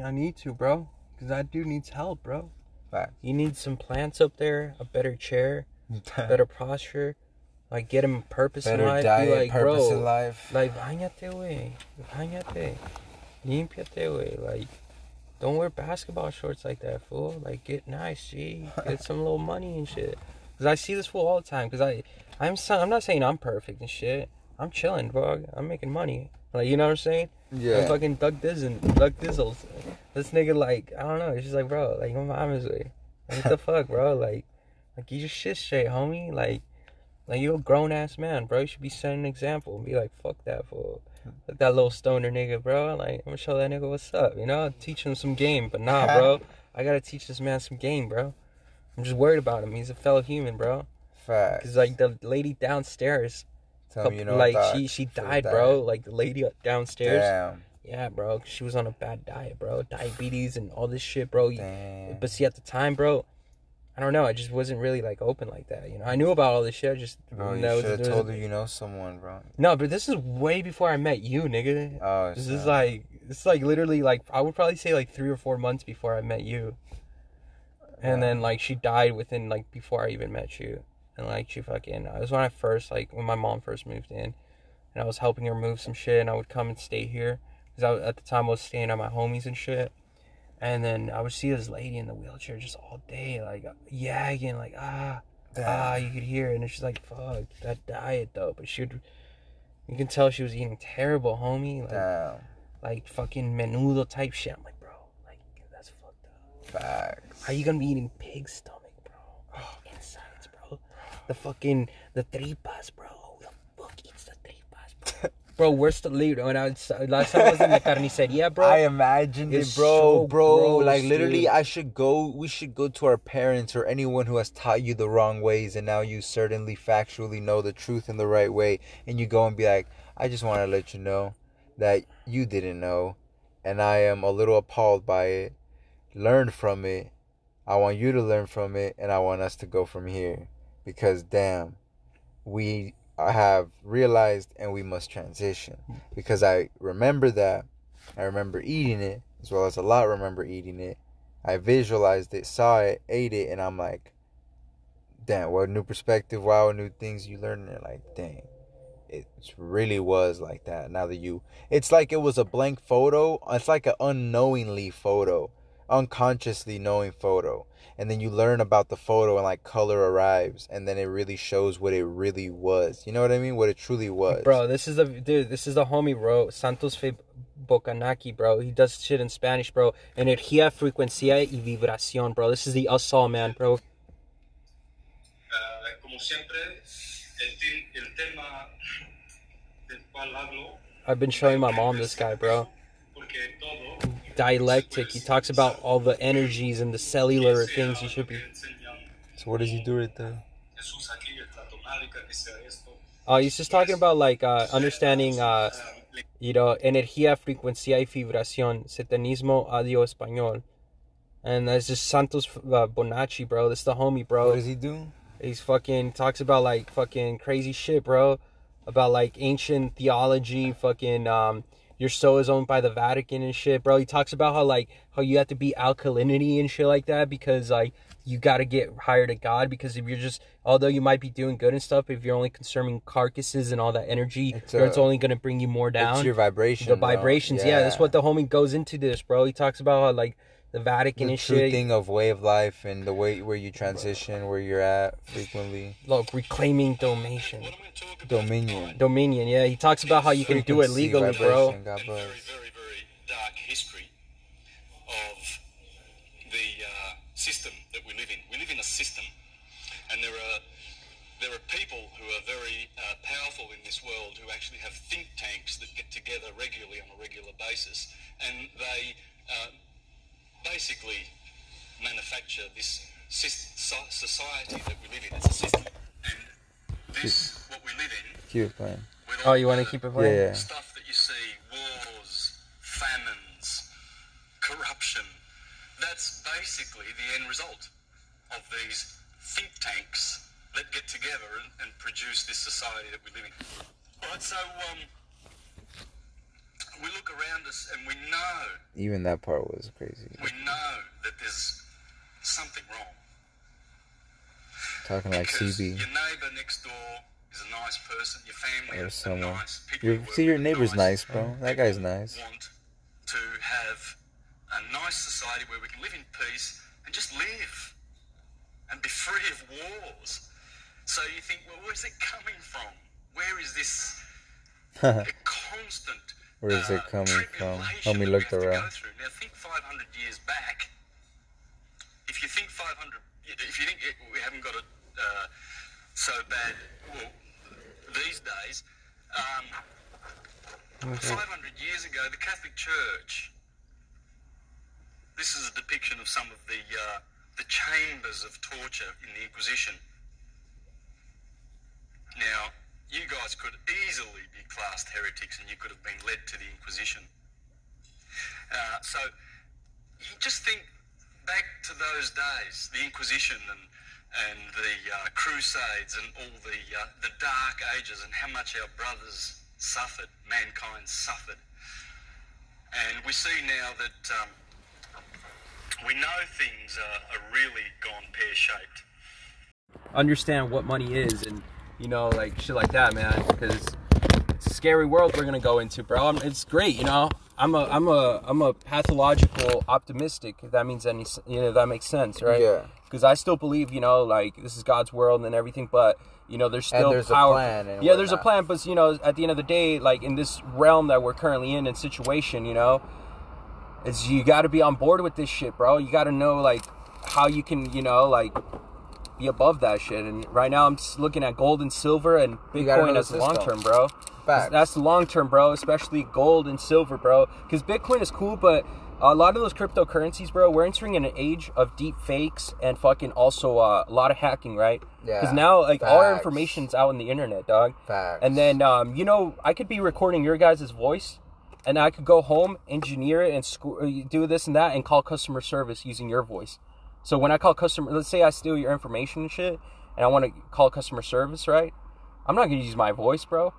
[SPEAKER 4] I need to, bro. Cause that dude needs help, bro.
[SPEAKER 2] Fact.
[SPEAKER 4] You need some plants up there, a better chair, <laughs> better posture, like get him purpose in
[SPEAKER 2] Better
[SPEAKER 4] life.
[SPEAKER 2] diet,
[SPEAKER 4] Be like,
[SPEAKER 2] purpose
[SPEAKER 4] bro,
[SPEAKER 2] in life.
[SPEAKER 4] like bañate, güey, bañate, limpiate, güey. Like, don't wear basketball shorts like that, fool. Like, get nice, G. Get some little money and shit. Cause I see this fool all the time. Cause I, I'm, so- I'm not saying I'm perfect and shit. I'm chilling, bro. I'm making money. Like, you know what I'm saying? I'm
[SPEAKER 2] yeah.
[SPEAKER 4] fucking Doug Dizzle, Doug Dizzles. This nigga, like, I don't know. It's just like, bro, like, my mom is. Like, what the <laughs> fuck, bro? Like, like, you just shit straight, homie. Like, like, you a grown ass man, bro. You should be setting an example and be like, fuck that fool. Like that little stoner nigga, bro. Like, I'm gonna show that nigga what's up, you know? Teach him some game. But nah, bro. I gotta teach this man some game, bro. I'm just worried about him. He's a fellow human, bro.
[SPEAKER 2] Fact.
[SPEAKER 4] Cause, like, the lady downstairs,
[SPEAKER 2] Tell me you know
[SPEAKER 4] like, she, she
[SPEAKER 2] should've
[SPEAKER 4] died, bro. Like, the lady downstairs.
[SPEAKER 2] Damn.
[SPEAKER 4] Yeah, bro. She was on a bad diet, bro. Diabetes and all this shit, bro.
[SPEAKER 2] Damn.
[SPEAKER 4] But see, at the time, bro, I don't know. I just wasn't really like open like that. You know, I knew about all this shit. I just
[SPEAKER 2] Bro, you
[SPEAKER 4] no,
[SPEAKER 2] should have told her you know someone, bro.
[SPEAKER 4] No, but this is way before I met you, nigga.
[SPEAKER 2] Oh,
[SPEAKER 4] This
[SPEAKER 2] snap.
[SPEAKER 4] is like this is like literally like I would probably say like three or four months before I met you. And
[SPEAKER 2] Yeah.
[SPEAKER 4] then like she died within like before I even met you. And like she fucking it was when I first like when my mom first moved in, and I was helping her move some shit, and I would come and stay here because at the time I was staying at my homies and shit. And then I would see this lady in the wheelchair just all day, like yagging, like ah, ah. You could hear it, and she's like, "Fuck that diet though." But she would, you can tell she was eating terrible, homie. Like,
[SPEAKER 2] Damn.
[SPEAKER 4] like fucking menudo type shit. I'm like, bro, like that's fucked up.
[SPEAKER 2] Facts.
[SPEAKER 4] How you gonna be eating pig stomach, bro? Insides, bro. The fucking the tripas, bro. Who the fuck eats the tripas, bro? <laughs> bro, where's the lead? When I was, last time I was in the <laughs> carniceria, bro.
[SPEAKER 2] I imagined it, bro,
[SPEAKER 4] so
[SPEAKER 2] bro.
[SPEAKER 4] gross,
[SPEAKER 2] like literally,
[SPEAKER 4] dude.
[SPEAKER 2] I should go. We should go to our parents or anyone who has taught you the wrong ways, and now you certainly factually know the truth in the right way, and you go and be like, I just want to let you know that you didn't know, and I am a little appalled by it. Learn from it. I want you to learn from it, and I want us to go from here, because damn, we have realized and we must transition because I remember that. I remember eating it as well as a lot remember eating it. I visualized it, saw it, ate it, and I'm like, damn, what new perspective, wow, new things you learn. And like, dang, it really was like that. Now that you, it's like it was a blank photo. It's like an unknowingly photo, unconsciously knowing photo. And then you learn about the photo and like color arrives, and then it really shows what it really was. You know what I mean? What it truly was.
[SPEAKER 4] Bro, this is the dude. This is the homie, bro. Santos Fe Bonacci, bro. He does shit in Spanish, bro. Energía, frecuencia y vibración, bro. This is the us all, man, bro.
[SPEAKER 3] Ah, como siempre, el, te- el tema del cual hablo.
[SPEAKER 4] I've been showing my mom this guy, bro.
[SPEAKER 3] Porque todo.
[SPEAKER 4] Dialectic. He talks about all the energies and the cellular things you should be.
[SPEAKER 2] So what does he do right there?
[SPEAKER 3] Jesús aquí, esta tomática, que sea esto.
[SPEAKER 4] Oh, he's just talking about like uh, understanding, uh, you know, energía, frecuencia y vibración, satanismo, audio español. And that's just Santos uh, Bonacci, bro. This is the homie, bro.
[SPEAKER 2] What does he do?
[SPEAKER 4] He's fucking talks about like fucking crazy shit, bro. About like ancient theology, fucking um your soul is owned by the Vatican and shit, bro. He talks about how like how you have to be alkalinity and shit like that because like you got to get higher to God because if you're just, although you might be doing good and stuff, if you're only consuming carcasses and all that energy,
[SPEAKER 2] It's
[SPEAKER 4] it's,
[SPEAKER 2] uh,
[SPEAKER 4] only going to bring you more down.
[SPEAKER 2] It's your vibration.
[SPEAKER 4] the vibrations, yeah. that's what the homie goes into this, bro. He talks about how, like the Vatican
[SPEAKER 2] the
[SPEAKER 4] and
[SPEAKER 2] true
[SPEAKER 4] shit,
[SPEAKER 2] thing of way of life and the way where you transition, where you're at frequently.
[SPEAKER 4] Look, reclaiming dominion.
[SPEAKER 2] Dominion.
[SPEAKER 4] Dominion, yeah. He talks about how you can do it legally, bro.
[SPEAKER 2] God bless.
[SPEAKER 5] very, very, very dark history of the uh, system that we live in. We live in a system, and there are there are people who are very uh, powerful in this world who actually have think tanks that get together regularly on a regular basis, and they uh, basically manufacture this society that we live in. It's a system, and this what we live in.
[SPEAKER 2] Keep it playing.
[SPEAKER 5] with
[SPEAKER 4] Oh, you want to keep it playing?
[SPEAKER 2] Yeah, yeah.
[SPEAKER 5] stuff that you see wars, famines, corruption. That's basically the end result of these think tanks that get together and, and produce this society that we live in. Right, so um, we look around us and we know,
[SPEAKER 2] Even that part was crazy.
[SPEAKER 5] we know that there's something wrong.
[SPEAKER 2] Talking like
[SPEAKER 5] Because
[SPEAKER 2] CB.
[SPEAKER 5] Your neighbour next door is a nice person. Your family
[SPEAKER 2] Or
[SPEAKER 5] are
[SPEAKER 2] someone.
[SPEAKER 5] nice. People
[SPEAKER 2] Your,
[SPEAKER 5] you
[SPEAKER 2] see, your neighbor's nice, bro. That guy's nice.
[SPEAKER 5] want to have a nice society where we can live in peace and just live and be free of wars. So you think, well, where's it coming from? Where is this <laughs> constant?
[SPEAKER 2] Where is it coming from?
[SPEAKER 5] tribulation
[SPEAKER 2] Help me look
[SPEAKER 5] have to go
[SPEAKER 2] around.
[SPEAKER 5] through? Now think 500 years back. If you think 500, if you think it, we haven't got it uh, so bad, well, these days. Um, 500 years ago, the Catholic Church. This is a depiction of some of the uh, the chambers of torture in the Inquisition. Now, you guys could easily be classed heretics, and you could have been led to the Inquisition. Uh, so, you just think back to those days, the Inquisition and and the uh, Crusades and all the uh, the Dark Ages, and how much our brothers suffered, mankind suffered, and we see now that um, we know things are, are really gone pear shaped.
[SPEAKER 4] understand what money is and you know like shit like that man because it's a scary world we're gonna go into bro I'm- it's great you know i'm a i'm a i'm a pathological optimistic if that means any you know that makes sense right
[SPEAKER 2] Yeah.
[SPEAKER 4] because i still believe you know like this is god's world and everything but you know there's
[SPEAKER 2] And
[SPEAKER 4] still
[SPEAKER 2] there's a
[SPEAKER 4] power
[SPEAKER 2] plan and
[SPEAKER 4] yeah there's a plan but you know at the end of the day like in this realm that we're currently in and situation you know is you got to be on board with this shit, bro. You got to know like how you can, you know, like be above that shit. And right now, I'm just looking at gold and silver and
[SPEAKER 2] You gotta know
[SPEAKER 4] Bitcoin as long term, bro.
[SPEAKER 2] Facts.
[SPEAKER 4] That's the long term, bro. Especially gold and silver, bro. Because Bitcoin is cool, but a lot of those cryptocurrencies, bro, we're entering in an age of deep fakes and fucking also uh, a lot of hacking, right?
[SPEAKER 2] Yeah.
[SPEAKER 4] Because now, like, all our
[SPEAKER 2] Facts.
[SPEAKER 4] information's out on the internet, dog.
[SPEAKER 2] Facts.
[SPEAKER 4] And then, um, you know, I could be recording your guys' voice, and I could go home, engineer it, and sco- uh, do this and that, and call customer service using your voice. So when I call customer, let's say I steal your information and shit, and I want to call customer service, right? I'm not gonna use my voice, bro,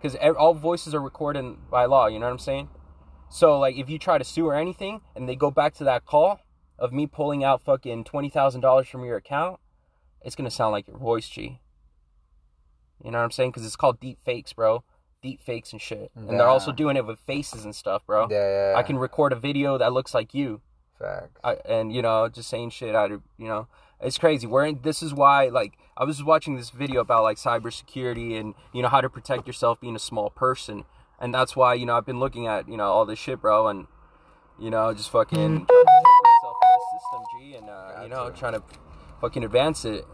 [SPEAKER 4] because all voices are recorded by law. You know what I'm saying? So like, if you try to sue or anything, and they go back to that call of me pulling out fucking twenty thousand dollars from your account, it's gonna sound like your voice, G. You know what I'm saying? Because it's called deep fakes, bro. Deep fakes and shit. And they're also doing it with faces and stuff, bro.
[SPEAKER 2] Yeah, yeah, yeah.
[SPEAKER 4] I can record a video that looks like you.
[SPEAKER 2] Facts.
[SPEAKER 4] I, and you know, just saying shit out of you know, it's crazy. We're in, this is why like I was watching this video about like cybersecurity and you know how to protect yourself being a small person, and that's why you know I've been looking at you know all this shit, bro, and you know just fucking to myself in the system, G, and uh, you know
[SPEAKER 2] Gotcha.
[SPEAKER 4] trying to fucking advance it.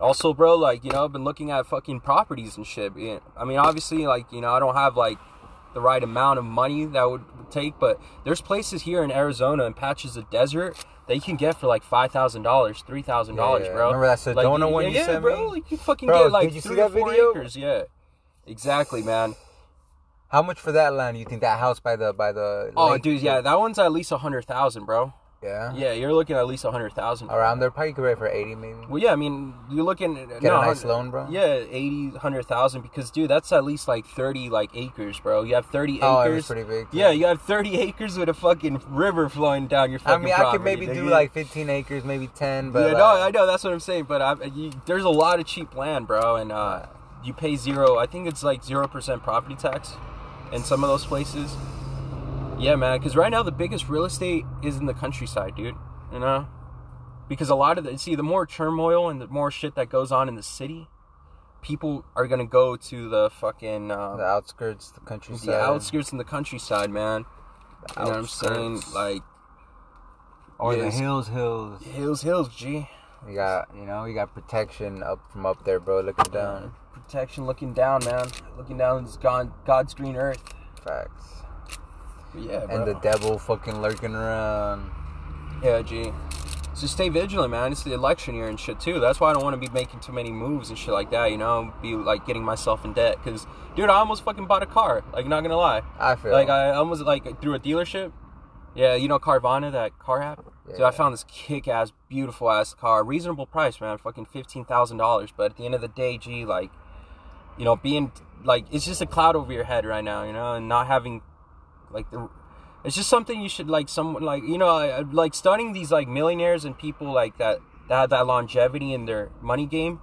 [SPEAKER 4] Also, bro, like you know, I've been looking at fucking properties and shit. I mean, obviously, like you know, I don't have like the right amount of money that would take, but there's places here in Arizona and patches of desert that you can get for like five thousand dollars, three thousand dollars,
[SPEAKER 2] Yeah,
[SPEAKER 4] bro.
[SPEAKER 2] remember that Sedona
[SPEAKER 4] like,
[SPEAKER 2] one
[SPEAKER 4] yeah,
[SPEAKER 2] you
[SPEAKER 4] yeah,
[SPEAKER 2] sent
[SPEAKER 4] bro.
[SPEAKER 2] me?
[SPEAKER 4] Like, you fucking
[SPEAKER 2] Bro,
[SPEAKER 4] get like
[SPEAKER 2] did you see
[SPEAKER 4] three
[SPEAKER 2] that
[SPEAKER 4] or four
[SPEAKER 2] video?
[SPEAKER 4] acres. Yeah, exactly, man.
[SPEAKER 2] How much for that land? You think that house by the by the?
[SPEAKER 4] Oh,
[SPEAKER 2] lake?
[SPEAKER 4] dude, yeah, that one's at least a hundred thousand, bro.
[SPEAKER 2] Yeah.
[SPEAKER 4] Yeah, you're looking at least a hundred thousand.
[SPEAKER 2] Around there, probably could for eighty maybe.
[SPEAKER 4] Well, yeah, I mean, you're looking at
[SPEAKER 2] Get a nice loan, bro?
[SPEAKER 4] Yeah, 80, 100,000 because dude, that's at least like 30 like acres, bro. You have 30
[SPEAKER 2] Oh, it
[SPEAKER 4] acres.
[SPEAKER 2] was pretty big. too.
[SPEAKER 4] yeah, you have 30 <laughs> acres with a fucking river flowing down your fucking. Property.
[SPEAKER 2] I mean, I could
[SPEAKER 4] property,
[SPEAKER 2] maybe do like 15 acres, maybe 10, but
[SPEAKER 4] yeah,
[SPEAKER 2] like,
[SPEAKER 4] no, I know that's what I'm saying, but I, you, there's a lot of cheap land, bro, and uh, you pay zero. I think it's like zero percent property tax in some of those places. Yeah, man, because right now the biggest real estate is in the countryside, dude. You know, because a lot of the see the more turmoil and the more shit that goes on in the city, people are gonna go to the fucking uh,
[SPEAKER 2] the outskirts, the countryside.
[SPEAKER 4] the outskirts and the countryside, man.
[SPEAKER 2] The
[SPEAKER 4] You know what I'm saying? Like
[SPEAKER 2] or the
[SPEAKER 4] yes.
[SPEAKER 2] hills, hills.
[SPEAKER 4] hills, hills, G.
[SPEAKER 2] You got, you know, you got protection up from up there, bro. Looking down.
[SPEAKER 4] protection looking down, man. Looking down is God, God's green earth.
[SPEAKER 2] Facts.
[SPEAKER 4] Yeah, bro.
[SPEAKER 2] And the devil fucking lurking around.
[SPEAKER 4] yeah, G. So stay vigilant, man. It's the election year and shit too. That's why I don't want to be making too many moves and shit like that. You know, be like getting myself in debt. Cause, dude, I almost fucking bought a car. Like, not gonna lie.
[SPEAKER 2] I feel
[SPEAKER 4] Like, I almost like through a dealership. Yeah, you know Carvana, that car app.
[SPEAKER 2] Yeah.
[SPEAKER 4] So I found this kick-ass, beautiful-ass car, reasonable price, man, fucking fifteen thousand dollars. But at the end of the day, G, like, you know, being like, it's just a cloud over your head right now, you know, and not having, like, the, it's just something you should like, someone like, you know, I- I- like studying these like millionaires and people like that that have that longevity in their money game.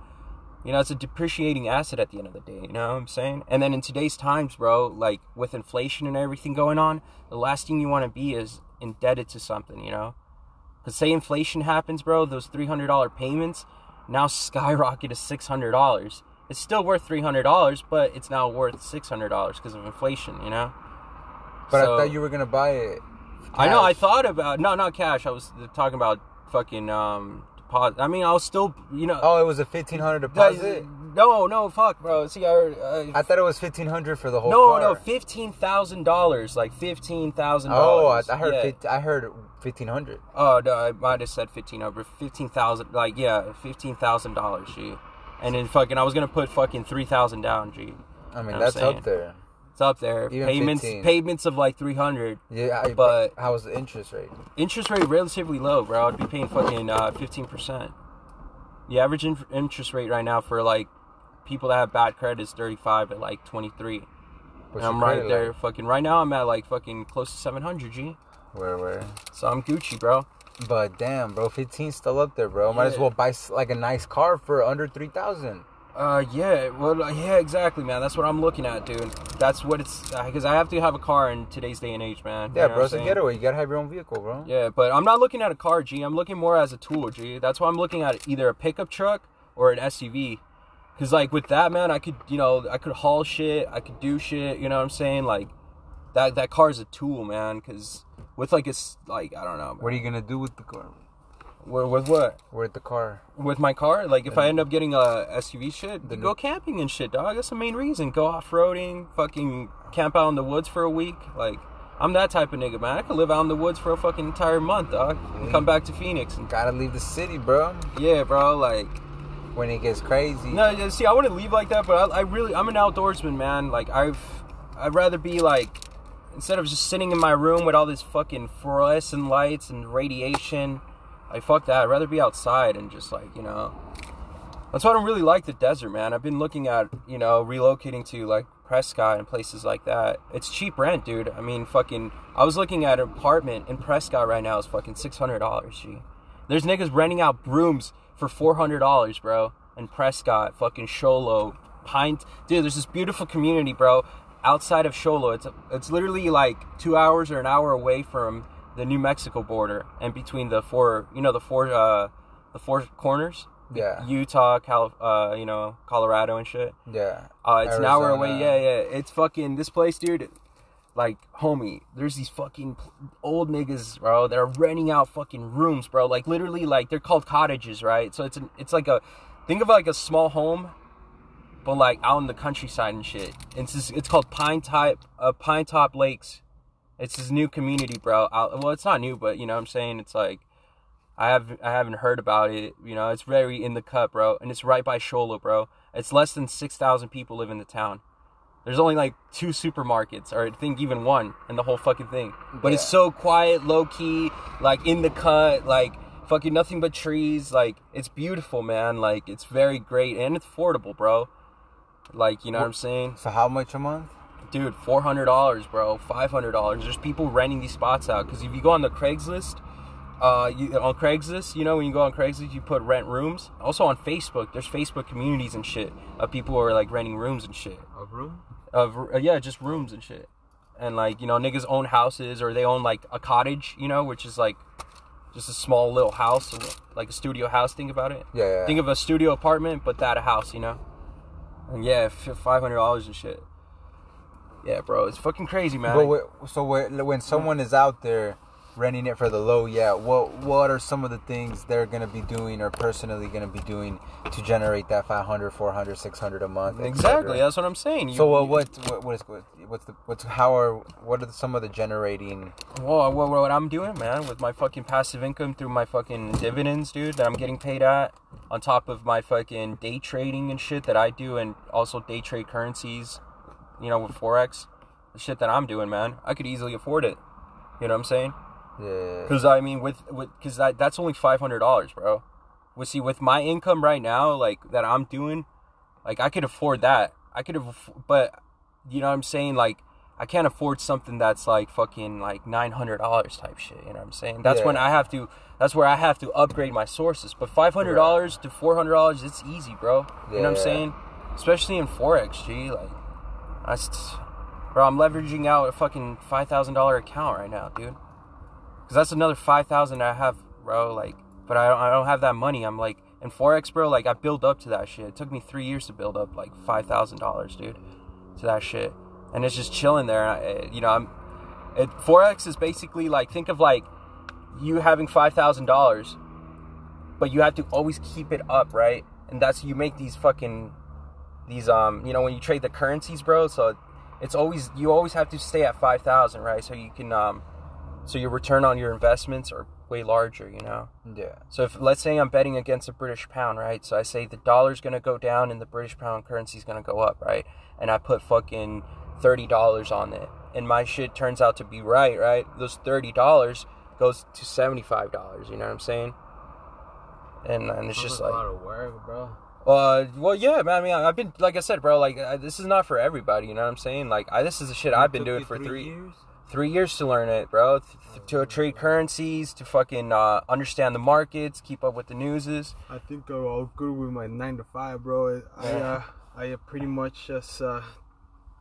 [SPEAKER 4] You know, it's a depreciating asset at the end of the day. You know what I'm saying? And then in today's times, bro, like with inflation and everything going on, the last thing you want to be is indebted to something. You know, because say inflation happens, bro, those three hundred dollar payments now skyrocket to six hundred dollars. It's still worth three hundred dollars, but it's now worth six hundred dollars because of inflation. You know.
[SPEAKER 2] But
[SPEAKER 4] So-
[SPEAKER 2] I thought you were gonna buy it.
[SPEAKER 4] I know. I thought about no, not cash. I was talking about fucking um deposit. I mean, I was still, you know.
[SPEAKER 2] Oh, it was a fifteen hundred deposit.
[SPEAKER 4] No, no, fuck, bro. See, I, I
[SPEAKER 2] I thought it was fifteen hundred for the whole
[SPEAKER 4] no,
[SPEAKER 2] car.
[SPEAKER 4] no, fifteen thousand dollars, like fifteen thousand
[SPEAKER 2] Oh, I,
[SPEAKER 4] dollars.
[SPEAKER 2] I heard.
[SPEAKER 4] Yeah.
[SPEAKER 2] 50, I heard fifteen hundred.
[SPEAKER 4] Oh no, I might have said fifteen over fifteen thousand. Like yeah, fifteen thousand dollars, G. And then fucking, I was gonna put fucking three thousand down, G.
[SPEAKER 2] I mean,
[SPEAKER 4] I'm
[SPEAKER 2] that's
[SPEAKER 4] saying.
[SPEAKER 2] up there.
[SPEAKER 4] Up there.
[SPEAKER 2] Even
[SPEAKER 4] payments,
[SPEAKER 2] 15.
[SPEAKER 4] payments of like three hundred.
[SPEAKER 2] Yeah, I,
[SPEAKER 4] But-
[SPEAKER 2] how was the interest rate?
[SPEAKER 4] Interest rate relatively low, bro. I'd be paying fucking uh, fifteen percent. The average in- interest rate right now for like people that have bad credit is thirty five at like twenty three. And I'm right there,
[SPEAKER 2] like?
[SPEAKER 4] fucking. Right now, I'm at like fucking close to seven hundred, G.
[SPEAKER 2] Where, where?
[SPEAKER 4] So I'm Gucci, bro.
[SPEAKER 2] But damn, bro, 15 still up there, bro. Might as well buy like a nice car for under 3,000.
[SPEAKER 4] Uh, yeah, well, uh, yeah, exactly, man. That's what I'm looking at, dude. That's what it's because I have to have a car in today's day and age, man. You
[SPEAKER 2] Yeah,
[SPEAKER 4] know
[SPEAKER 2] bro, it's a getaway. You gotta have your own vehicle, bro.
[SPEAKER 4] Yeah, but I'm not looking at a car, G. I'm looking more as a tool, G. That's why I'm looking at either a pickup truck or an SUV. Cause like with that, man, I could, you know, I could haul shit, I could do shit. You know what I'm saying? Like that that car is a tool, man. Cause with like it's like I don't know.
[SPEAKER 2] What are you gonna do with the car?
[SPEAKER 4] With, with what?
[SPEAKER 2] With the car?
[SPEAKER 4] With my car? Like if I end up getting a SUV shit,
[SPEAKER 2] The
[SPEAKER 4] go camping and shit, dog. That's the main reason. Go off roading, fucking camp out in the woods for a week. Like I'm that type of nigga, man. I could live out in the woods for a fucking entire month, dog. And come mm. back to Phoenix and
[SPEAKER 2] Gotta leave the city, bro.
[SPEAKER 4] yeah, bro. Like
[SPEAKER 2] When it gets crazy.
[SPEAKER 4] no, see, I wouldn't leave like that, but I, I really, I'm an outdoorsman, man. Like I've, I'd rather be like, instead of just sitting in my room with all this fucking fluorescent lights and radiation, like fuck that. I'd rather be outside and just like you know. That's why I don't really like the desert, man. I've been looking at you know relocating to like Prescott and places like that. It's cheap rent, dude. I mean, fucking. I was looking at an apartment in Prescott right now. It's fucking six hundred dollars. Gee, there's niggas renting out rooms for four hundred dollars, bro. In Prescott, fucking Show Low, Pine. Dude, there's this beautiful community, bro. Outside of Show Low, it's it's literally like two hours or an hour away from the New Mexico border, and between the four, you know, the four, uh, the four corners.
[SPEAKER 2] Yeah.
[SPEAKER 4] Utah, Cal, uh, you know, Colorado and shit.
[SPEAKER 2] Yeah.
[SPEAKER 4] Uh, it's an hour away.
[SPEAKER 2] Arizona.
[SPEAKER 4] Yeah, yeah. It's fucking this place, dude. Like, homie, there's these fucking old niggas, bro. That are renting out fucking rooms, bro. Like, literally, like they're called cottages, right? So it's an, it's like a, think of like a small home, but like out in the countryside and shit. It's just, it's called Pinetop, uh, Pinetop Lakes. It's this new community, bro. Out, well, it's not new, but you know what I'm saying. It's like. I have I haven't heard about it. You know, it's very in the cut, bro, and it's right by Show Low, bro. It's less than six thousand people live in the town. There's only like two supermarkets, or I think even one in the whole fucking thing. But it's so quiet, low key, like in the cut, like fucking nothing but trees. Like it's beautiful, man. Like it's very great and it's affordable, bro. Like you know what I'm saying,
[SPEAKER 2] So how much a month?
[SPEAKER 4] Dude? Four hundred dollars, bro. Five hundred dollars. There's people renting these spots out because if you go on the Craigslist, uh, you, on Craigslist, you know, when you go on Craigslist, you put rent rooms. Also on Facebook, there's Facebook communities and shit of people who are like renting rooms and shit.
[SPEAKER 1] A room?
[SPEAKER 4] Of uh, yeah, just rooms and shit. And like you know, niggas own houses or they own like a cottage, you know, which is like just a small little house, like a studio house. Think about it.
[SPEAKER 2] Yeah, yeah.
[SPEAKER 4] Think of a studio apartment, but that a house, you know. And yeah, five hundred dollars and shit. Yeah, bro, it's fucking crazy, man.
[SPEAKER 2] But so when when someone is out there renting it for the low, yeah, what what are some of the things they're gonna be doing or personally gonna be doing to generate that 500, 400, 600 a month?
[SPEAKER 4] exactly, that's what I'm saying. You-
[SPEAKER 2] So uh, what what what is what's the what's how are what are some of the generating?
[SPEAKER 4] Well, what, what I'm doing, man, with my fucking passive income through my fucking dividends, dude, that I'm getting paid at, on top of my fucking day trading and shit that I do, and also day trade currencies, you know, with forex, the shit that I'm doing, man, I could easily afford it. You know what I'm saying?
[SPEAKER 2] Yeah,
[SPEAKER 4] Because I mean, with with because that that's only five hundred dollars, bro. Well, see, with my income right now, like that I'm doing, like I could afford that. I could have, but you know what I'm saying? Like I can't afford something that's like fucking like nine hundred dollars type shit. You know what I'm saying? That's when I have to. That's where I have to upgrade my sources. But five hundred dollars to four hundred dollars, it's easy, bro. Yeah. You know what I'm saying? Especially in forex, G. Like, I, bro, I'm leveraging out a fucking five thousand dollar account right now, dude. Cause that's another five thousand I have, bro. Like, but I don't, I don't have that money. I'm like in forex, bro. Like I build up to that shit. It took me three years to build up like five thousand dollars, dude, to that shit. And it's just chilling there. I, eh, you know, I'm. It, forex is basically like think of like you having five thousand dollars, but you have to always keep it up, right? And that's you make these fucking these um you know when you trade the currencies, bro. So it's always you always have to stay at five thousand, right? So you can um so your return on your investments are way larger, you know.
[SPEAKER 2] yeah,
[SPEAKER 4] So if let's say I'm betting against the British pound, right? So I say the dollar's gonna go down and the British pound currency's gonna go up, right? And I put fucking thirty dollars on it, and my shit turns out to be right, right? Those thirty dollars goes to seventy five dollars. You know what I'm saying? And and it's just like.
[SPEAKER 1] A lot of work, bro.
[SPEAKER 4] Uh, well, yeah, man. I mean, I've been, like I said, bro. Like, uh, this is not for everybody. You know what I'm saying? Like, I, this is the shit I've been doing for three
[SPEAKER 1] years.
[SPEAKER 4] three years to learn it, bro. Th- to trade currencies, to fucking uh, understand the markets, keep up with the newses.
[SPEAKER 1] I think I'm all good with my nine to five, bro. I uh, I pretty much just uh,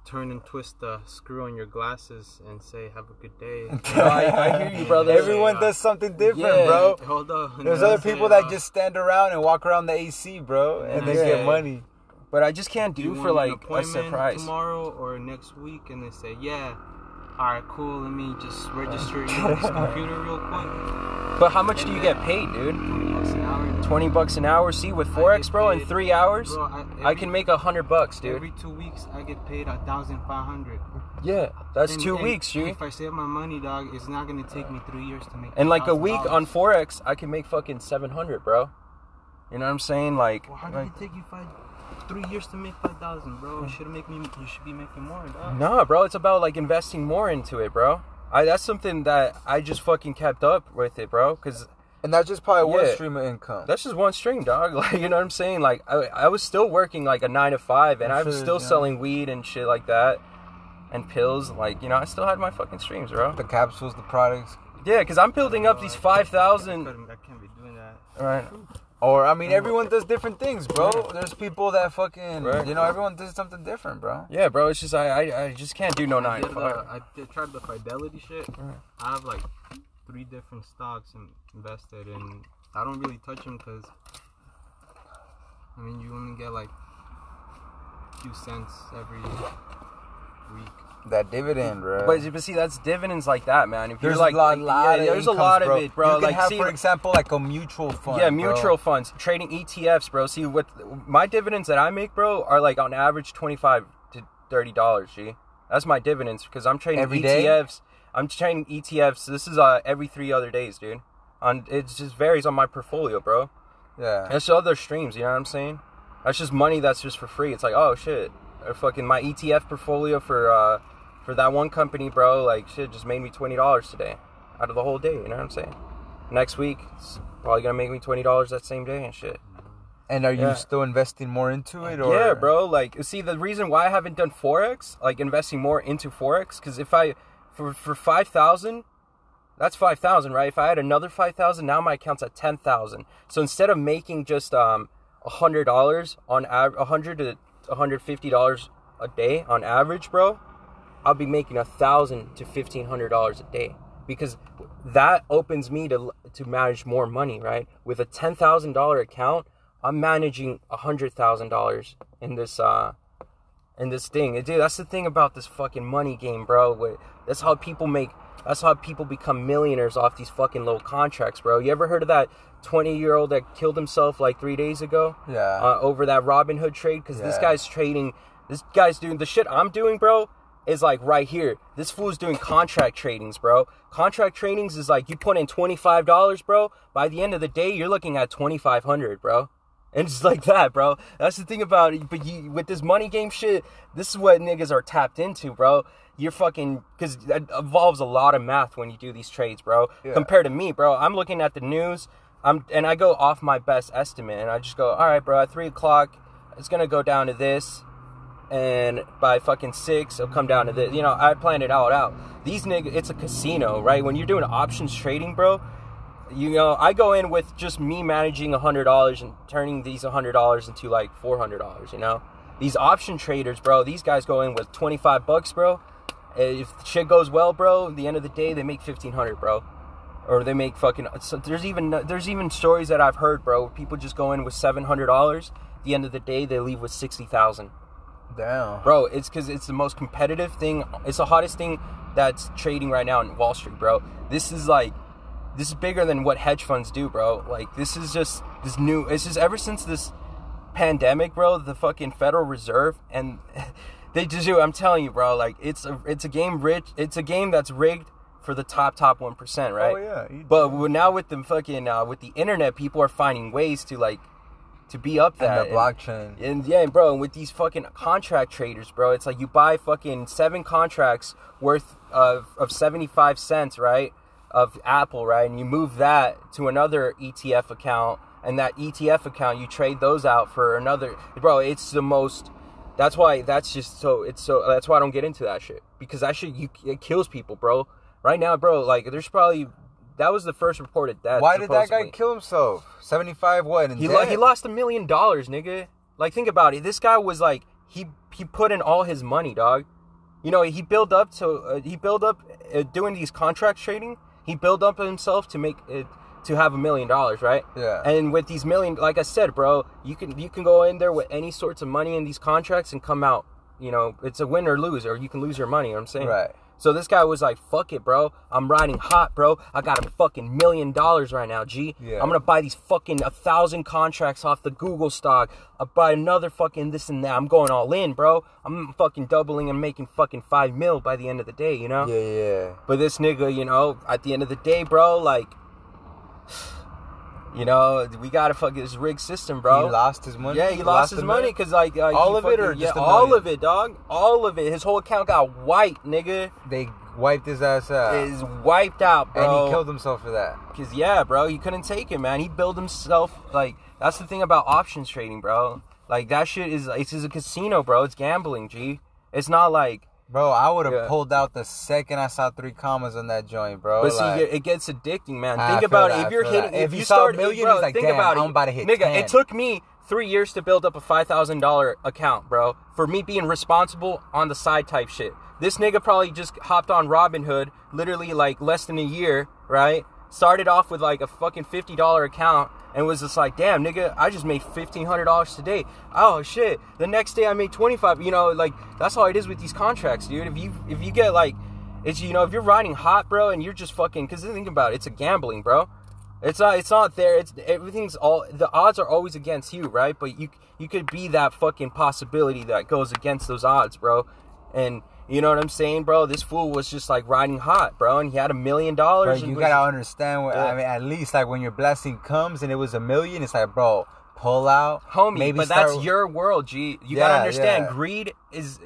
[SPEAKER 1] turn and twist the screw on your glasses and say have a good day. <laughs>
[SPEAKER 4] I, I hear you, brother.
[SPEAKER 2] everyone does something different,
[SPEAKER 4] Yeah.
[SPEAKER 2] bro.
[SPEAKER 1] Hold on.
[SPEAKER 2] There's other people that just stand around and walk around the AC, bro, and they get money.
[SPEAKER 4] but I just can't
[SPEAKER 1] do
[SPEAKER 4] do for like a surprise.
[SPEAKER 1] tomorrow or next week, and they say yeah. All right, cool. Let me just register you on this <laughs> computer real quick.
[SPEAKER 4] But how much do you get paid, dude?
[SPEAKER 1] Twenty bucks an hour.
[SPEAKER 4] Twenty bucks an hour. See, with forex, bro, in three hours,
[SPEAKER 1] Bro, I,
[SPEAKER 4] I can make a hundred bucks, dude.
[SPEAKER 1] Every two weeks, I get paid a thousand five hundred.
[SPEAKER 4] Yeah, that's
[SPEAKER 1] And-
[SPEAKER 4] two
[SPEAKER 1] and
[SPEAKER 4] weeks, G.
[SPEAKER 1] If I save my money, dog, it's not gonna take me three years to make.
[SPEAKER 4] And like a week on forex, I can make fucking seven hundred, bro. You know what I'm saying? Like,
[SPEAKER 1] Well, how did
[SPEAKER 4] like
[SPEAKER 1] it take you five, three years to make five thousand, bro? You should make me. You should be making more, dog.
[SPEAKER 4] No, bro, it's about like investing more into it, bro. I that's something that I just fucking kept up with it, bro, cuz
[SPEAKER 2] And that's just probably one stream of income.
[SPEAKER 4] that's just one stream, dog. <laughs> Like, you know what I'm saying? Like I, I was still working like a 9 to 5 and
[SPEAKER 2] I'm
[SPEAKER 4] was
[SPEAKER 2] sure,
[SPEAKER 4] still
[SPEAKER 2] yeah.
[SPEAKER 4] selling weed and shit like that and pills, like, you know, I still had my fucking streams, bro.
[SPEAKER 2] the capsules, the products,
[SPEAKER 4] Yeah, cuz I'm building up these 5,000
[SPEAKER 1] I, can't be doing that.
[SPEAKER 4] right.
[SPEAKER 2] Or I mean, everyone does different things, bro. There's people that fucking,
[SPEAKER 4] Right.
[SPEAKER 2] you know, everyone does something different, bro.
[SPEAKER 4] Yeah, bro, it's just I I, I just can't do no
[SPEAKER 1] I
[SPEAKER 4] 9 to
[SPEAKER 1] did, uh, I did tried the Fidelity shit. I have like three different stocks in, invested, and I don't really touch them because I mean you only get like a few cents every week.
[SPEAKER 2] That dividend, bro.
[SPEAKER 4] But, but see, that's dividends like that, man. If
[SPEAKER 2] there's
[SPEAKER 4] you're like,
[SPEAKER 2] a lot,
[SPEAKER 4] like,
[SPEAKER 2] lot
[SPEAKER 4] yeah, there's a
[SPEAKER 2] incomes,
[SPEAKER 4] lot
[SPEAKER 2] bro.
[SPEAKER 4] of it, bro.
[SPEAKER 2] You can
[SPEAKER 4] like,
[SPEAKER 2] have,
[SPEAKER 4] see,
[SPEAKER 2] for example, like a mutual fund.
[SPEAKER 4] yeah,
[SPEAKER 2] bro.
[SPEAKER 4] mutual funds, trading ETFs, bro. See, what my dividends that I make, bro, are like on average twenty five to thirty dollars. G, that's my dividends because I'm trading
[SPEAKER 2] Every day?
[SPEAKER 4] ETFs. I'm trading ETFs. This is uh every three other days, dude. On it just varies on my portfolio, bro.
[SPEAKER 2] Yeah.
[SPEAKER 4] That's other streams. You know what I'm saying? That's just money that's just for free. It's like, oh shit, or fucking my ETF portfolio for uh for that one company, bro. Like shit, just made me twenty dollars today, out of the whole day. You know what I'm saying? Next week, it's probably gonna make me twenty dollars that same day and shit.
[SPEAKER 2] And are you still investing more into it? Or?
[SPEAKER 4] Yeah, bro. Like, see, the reason why I haven't done forex, like investing more into forex, because if I for for five thousand, that's five thousand, right? If I had another five thousand, now my account's at ten thousand. So instead of making just um a hundred dollars on a hundred to a hundred fifty dollars a day on average, bro, I'll be making a thousand to fifteen hundred dollars a day because that opens me to to manage more money, right? With a ten thousand dollar account, I'm managing a hundred thousand dollars in this uh in this thing. Dude, that's the thing about this fucking money game, bro. That's how people make. That's how people become millionaires off these fucking little contracts, bro. You ever heard of that twenty year old that killed himself like three days ago?
[SPEAKER 2] Yeah.
[SPEAKER 4] Uh, over that Robinhood trade because this guy's trading. This guy's doing the shit I'm doing, bro. Is like right here. This fool's doing contract tradings, bro. Contract tradings is like you put in twenty five dollars, bro. By the end of the day, you're looking at twenty five hundred, bro. And it's like that, bro. That's the thing about it. But you, with this money game shit, this is what niggas are tapped into, bro. You're fucking because it involves a lot of math when you do these trades, bro.
[SPEAKER 2] Yeah.
[SPEAKER 4] Compared to me, bro. I'm looking at the news. I'm and I go off my best estimate, and I just go, all right, bro. At three o'clock, it's gonna go down to this, and by fucking six, it'll come down to this. You know, I plan it all out. These niggas, it's a casino, right? When you're doing options trading, bro, you know, I go in with just me managing a hundred dollars and turning these a hundred dollars into like four hundred dollars. You know, these option traders, bro. These guys go in with twenty five bucks, bro. If shit goes well, bro, at the end of the day, they make fifteen hundred, bro. Or they make fucking. So there's even there's even stories that I've heard, bro. People just go in with seven hundred dollars. At the end of the day, they leave with sixty thousand
[SPEAKER 2] Damn.
[SPEAKER 4] bro it's because it's the most competitive thing it's the hottest thing that's trading right now in wall street bro this is like this is bigger than what hedge funds do bro like this is just this new it's just ever since this pandemic bro the fucking federal reserve and <laughs> they just do i'm telling you bro like it's a it's a game rich it's a game that's rigged for the top top 1% right
[SPEAKER 2] Oh yeah.
[SPEAKER 4] But now with the fucking uh, with the internet people are finding ways to like to be up
[SPEAKER 2] and
[SPEAKER 4] that
[SPEAKER 2] the blockchain.
[SPEAKER 4] and yeah, bro, and with these fucking contract traders, bro, it's like you buy fucking seven contracts worth of, of 75 cents, right? Of Apple, right? And you move that to another ETF account, and that ETF account, you trade those out for another. Bro, it's the most. That's why that's just so. It's so. That's why I don't get into that shit. Because that shit, you, it kills people, bro. Right now, bro, like, there's probably. That was the first reported death.
[SPEAKER 2] Why did that guy kill himself? Seventy five. What?
[SPEAKER 4] He, lo- he lost a million dollars, nigga. Like, think about it. This guy was like, he he put in all his money, dog. You know, he built up to uh, he built up uh, doing these contract trading. He built up himself to make it to have a million dollars, right?
[SPEAKER 2] Yeah.
[SPEAKER 4] And with these million, like I said, bro, you can you can go in there with any sorts of money in these contracts and come out. You know, it's a win or lose, or you can lose your money. You know what I'm saying?
[SPEAKER 2] Right.
[SPEAKER 4] So this guy was like, "Fuck it, bro. I'm riding hot, bro. I got a fucking million dollars right now, G.
[SPEAKER 2] Yeah.
[SPEAKER 4] am gonna buy these fucking a thousand contracts off the Google stock. I buy another fucking this and that. I'm going all in, bro. I'm fucking doubling and making fucking five mil by the end of the day, you know.
[SPEAKER 2] Yeah, yeah.
[SPEAKER 4] But this nigga, you know, at the end of the day, bro, like, you know, we gotta fuck this rigged system, bro.
[SPEAKER 2] He lost his money.
[SPEAKER 4] Yeah, he lost his money because like, like
[SPEAKER 2] All
[SPEAKER 4] he
[SPEAKER 2] of it or
[SPEAKER 4] fucking-
[SPEAKER 2] just
[SPEAKER 4] yeah, all of it, dog. All of it. His whole account got wiped, nigga.
[SPEAKER 2] They wiped his ass out,
[SPEAKER 4] Is wiped out, bro.
[SPEAKER 2] and he killed himself for that.
[SPEAKER 4] Cause yeah, bro, he couldn't take it, man. He built himself like that's the thing about options trading, bro. Like that shit is it's is a casino, bro. It's gambling, G. It's not like
[SPEAKER 2] Bro, I would have
[SPEAKER 4] Yeah.
[SPEAKER 2] pulled out the second I saw three commas on that joint, bro.
[SPEAKER 4] But see,
[SPEAKER 2] Like,
[SPEAKER 4] it gets addicting, man.
[SPEAKER 2] I
[SPEAKER 4] Think about
[SPEAKER 2] that,
[SPEAKER 4] it. If you're hitting, if,
[SPEAKER 2] If
[SPEAKER 4] you
[SPEAKER 2] saw a
[SPEAKER 4] start,
[SPEAKER 2] million,
[SPEAKER 4] bro,
[SPEAKER 2] like,
[SPEAKER 4] think about it.
[SPEAKER 2] I'm about to hit
[SPEAKER 4] Nigga,
[SPEAKER 2] 10.
[SPEAKER 4] it took me three years to build up a five thousand dollar account, bro. For me being responsible on the side type shit. This nigga probably just hopped on Robinhood, literally like less than a year, right? Started off with like a fucking fifty dollar account and was just like, damn, nigga, I just made fifteen hundred dollars today. Oh shit! The next day I made twenty five. You know, like that's how it is with these contracts, dude. If you if you get like, it's you know, if you're riding hot, bro, and you're just fucking, because think about it, it's a gambling, bro. It's not. It's not there. It's everything's all. The odds are always against you, right? But you you could be that fucking possibility that goes against those odds, bro. And you know what I'm saying, bro? This fool was just like riding hot, bro, and he had a million dollars.
[SPEAKER 2] you gotta understand. What,
[SPEAKER 4] Yeah.
[SPEAKER 2] I mean, at least like when your blessing comes and it was a million, it's like, bro, pull out,
[SPEAKER 4] Homie,
[SPEAKER 2] maybe
[SPEAKER 4] but
[SPEAKER 2] start-
[SPEAKER 4] that's your world, G. You
[SPEAKER 2] Yeah,
[SPEAKER 4] gotta understand,
[SPEAKER 2] yeah.
[SPEAKER 4] greed is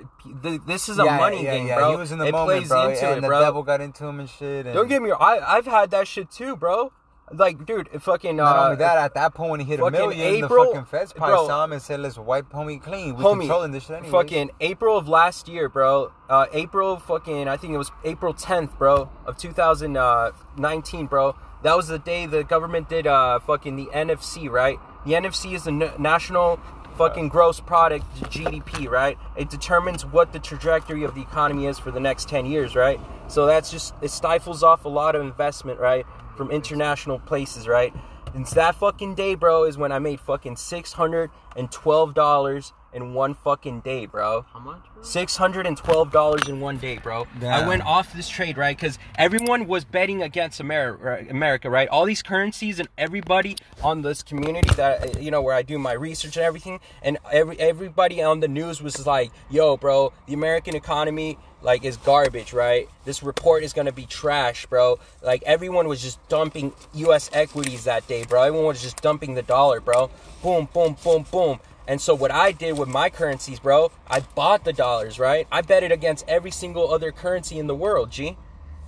[SPEAKER 4] th- this is a money game, bro.
[SPEAKER 2] He was in the
[SPEAKER 4] it
[SPEAKER 2] moment,
[SPEAKER 4] plays
[SPEAKER 2] bro,
[SPEAKER 4] into
[SPEAKER 2] and
[SPEAKER 4] it,
[SPEAKER 2] the
[SPEAKER 4] bro.
[SPEAKER 2] devil got into him and shit. And
[SPEAKER 4] Don't get me wrong. I I've had that shit too, bro. Like, dude, it fucking
[SPEAKER 2] Not
[SPEAKER 4] uh,
[SPEAKER 2] only that, at that point when he hit a million,
[SPEAKER 4] April-
[SPEAKER 2] the fucking feds probably
[SPEAKER 4] bro.
[SPEAKER 2] saw him and said, "Let's wipe homie clean. We
[SPEAKER 4] homie,
[SPEAKER 2] controlling this shit anyway."
[SPEAKER 4] fucking April of last year, bro. Uh, April fucking, I think it was April 10th, bro, of 2019, bro. That was the day the government did uh fucking the NFC, right? The NFC is the n- national fucking gross product GDP, right? It determines what the trajectory of the economy is for the next 10 years, right? So that's just it stifles off a lot of investment, right, from international places, right? And it's that fucking day, bro, is when I made fucking six hundred and twelve dollars in one fucking day, bro.
[SPEAKER 6] How much?
[SPEAKER 4] Six hundred and twelve dollars in one day, bro. I went off this trade, right? Because everyone was betting against America, America, right? All these currencies and everybody on this community that uh, you know where I do my research and everything, and every everybody on the news was like, "Yo, bro, the American economy." Like is garbage, right? This report is gonna be trash, bro. Like everyone was just dumping U.S. equities that day, bro. Everyone was just dumping the dollar, bro. Boom, boom, boom, boom. And so what I did with my currencies, bro, I bought the dollars, right? I bet it against every single other currency in the world, G.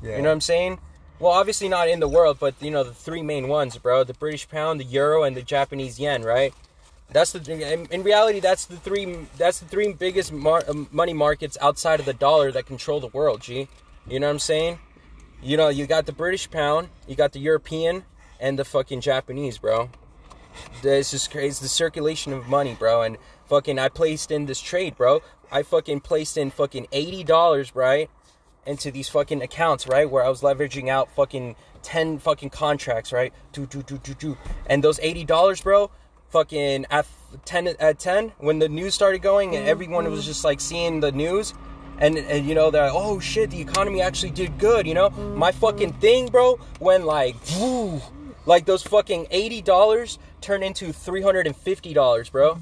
[SPEAKER 2] yeah.
[SPEAKER 4] You know what I'm saying? Well, obviously not in the world, but you know the three main ones, bro: the British pound, the euro, and the Japanese yen, right? That's the in, in reality that's the three that's the three biggest mar- um, money markets outside of the dollar that control the world, G. You know what I'm saying? You know, you got the British pound, you got the European, and the fucking Japanese, bro. It's just crazy. The circulation of money, bro. And fucking, I placed in this trade, bro. I fucking placed in fucking eighty dollars, right, into these fucking accounts, right, where I was leveraging out fucking ten fucking contracts, right, do do do do do, and those eighty dollars, bro, fucking at ten at ten when the news started going and mm-hmm. everyone was just like seeing the news. And, and you know they're like, oh shit, the economy actually did good. You know, mm-hmm. my fucking thing, bro, when like, woo, like those fucking eighty dollars turned into three hundred and fifty dollars, bro.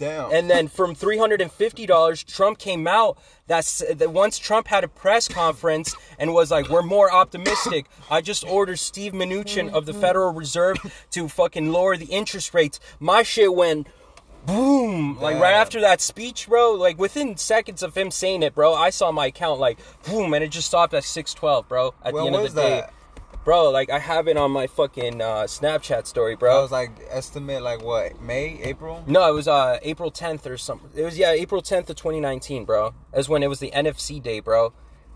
[SPEAKER 2] Damn.
[SPEAKER 4] And then from three hundred and fifty dollars, Trump came out. That's that once Trump had a press conference and was like, "We're more optimistic." I just ordered Steve Mnuchin of the Federal Reserve to fucking lower the interest rates. My shit went boom like right after that speech bro like within seconds of him saying it bro i saw my account like boom and it just stopped at 612 bro at
[SPEAKER 2] when
[SPEAKER 4] the end of the day
[SPEAKER 2] that?
[SPEAKER 4] Bro like i have it on my fucking uh, snapchat story bro.
[SPEAKER 2] I was like estimate like what May, April.
[SPEAKER 4] no, it was uh April 10th or something. It was yeah, April 10th of 2019, bro. That's when it was the NFC day, bro.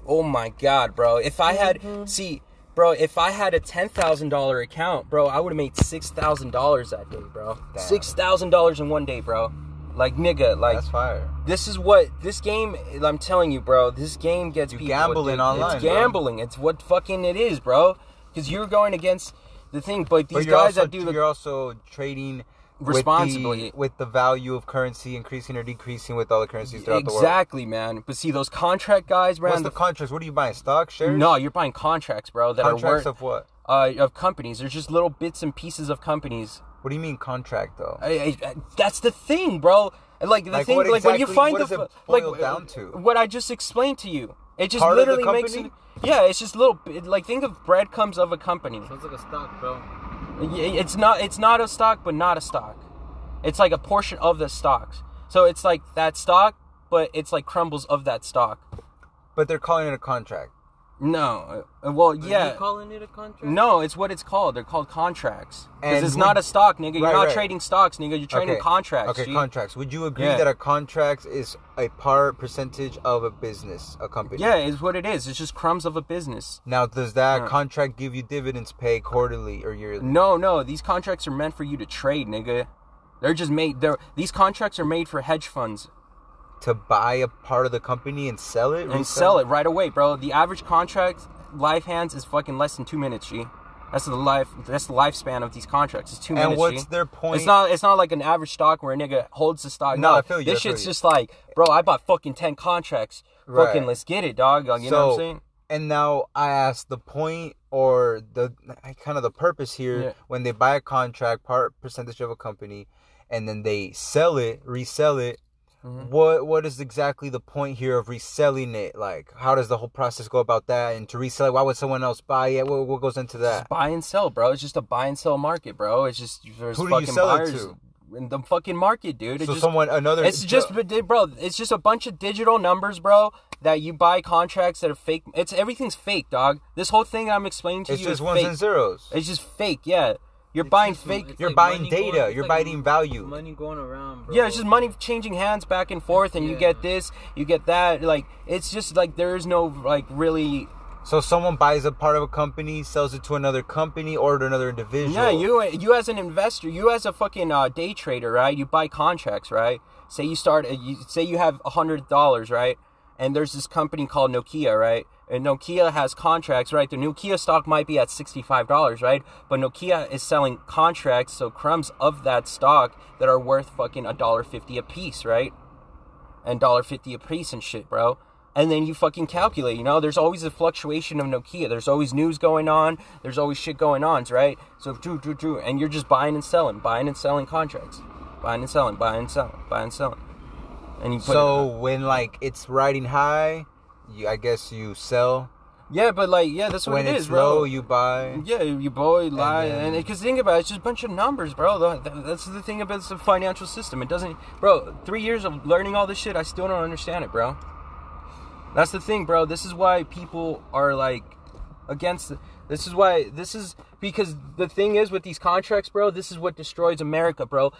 [SPEAKER 4] Oh my god, bro. If I had see, bro, if I had a $10,000 account, bro, I would have made $6,000 that day, bro.
[SPEAKER 2] Damn.
[SPEAKER 4] $6,000 in one day, bro. Like nigga, like
[SPEAKER 2] That's fire.
[SPEAKER 4] this is what this game. I'm telling you, bro. This game gets
[SPEAKER 2] You
[SPEAKER 4] people
[SPEAKER 2] gambling
[SPEAKER 4] addicted.
[SPEAKER 2] online,
[SPEAKER 4] It's
[SPEAKER 2] bro.
[SPEAKER 4] gambling. It's what fucking it is, bro. Because you're going against the thing. But these
[SPEAKER 2] But
[SPEAKER 4] guys
[SPEAKER 2] also,
[SPEAKER 4] that do the
[SPEAKER 2] you're also trading with
[SPEAKER 4] Responsibly.
[SPEAKER 2] the, with the value of currency increasing or decreasing with all the currencies throughout the world.
[SPEAKER 4] exactly, man. But see those contract guys, man.
[SPEAKER 2] What's the contracts? What are you buying? Stock shares?
[SPEAKER 4] no, you're buying contracts, bro. That
[SPEAKER 2] contracts
[SPEAKER 4] are worth
[SPEAKER 2] of what?
[SPEAKER 4] uh, of companies. There's just little bits and pieces of companies.
[SPEAKER 2] What do you mean contract though?
[SPEAKER 4] I, I, that's the thing, bro. Like the
[SPEAKER 2] Like,
[SPEAKER 4] thing,
[SPEAKER 2] what
[SPEAKER 4] like when you find
[SPEAKER 2] what
[SPEAKER 4] the like
[SPEAKER 2] down to?
[SPEAKER 4] what I just explained to you. It just
[SPEAKER 2] Part of the
[SPEAKER 4] literally makes it. Yeah, it's just little. bit- Like think of breadcrumbs of a company.
[SPEAKER 6] Sounds like a stock, bro.
[SPEAKER 4] Y- It's not. It's not a stock, but not a stock. It's like a portion of the stocks. So it's like that stock, but it's like crumbles of that stock.
[SPEAKER 2] But they're calling it a contract.
[SPEAKER 4] No. uh, Well,
[SPEAKER 6] Are
[SPEAKER 4] yeah.
[SPEAKER 6] you calling it a contract?
[SPEAKER 4] No, it's what it's called. They're called contracts. Because
[SPEAKER 2] And
[SPEAKER 4] it's
[SPEAKER 2] would-
[SPEAKER 4] not a stock, nigga. You're
[SPEAKER 2] Right,
[SPEAKER 4] not
[SPEAKER 2] right.
[SPEAKER 4] trading stocks, nigga. You're trading contracts.
[SPEAKER 2] Okay,
[SPEAKER 4] G.
[SPEAKER 2] contracts. Would you agree
[SPEAKER 4] Yeah.
[SPEAKER 2] that a contract is a part percentage of a business, a company?
[SPEAKER 4] Yeah, it's what it is. It's just crumbs of a business.
[SPEAKER 2] Now, does that
[SPEAKER 4] Yeah.
[SPEAKER 2] contract give you dividends pay quarterly or yearly?
[SPEAKER 4] No, no. These contracts are meant for you to trade, nigga. They're just made. They're these contracts are made for hedge funds
[SPEAKER 2] To buy a part of the company and sell it,
[SPEAKER 4] and sell it right away, bro. The average contract life hands is fucking less than two minutes, G. That's the life. That's the lifespan of these contracts. It's two
[SPEAKER 2] And
[SPEAKER 4] minutes.
[SPEAKER 2] And what's
[SPEAKER 4] G.
[SPEAKER 2] their point?
[SPEAKER 4] It's not. It's not like an average stock where a nigga holds the stock.
[SPEAKER 2] No,
[SPEAKER 4] No,
[SPEAKER 2] I feel you,
[SPEAKER 4] This
[SPEAKER 2] feel
[SPEAKER 4] shit's
[SPEAKER 2] you.
[SPEAKER 4] just like, bro. I bought fucking ten contracts.
[SPEAKER 2] Right.
[SPEAKER 4] Fucking, let's get it, dog. You know what I'm saying?
[SPEAKER 2] And now I ask the point or the kind of the purpose here
[SPEAKER 4] Yeah.
[SPEAKER 2] when they buy a contract, part percentage of a company, and then they sell it, resell it.
[SPEAKER 4] Mhm.
[SPEAKER 2] What what is exactly the point here of reselling it? Like, how does the whole process go about that? And to resell it, why would someone else buy it? What, what goes into that?
[SPEAKER 4] Buy and sell, bro. It's just a buy and sell market, bro. It's just there's
[SPEAKER 2] Who do you
[SPEAKER 4] fucking
[SPEAKER 2] sell it
[SPEAKER 4] buyers.
[SPEAKER 2] to?
[SPEAKER 4] in the fucking market, dude. It
[SPEAKER 2] So
[SPEAKER 4] just-
[SPEAKER 2] someone another.
[SPEAKER 4] it's just, bro. It's just a bunch of digital numbers, bro. That you buy contracts that are fake. It's everything's fake, dog. This whole thing I'm explaining to
[SPEAKER 2] It's
[SPEAKER 4] you It's
[SPEAKER 2] just
[SPEAKER 4] is
[SPEAKER 2] ones
[SPEAKER 4] fake.
[SPEAKER 2] and zeros.
[SPEAKER 4] It's just fake. Yeah, you're buying
[SPEAKER 7] just-
[SPEAKER 4] fake.
[SPEAKER 7] it's
[SPEAKER 2] You're
[SPEAKER 7] like
[SPEAKER 2] buying data,
[SPEAKER 7] going-
[SPEAKER 2] you're
[SPEAKER 7] like
[SPEAKER 2] buying value.
[SPEAKER 7] Money going around, bro.
[SPEAKER 4] Yeah, it's just money changing hands back and forth, and you get this, you get that. Like it's just like there is no like really.
[SPEAKER 2] So someone buys a part of a company, sells it to another company or to another individual.
[SPEAKER 4] Yeah, you you as an investor, you as a fucking uh, day trader, right? You buy contracts, right? Say you start, you say you have a hundred dollars, right? And there's this company called Nokia, right? And Nokia has contracts, right? The Nokia stock might be at sixty-five dollars, right? But Nokia is selling contracts, so crumbs of that stock that are worth fucking a dollar fifty a piece, right? And dollar fifty a piece and shit, bro. And then you fucking calculate, you know, there's always a fluctuation of Nokia. There's always news going on. There's always shit going on, right? So, true, true, true. And you're just buying and selling, buying and selling contracts. Buying and selling, buying and selling, buying and selling. And you put
[SPEAKER 2] So when like it's riding high, you, I guess you sell.
[SPEAKER 4] yeah, but like, yeah, that's what
[SPEAKER 2] when it's
[SPEAKER 4] is, bro.
[SPEAKER 2] low, you buy.
[SPEAKER 4] Yeah, you buy, lie, and because think about it, it's just a bunch of numbers, bro. That's the thing about the financial system. It doesn't, bro. Three years of learning all this shit, I still don't understand it, bro. That's the thing, bro. This is why people are like against. it. This is why this is because the thing is with these contracts, bro. This is what destroys America, bro.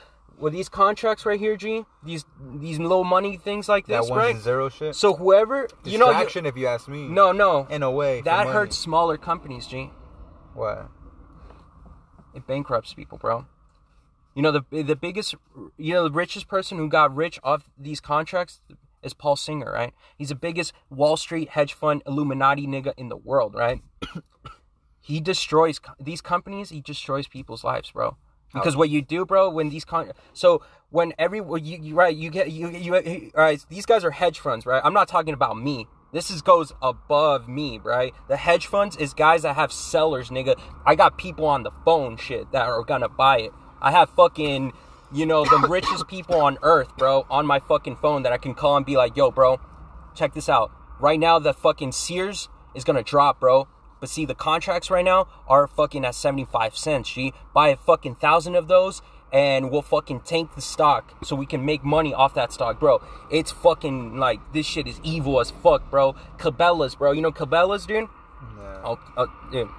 [SPEAKER 4] With these contracts right here, G, these these low money things like
[SPEAKER 2] That
[SPEAKER 4] this,
[SPEAKER 2] ones
[SPEAKER 4] right?
[SPEAKER 2] zero shit.
[SPEAKER 4] So whoever you know,
[SPEAKER 2] Distraction, if you ask me.
[SPEAKER 4] no, no,
[SPEAKER 2] In a way.
[SPEAKER 4] that hurts smaller companies, G.
[SPEAKER 2] What?
[SPEAKER 4] It bankrupts people, bro. You know the the biggest, you know the richest person who got rich off these contracts is Paul Singer, right? He's the biggest Wall Street hedge fund Illuminati nigga in the world, right? <coughs> he destroys these companies. He destroys people's lives, bro. Because oh. what you do, bro, when these con so when every you, you right you get you you all right these guys are hedge funds, right? I'm not talking about me. This is goes above me, right? The hedge funds is guys that have sellers, nigga. I got people on the phone, shit, that are gonna buy it. I have fucking, you know, the richest people on earth, bro, on my fucking phone that I can call and be like, yo, bro, check this out. Right now, the fucking Sears is gonna drop, bro. But see, the contracts right now are fucking at 75 cents, G. Buy a fucking thousand of those and we'll fucking tank the stock so we can make money off that stock, bro. It's fucking like, this shit is evil as fuck, bro. Cabela's, bro. You know Cabela's, dude?
[SPEAKER 2] Yeah.
[SPEAKER 4] Oh, uh, dude.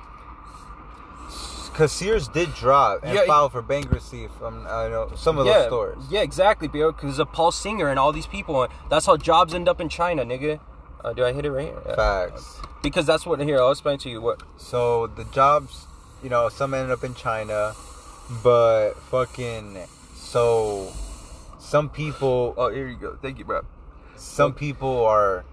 [SPEAKER 2] Because Sears did drop and
[SPEAKER 4] Yeah,
[SPEAKER 2] file for bankruptcy from I know some of
[SPEAKER 4] yeah,
[SPEAKER 2] those stores.
[SPEAKER 4] Yeah, exactly, bro. Because of Paul Singer and all these people. And that's how jobs end up in China, nigga. Uh, do I hit it right.
[SPEAKER 2] Facts.
[SPEAKER 4] Because that's what here. I'll explain to you what.
[SPEAKER 2] So the jobs, you know, some ended up in China, but fucking so some people
[SPEAKER 4] Oh, here you go. Thank you, bro.
[SPEAKER 2] some people are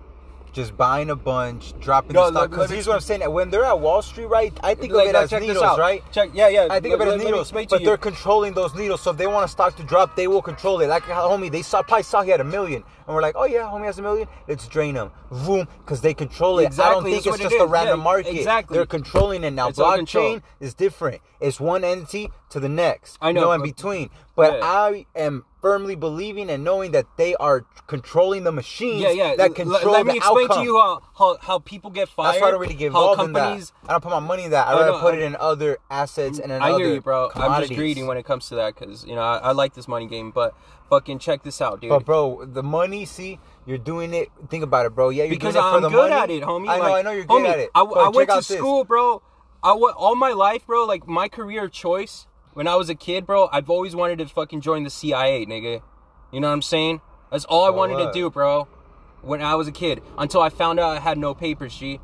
[SPEAKER 2] just buying a bunch, dropping
[SPEAKER 4] No,
[SPEAKER 2] the stock.
[SPEAKER 4] let-
[SPEAKER 2] Because
[SPEAKER 4] let
[SPEAKER 2] here's what I'm saying: when they're at Wall Street, right? I think
[SPEAKER 4] Like,
[SPEAKER 2] of it as
[SPEAKER 4] check this
[SPEAKER 2] needles,
[SPEAKER 4] out.
[SPEAKER 2] right?
[SPEAKER 4] Check. Yeah, yeah.
[SPEAKER 2] I think of it as
[SPEAKER 4] let
[SPEAKER 2] needles, but
[SPEAKER 4] you.
[SPEAKER 2] they're controlling those needles. So if they want a stock to drop, they will control it. Like homie, they saw probably saw he had a million, and we're like, oh yeah, homie has a million. Let's drain him, boom, because they control it. I don't
[SPEAKER 4] Exactly,
[SPEAKER 2] think
[SPEAKER 4] that's
[SPEAKER 2] it's just
[SPEAKER 4] it
[SPEAKER 2] a random
[SPEAKER 4] Yeah,
[SPEAKER 2] market.
[SPEAKER 4] exactly.
[SPEAKER 2] They're controlling it now.
[SPEAKER 4] It's.
[SPEAKER 2] Blockchain is different. It's one entity to the next.
[SPEAKER 4] I know,
[SPEAKER 2] no in between. But
[SPEAKER 4] Yeah.
[SPEAKER 2] I am firmly believing and knowing that they are controlling the machines
[SPEAKER 4] yeah, yeah.
[SPEAKER 2] that
[SPEAKER 4] L-
[SPEAKER 2] control
[SPEAKER 4] let me explain
[SPEAKER 2] outcome.
[SPEAKER 4] to you how, how how people get fired.
[SPEAKER 2] That's why I don't really get
[SPEAKER 4] how
[SPEAKER 2] involved in
[SPEAKER 4] companies,
[SPEAKER 2] that. I don't put my money in that. I
[SPEAKER 4] I
[SPEAKER 2] rather put
[SPEAKER 4] I-
[SPEAKER 2] it in other assets and in
[SPEAKER 4] I
[SPEAKER 2] other
[SPEAKER 4] hear you, bro. I'm just greedy when it comes to that because you know I, I like this money game. But fucking check this out, dude.
[SPEAKER 2] But bro, the money, see, you're doing it. Think about it, bro. Yeah, you're
[SPEAKER 4] because
[SPEAKER 2] doing it for
[SPEAKER 4] I'm
[SPEAKER 2] the
[SPEAKER 4] good
[SPEAKER 2] money.
[SPEAKER 4] at it, homie.
[SPEAKER 2] I know,
[SPEAKER 4] Like,
[SPEAKER 2] I know you're good
[SPEAKER 4] homie,
[SPEAKER 2] at it.
[SPEAKER 4] I,
[SPEAKER 2] But
[SPEAKER 4] I went to
[SPEAKER 2] this.
[SPEAKER 4] school, bro. I went all my life, bro. Like my career choice when I was a kid, bro. I've always wanted to fucking join the CIA, nigga. You know what I'm saying? That's all I wanted to do, bro. When I was a kid, until I found out I had no papers, G.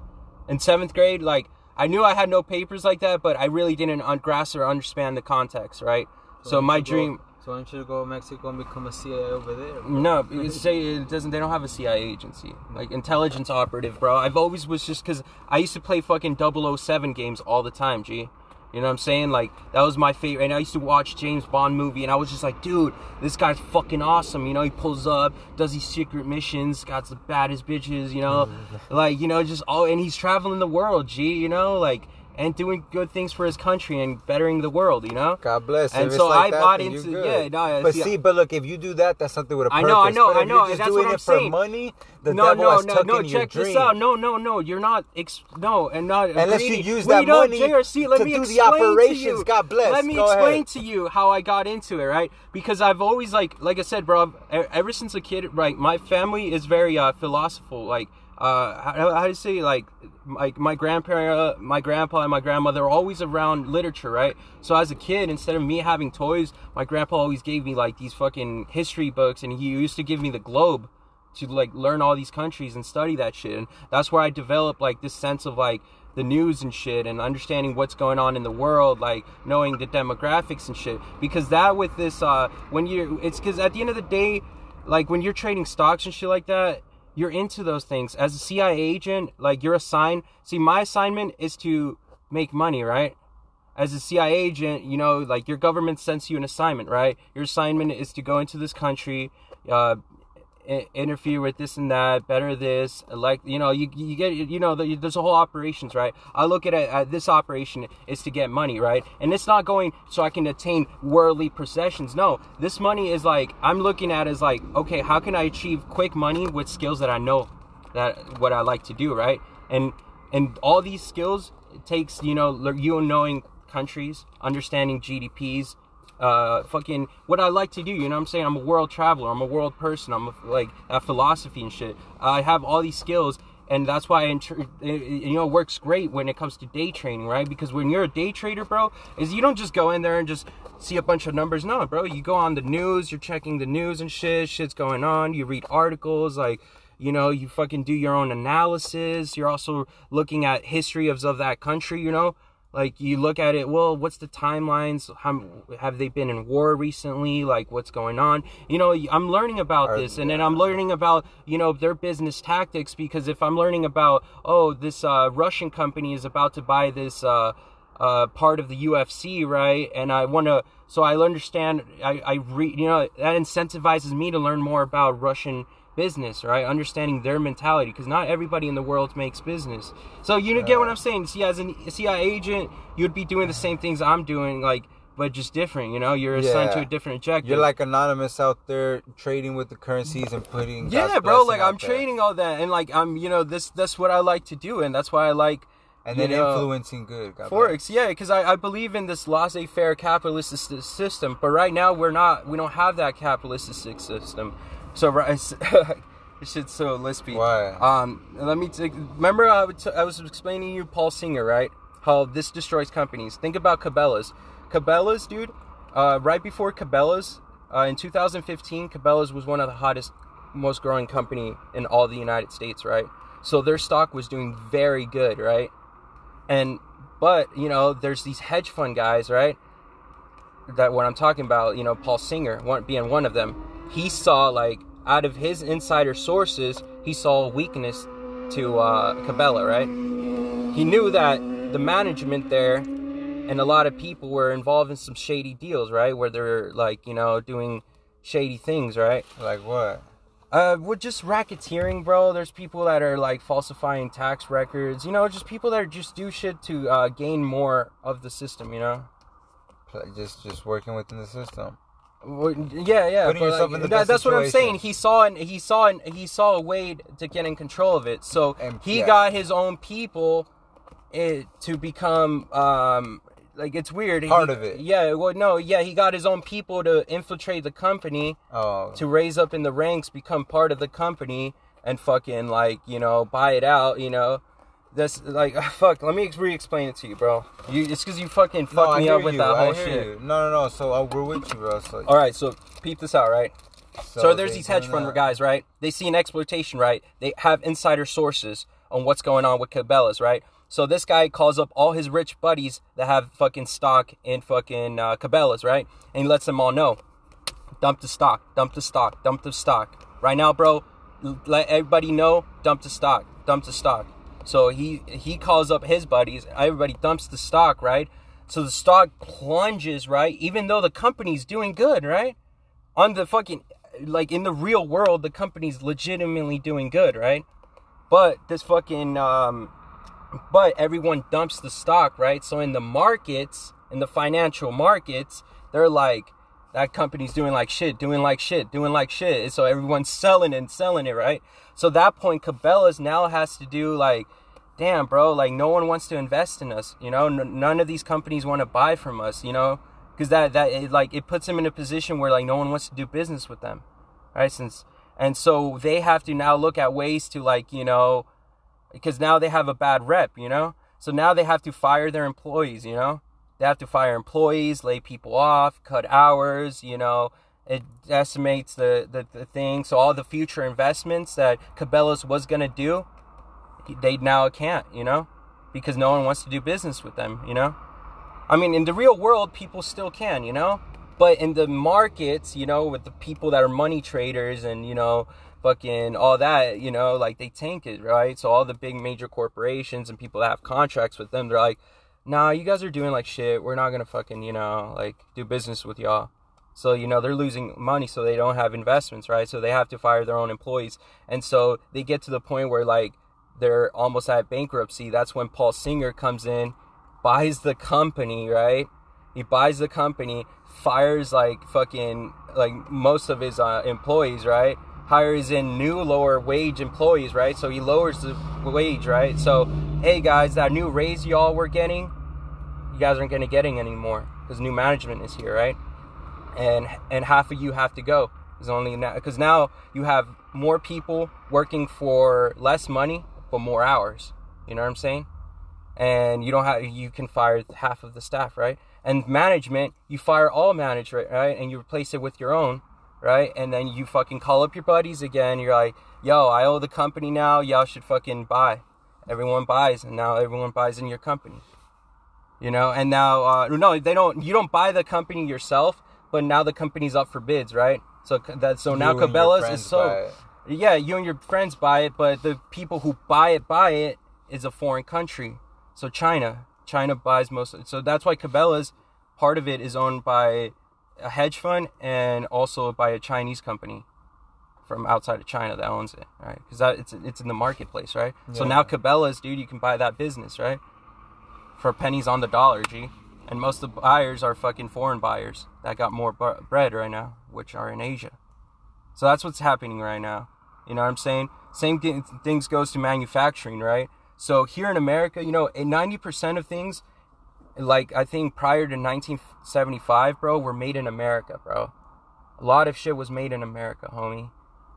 [SPEAKER 4] In seventh grade, like I knew I had no papers like that, but I really didn't grasp or understand the context, right? So,
[SPEAKER 7] you
[SPEAKER 4] my
[SPEAKER 7] should go-
[SPEAKER 4] dream.
[SPEAKER 7] So why don't you go to Mexico and become a CIA over there? bro?
[SPEAKER 4] No, it's say it doesn't. They don't have a CIA agency, like intelligence operative, bro. I've always was just because I used to play fucking 007 games all the time, G. You know what I'm saying? Like that was my favorite. And I used to watch James Bond movie, and I was just like, dude, this guy's fucking awesome. You know, he pulls up, does these secret missions, got the baddest bitches. You know, <laughs> like you know, just all, and he's traveling the world, G. You know, like. And doing good things for his country and bettering the world. You know.
[SPEAKER 2] God bless.
[SPEAKER 4] And so
[SPEAKER 2] like
[SPEAKER 4] I
[SPEAKER 2] that,
[SPEAKER 4] bought into- yeah, no,
[SPEAKER 2] but
[SPEAKER 4] see-
[SPEAKER 2] see, but look, if you do that, that's something with a purpose.
[SPEAKER 4] I know,
[SPEAKER 2] I know,
[SPEAKER 4] I know,
[SPEAKER 2] You're just
[SPEAKER 4] that's
[SPEAKER 2] doing
[SPEAKER 4] what I'm
[SPEAKER 2] it for
[SPEAKER 4] saying.
[SPEAKER 2] money. The
[SPEAKER 4] no,
[SPEAKER 2] devil
[SPEAKER 4] no, no,
[SPEAKER 2] tucking
[SPEAKER 4] no.
[SPEAKER 2] your
[SPEAKER 4] Check
[SPEAKER 2] dream.
[SPEAKER 4] this out. No, no, no. You're not. Ex- no, and not.
[SPEAKER 2] Unless you
[SPEAKER 4] greedy.
[SPEAKER 2] use
[SPEAKER 4] Wait,
[SPEAKER 2] that money
[SPEAKER 4] JRC, let
[SPEAKER 2] to
[SPEAKER 4] me
[SPEAKER 2] do the
[SPEAKER 4] explain to
[SPEAKER 2] operations.
[SPEAKER 4] you.
[SPEAKER 2] God bless.
[SPEAKER 4] Let me
[SPEAKER 2] Go
[SPEAKER 4] explain
[SPEAKER 2] ahead.
[SPEAKER 4] to you how I got into it, right? Because I've always like, like I said, bro. Ever since a kid, right? My family is very uh, philosophical. Like, uh, how, how do you say, like, my my grandparent, my grandpa, and my grandmother are always around literature, right? So as a kid, instead of me having toys, my grandpa always gave me like these fucking history books, and he used to give me the Globe to like learn all these countries and study that shit. And that's where I developed like this sense of like the news and shit and understanding what's going on in the world, like knowing the demographics and shit. Because that with this, uh, when you, it's because at the end of the day, like when you're trading stocks and shit like that, you're into those things. As a CIA agent, like you're assigned. See, my assignment is to make money, right? as a CIA agent, you know, like your government sends you an assignment, right? Your assignment is to go into this country, uh, interfere with this and that, better this, like you know, you you get you know, the, there's a whole operations, right? I look at it at this operation is to get money, right? And it's not going so I can attain worldly possessions. No, this money is like I'm looking at as like, okay, how can I achieve quick money with skills that I know that what I like to do, right? And and all these skills it takes you know you knowing countries, understanding GDPs, uh, fucking what I like to do. You know what I'm saying? I'm a world traveler. I'm a world person. I'm a, like a philosophy and shit. I have all these skills. And that's why, inter- it- you know, it works great when it comes to day trading, right? Because when you're a day trader, bro, is you don't just go in there and just see a bunch of numbers. No, bro, you go on the news, you're checking the news and shit, shit's going on. You read articles, like, you know, you fucking do your own analysis. You're also looking at history of, of that country, you know? Like you look at it, well, what's the timelines? How have they been in war recently? Like what's going on? You know, I'm learning about
[SPEAKER 2] Are-
[SPEAKER 4] this, and then I'm learning about you know their business tactics because if I'm learning about oh this uh, Russian company is about to buy this uh, uh, part of the UFC, right? And I want to, so I understand. I I read, you know, that incentivizes me to learn more about Russian business, right? Understanding their mentality, because not everybody in the world makes business. So you get what I'm saying. See, as a CIA agent, you'd be doing the same things I'm doing, like, but just different. You know, you're assigned to a different objective.
[SPEAKER 2] You're like anonymous out there trading with the currencies and putting.
[SPEAKER 4] yeah, bro. Like I'm
[SPEAKER 2] there.
[SPEAKER 4] trading all that, and like I'm, you know, this that's what I like to do, and that's why I like.
[SPEAKER 2] and then
[SPEAKER 4] know,
[SPEAKER 2] influencing good. God bless.
[SPEAKER 4] Forex, yeah, because I, I believe in this laissez-faire capitalist system, but right now we're not. We don't have that capitalistic system. So right, <laughs> this shit's so lispy.
[SPEAKER 2] Why?
[SPEAKER 4] Um, let me take. Remember, I, would t- I was explaining to you Paul Singer, right? How this destroys companies. Think about Cabela's. Cabela's, dude. Uh, right before Cabela's, uh, in 2015, Cabela's was one of the hottest, most growing company in all the United States, right? So their stock was doing very good, right? And but you know, there's these hedge fund guys, right? That what I'm talking about, you know, Paul Singer, one being one of them. He saw like out of his insider sources, he saw a weakness to uh, Cabela, right? He knew that the management there and a lot of people were involved in some shady deals, right? Where they're like, you know, doing shady things, right?
[SPEAKER 2] Like what?
[SPEAKER 4] Uh, with just racketeering, bro. There's people that are like falsifying tax records. You know, just people that just do shit to uh, gain more of the system. You know.
[SPEAKER 2] Just just working within the system.
[SPEAKER 4] Yeah, yeah.
[SPEAKER 2] Putting yourself
[SPEAKER 4] like,
[SPEAKER 2] in the
[SPEAKER 4] that- that's what I'm saying. He saw and he saw and he saw a way to get in control of it. So
[SPEAKER 2] And-
[SPEAKER 4] he
[SPEAKER 2] yeah.
[SPEAKER 4] got his own people it, to become um like it's weird.
[SPEAKER 2] Part
[SPEAKER 4] He-
[SPEAKER 2] of it.
[SPEAKER 4] Yeah. Well, no. Yeah, he got his own people to infiltrate the company
[SPEAKER 2] Oh,
[SPEAKER 4] to raise up in the ranks, become part of the company, and fucking like you know buy it out. You know, that's like <laughs> fuck. Let me re-explain it to you, bro. You it's because you fucking
[SPEAKER 2] no,
[SPEAKER 4] fucked
[SPEAKER 2] I
[SPEAKER 4] me up with
[SPEAKER 2] you.
[SPEAKER 4] that whole shit.
[SPEAKER 2] you. No, no, no. So uh, we're with you, bro. So,
[SPEAKER 4] All right, so peep this out, right? So, there's these hedge fund
[SPEAKER 2] that.
[SPEAKER 4] guys, right? They see an exploitation, right? They have insider sources on what's going on with Cabela's, right? So this guy calls up all his rich buddies that have fucking stock in fucking uh, Cabela's, right? And he lets them all know, dump the stock, dump the stock, dump the stock. Right now, bro, let everybody know, dump the stock, dump the stock. So he he calls up his buddies, everybody dumps the stock, right? So the stock plunges, right? Even though the company's doing good, right? on the fucking like in the real world the company's legitimately doing good right but this fucking um but everyone dumps the stock, right? So in the markets, in the financial markets, they're like, that company's doing like shit, doing like shit, doing like shit. So everyone's selling and selling it, right? So that point, Cabela's now has to do like, damn, bro, like no one wants to invest in us, you know? N- none of these companies want to buy from us, you know? Because that that it, like it puts them in a position where like no one wants to do business with them, right? Since and so they have to now look at ways to like you know, because now they have a bad rep, you know. So now they have to fire their employees, you know. They have to fire employees, lay people off, cut hours, you know. It decimates the, the, the thing. So all the future investments that Cabela's was gonna do, they now can't, you know, because no one wants to do business with them, you know. I mean, in the real world, people still can, you know, but in the markets, you know, with the people that are money traders and you know, fucking all that, you know, like they tank it, right? So all the big major corporations and people that have contracts with them, they're like, nah, you guys are doing like shit. We're not gonna fucking, you know, like do business with y'all. So, you know, they're losing money, so they don't have investments, right? So they have to fire their own employees. And so they get to the point where, like, they're almost at bankruptcy. That's when Paul Singer comes in, buys the company, right? He buys the company, fires, like, fucking, like, most of his uh, employees, right? Hires in new lower wage employees, right? So he lowers the wage, right? So, hey, guys, that new raise y'all were getting, you guys aren't to getting anymore because new management is here, right? And and half of you have to go. It's only now because now you have more people working for less money but more hours. You know what I'm saying? And you don't have you can fire half of the staff, right? And management, you fire all management, right? And you replace it with your own, right? And then you fucking call up your buddies again. You're like, yo, I owe the company now. Y'all should fucking buy. Everyone buys, and now everyone buys in your company. You know, and now uh, no, they don't. You don't buy the company yourself but now the company's up for bids, right? So that so now
[SPEAKER 2] You
[SPEAKER 4] Cabela's is so yeah, you and your friends buy it, but the people who buy it buy it is a foreign country. So China, China buys most. So that's why Cabela's part of it is owned by a hedge fund and also by a Chinese company from outside of China that owns it, right? Because that it's it's in the marketplace, right? So now Cabela's, dude, you can buy that business, right? For pennies on the dollar, G. And most of the buyers are fucking foreign buyers that got more bu- bread right now, which are in Asia. So that's what's happening right now. You know what I'm saying? Same thing, things goes to manufacturing, right? So here in America, you know, 90% of things, like I think prior to 1975, bro, were made in America, bro. A lot of shit was made in America, homie.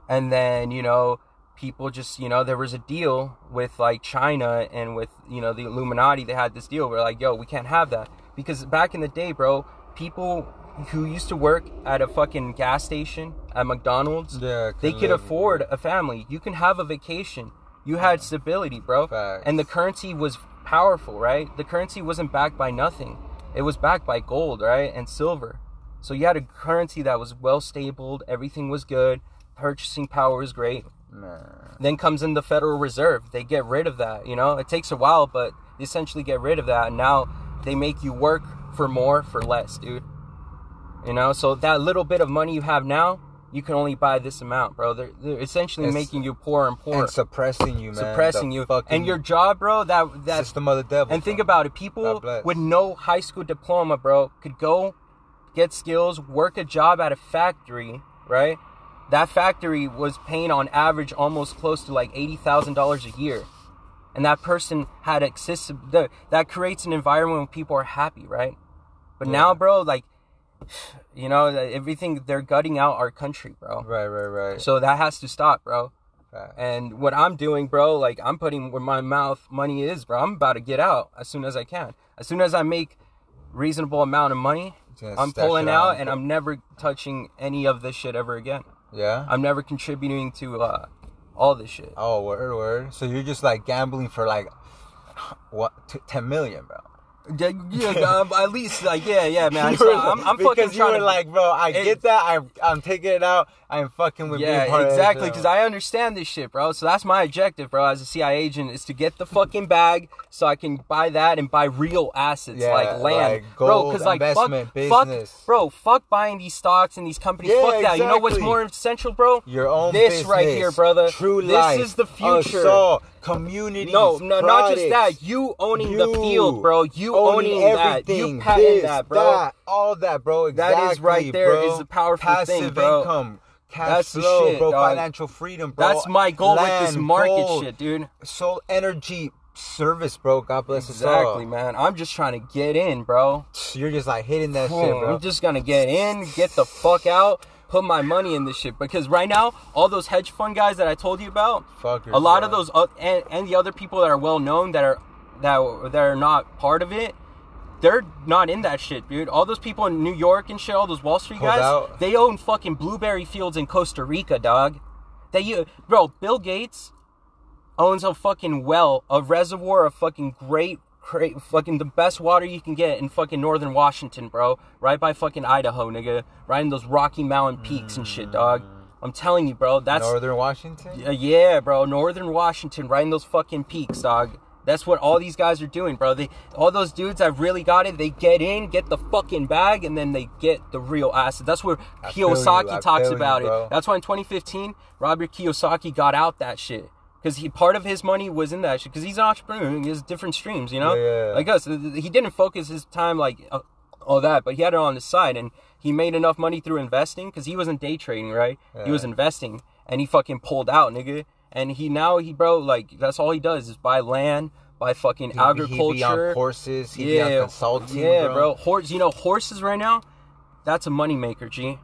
[SPEAKER 4] And then, you know, people just, you know, there was a deal with like China and with, you know, the Illuminati. They had this deal where like, yo, we can't have that. Because back in the day, bro, people who used to work at a fucking gas station at McDonald's,
[SPEAKER 2] Yeah,
[SPEAKER 4] they could afford a family. You can have a vacation. You had stability, bro.
[SPEAKER 2] Facts.
[SPEAKER 4] And the currency was powerful, right? The currency wasn't backed by nothing. It was backed by gold, right? And silver. So you had a currency that was well stabled, everything was good, purchasing power was great.
[SPEAKER 2] Man.
[SPEAKER 4] Then comes in the Federal Reserve. They get rid of that, you know? It takes a while, but they essentially get rid of that. And now they make you work for more for less, dude. You know? So that little bit of money you have now, you can only buy this amount, bro. They're, they're essentially
[SPEAKER 2] It's-
[SPEAKER 4] making you poorer and poorer.
[SPEAKER 2] And suppressing you, man.
[SPEAKER 4] suppressing you. And your job, bro, that that
[SPEAKER 2] system of the devil.
[SPEAKER 4] and think about it. People with no high school diploma, bro, could go get skills, work a job at a factory, right? That factory was paying on average almost close to like eighty thousand dollars a year, and that person had access. That creates an environment where people are happy, right? But now, bro, like, you know, everything they're gutting out our country, bro.
[SPEAKER 2] Right, right, right.
[SPEAKER 4] So that has to stop, bro.
[SPEAKER 2] Facts.
[SPEAKER 4] And what I'm doing, bro, like I'm putting where my mouth money is, bro. I'm about to get out as soon as I can. As soon as I make reasonable amount of money,
[SPEAKER 2] Just
[SPEAKER 4] I'm pulling out
[SPEAKER 2] out.
[SPEAKER 4] and I'm never touching any of this shit ever again.
[SPEAKER 2] yeah.
[SPEAKER 4] I'm never contributing to uh all this shit.
[SPEAKER 2] Oh, word, word. So you're just like gambling for like what t- ten million, bro?
[SPEAKER 4] Yeah, yeah <laughs> at least like yeah, yeah, man. So I'm, I'm fucking
[SPEAKER 2] because you
[SPEAKER 4] trying
[SPEAKER 2] were
[SPEAKER 4] to
[SPEAKER 2] like, bro, I get that. I'm, I'm taking it out. I'm fucking with being
[SPEAKER 4] Yeah,
[SPEAKER 2] part
[SPEAKER 4] exactly. Because I understand this shit, bro. So that's my objective, bro. As a CIA agent, is to get the fucking bag so I can buy that and buy real assets
[SPEAKER 2] Yeah,
[SPEAKER 4] like land,
[SPEAKER 2] like
[SPEAKER 4] bro. Because like fuck, fuck, bro. Fuck buying these stocks and these companies.
[SPEAKER 2] Yeah,
[SPEAKER 4] fuck that. You know what's more essential, bro?
[SPEAKER 2] Your own
[SPEAKER 4] This right here, brother.
[SPEAKER 2] True
[SPEAKER 4] this
[SPEAKER 2] life.
[SPEAKER 4] is the future.
[SPEAKER 2] soul. communities.
[SPEAKER 4] No, no, not just that. You owning the field, bro. You owning, that.
[SPEAKER 2] everything,
[SPEAKER 4] You patent
[SPEAKER 2] this,
[SPEAKER 4] that, bro.
[SPEAKER 2] that, all that, bro. Exactly,
[SPEAKER 4] That is right there
[SPEAKER 2] bro.
[SPEAKER 4] is a powerful
[SPEAKER 2] Passive
[SPEAKER 4] thing, bro.
[SPEAKER 2] income, cash
[SPEAKER 4] That's the
[SPEAKER 2] flow,
[SPEAKER 4] shit,
[SPEAKER 2] bro.
[SPEAKER 4] dog.
[SPEAKER 2] Financial freedom, bro.
[SPEAKER 4] That's my goal with this market
[SPEAKER 2] gold,
[SPEAKER 4] shit, dude.
[SPEAKER 2] Soul energy service, bro. God bless.
[SPEAKER 4] Exactly, man. I'm just trying to get in, bro.
[SPEAKER 2] You're just like hitting that shit,
[SPEAKER 4] Hmm,
[SPEAKER 2] bro.
[SPEAKER 4] I'm just gonna get in, get the fuck out, put my money in this shit. Because right now, all those hedge fund guys that I told you about,
[SPEAKER 2] Fuckers,
[SPEAKER 4] a lot
[SPEAKER 2] bro.
[SPEAKER 4] of those uh, and, and the other people that are well known that are that that are not part of it, they're not in that shit, dude. All those people in New York and shit, all those Wall Street guys,
[SPEAKER 2] out.
[SPEAKER 4] they own fucking blueberry fields in Costa Rica, dog. They you bro, Bill Gates owns a fucking well, a reservoir of fucking great, great, fucking the best water you can get in fucking northern Washington, bro. Right by fucking Idaho, nigga. Right in those Rocky Mountain peaks and shit, dog. I'm telling you, bro. That's
[SPEAKER 2] Northern Washington.
[SPEAKER 4] uh, yeah, bro. Northern Washington, right in those fucking peaks, dog. That's what all these guys are doing, bro. They all those dudes that really got it, they get in, get the fucking bag, and then they get the real asset. That's where
[SPEAKER 2] I
[SPEAKER 4] Kiyosaki talks
[SPEAKER 2] feel you,
[SPEAKER 4] about it. That's why in 2015, Robert Kiyosaki got out that shit. Because he part of his money was in that shit. Because he's an entrepreneur. He has different streams, you know.
[SPEAKER 2] Yeah, yeah.
[SPEAKER 4] Like us, he didn't focus his time like uh, all that, but he had it on the side, and he made enough money through investing. Because he wasn't day trading, right? He was investing, and he fucking pulled out, nigga. And he now he bro like that's all he does is buy land, buy fucking
[SPEAKER 2] He-
[SPEAKER 4] agriculture.
[SPEAKER 2] He be on horses. He be on consulting.
[SPEAKER 4] yeah,
[SPEAKER 2] bro.
[SPEAKER 4] bro. Horse, you know, horses right now, that's a moneymaker, G.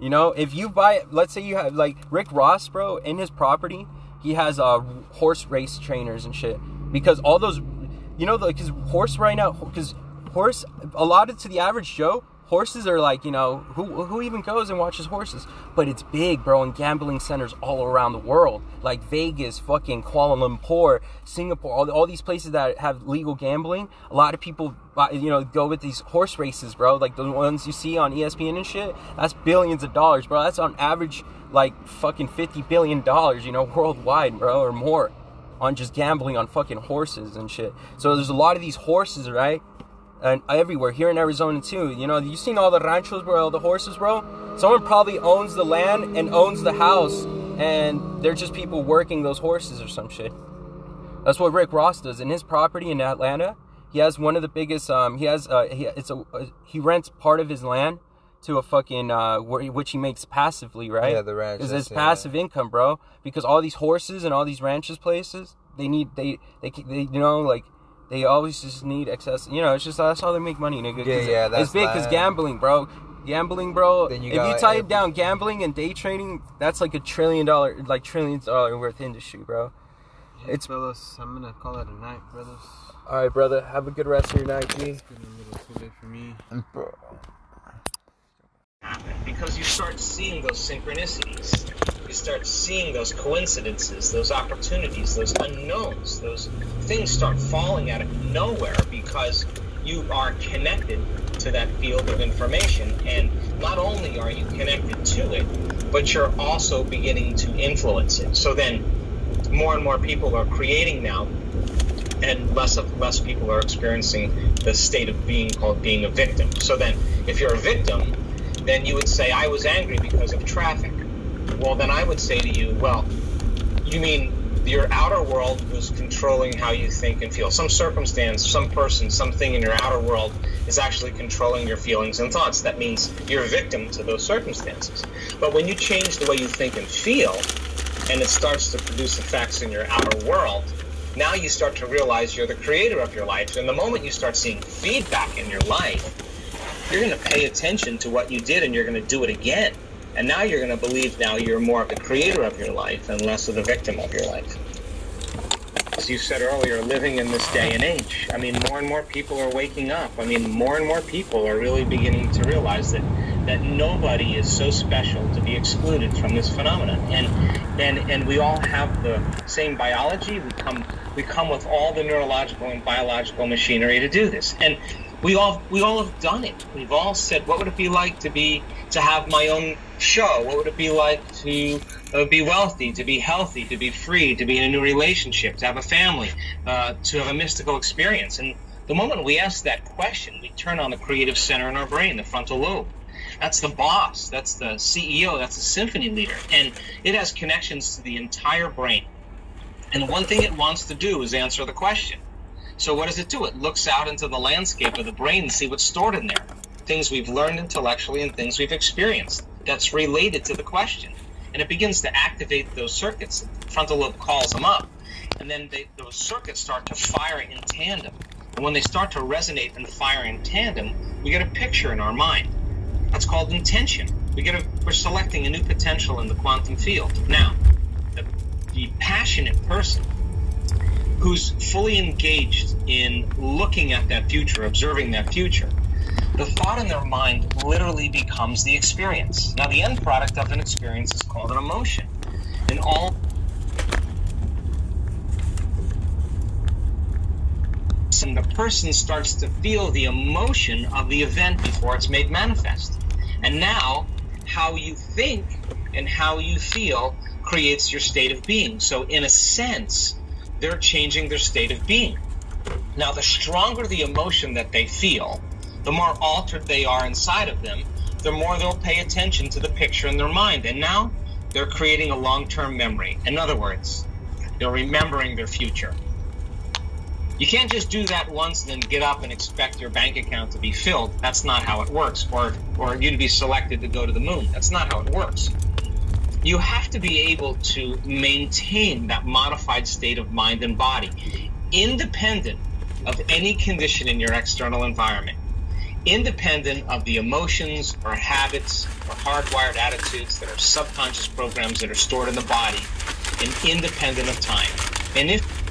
[SPEAKER 4] You know, if you buy, let's say you have like Rick Ross, bro, in his property, he has uh horse race trainers and shit because all those, you know, because horse right now, because horse, a lot of to the average Joe. Horses are like, you know, who who even goes and watches horses? But it's big, bro, in gambling centers all around the world, like Vegas, fucking Kuala Lumpur, Singapore, all, all these places that have legal gambling. A lot of people, you know, go with these horse races, bro, like the ones you see on ESPN and shit. That's billions of dollars, bro. That's on average like fucking fifty billion dollars, you know, worldwide, bro, or more, on just gambling on fucking horses and shit. So there's a lot of these horses, right? And everywhere here in Arizona too. You know, you seen all the ranchos, bro, all the horses, bro. Someone probably owns the land and owns the house, and they're just people working those horses or some shit. That's what Rick Ross does in his property in Atlanta. He has one of the biggest. Um, he has. Uh, he it's a. Uh, he rents part of his land to a fucking uh, where, which he makes passively, right?
[SPEAKER 2] Yeah, the ranch,
[SPEAKER 4] Because it's
[SPEAKER 2] it,
[SPEAKER 4] passive income, bro. Because all these horses and all these ranches places, they need they they they you know like they always just need excess. You know, it's just that's how they make money, nigga.
[SPEAKER 2] Yeah, yeah, that's
[SPEAKER 4] it's big because gambling, bro. Gambling, bro.
[SPEAKER 2] You
[SPEAKER 4] if you it down, gambling and day trading, that's like a trillion dollar, like trillions dollar worth industry, bro. It's-
[SPEAKER 7] fellas. I'm gonna call it a night, brothers.
[SPEAKER 4] All right, brother. Have a good rest of your night, G.
[SPEAKER 7] It's getting a little too late for me.
[SPEAKER 2] Bro.
[SPEAKER 8] Because you start seeing those synchronicities. You start seeing those coincidences, those opportunities, those unknowns, those things start falling out of nowhere because you are connected to that field of information. And not only are you connected to it, but you're also beginning to influence it. So then more and more people are creating now and less of less people are experiencing the state of being called being a victim. So then, if you're a victim, then you would say, I was angry because of traffic. Well, then I would say to you, well, you mean your outer world was controlling how you think and feel. Some circumstance, some person, something in your outer world is actually controlling your feelings and thoughts. That means you're a victim to those circumstances. But when you change the way you think and feel, and it starts to produce effects in your outer world, now you start to realize you're the creator of your life. And the moment you start seeing feedback in your life, you're going to pay attention to what you did and you're going to do it again. And now you're going to believe now you're more of the creator of your life and less of the victim of your life. As you said earlier, living in this day and age, I mean, more and more people are waking up. I mean, more and more people are really beginning to realize that that nobody is so special to be excluded from this phenomenon. And and and we all have the same biology. We come we come with all the neurological and biological machinery to do this. And we all we all have done it. We've all said, what would it be like to be to have my own show? What would it be like to uh, be wealthy, to be healthy, to be free, to be in a new relationship, to have a family, uh, to have a mystical experience? And the moment we ask that question, we turn on the creative center in our brain, the frontal lobe. That's the boss. That's the CEO. That's the symphony leader, and it has connections to the entire brain. And one thing it wants to do is answer the question. So what does it do? It looks out into the landscape of the brain and see what's stored in there. Things we've learned intellectually and things we've experienced that's related to the question. And it begins to activate those circuits. The frontal lobe calls them up. And then they, those circuits start to fire in tandem. And when they start to resonate and fire in tandem, we get a picture in our mind. That's called intention. We get a, we're selecting a new potential in the quantum field. Now, the, the passionate person who's fully engaged in looking at that future, observing that future, the thought in their mind literally becomes the experience. Now, the end product of an experience is called an emotion. And all and the person starts to feel the emotion of the event before it's made manifest. And now, how you think and how you feel creates your state of being. So, in a sense, they're changing their state of being. Now, the stronger the emotion that they feel, the more altered they are inside of them, the more they'll pay attention to the picture in their mind. And now they're creating a long term memory. In other words, they're remembering their future. You can't just do that once and then get up and expect your bank account to be filled. That's not how it works. Or, or you to be selected to go to the moon. That's not how it works. You have to be able to maintain that modified state of mind and body, independent of any condition in your external environment, independent of the emotions or habits or hardwired attitudes that are subconscious programs that are stored in the body, and independent of time. And if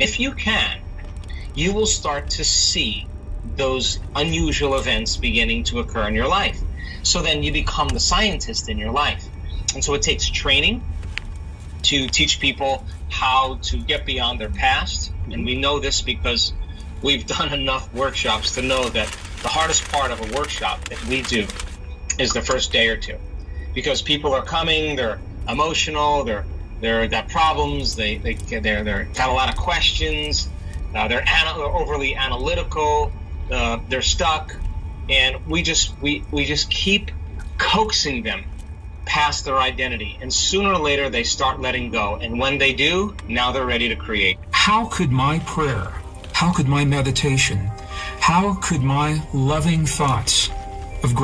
[SPEAKER 8] if you can, you will start to see those unusual events beginning to occur in your life. So then you become the scientist in your life. And so it takes training to teach people how to get beyond their past. And we know this because we've done enough workshops to know that the hardest part of a workshop that we do is the first day or two. Because people are coming, they're emotional, they're they're got problems, they they they're they're got a lot of questions, uh, they're ana- overly analytical, uh, they're stuck, and we just we we just keep coaxing them past their identity, and sooner or later they start letting go, and when they do, now they're ready to create.
[SPEAKER 9] How could my prayer, how could my meditation, how could my loving thoughts of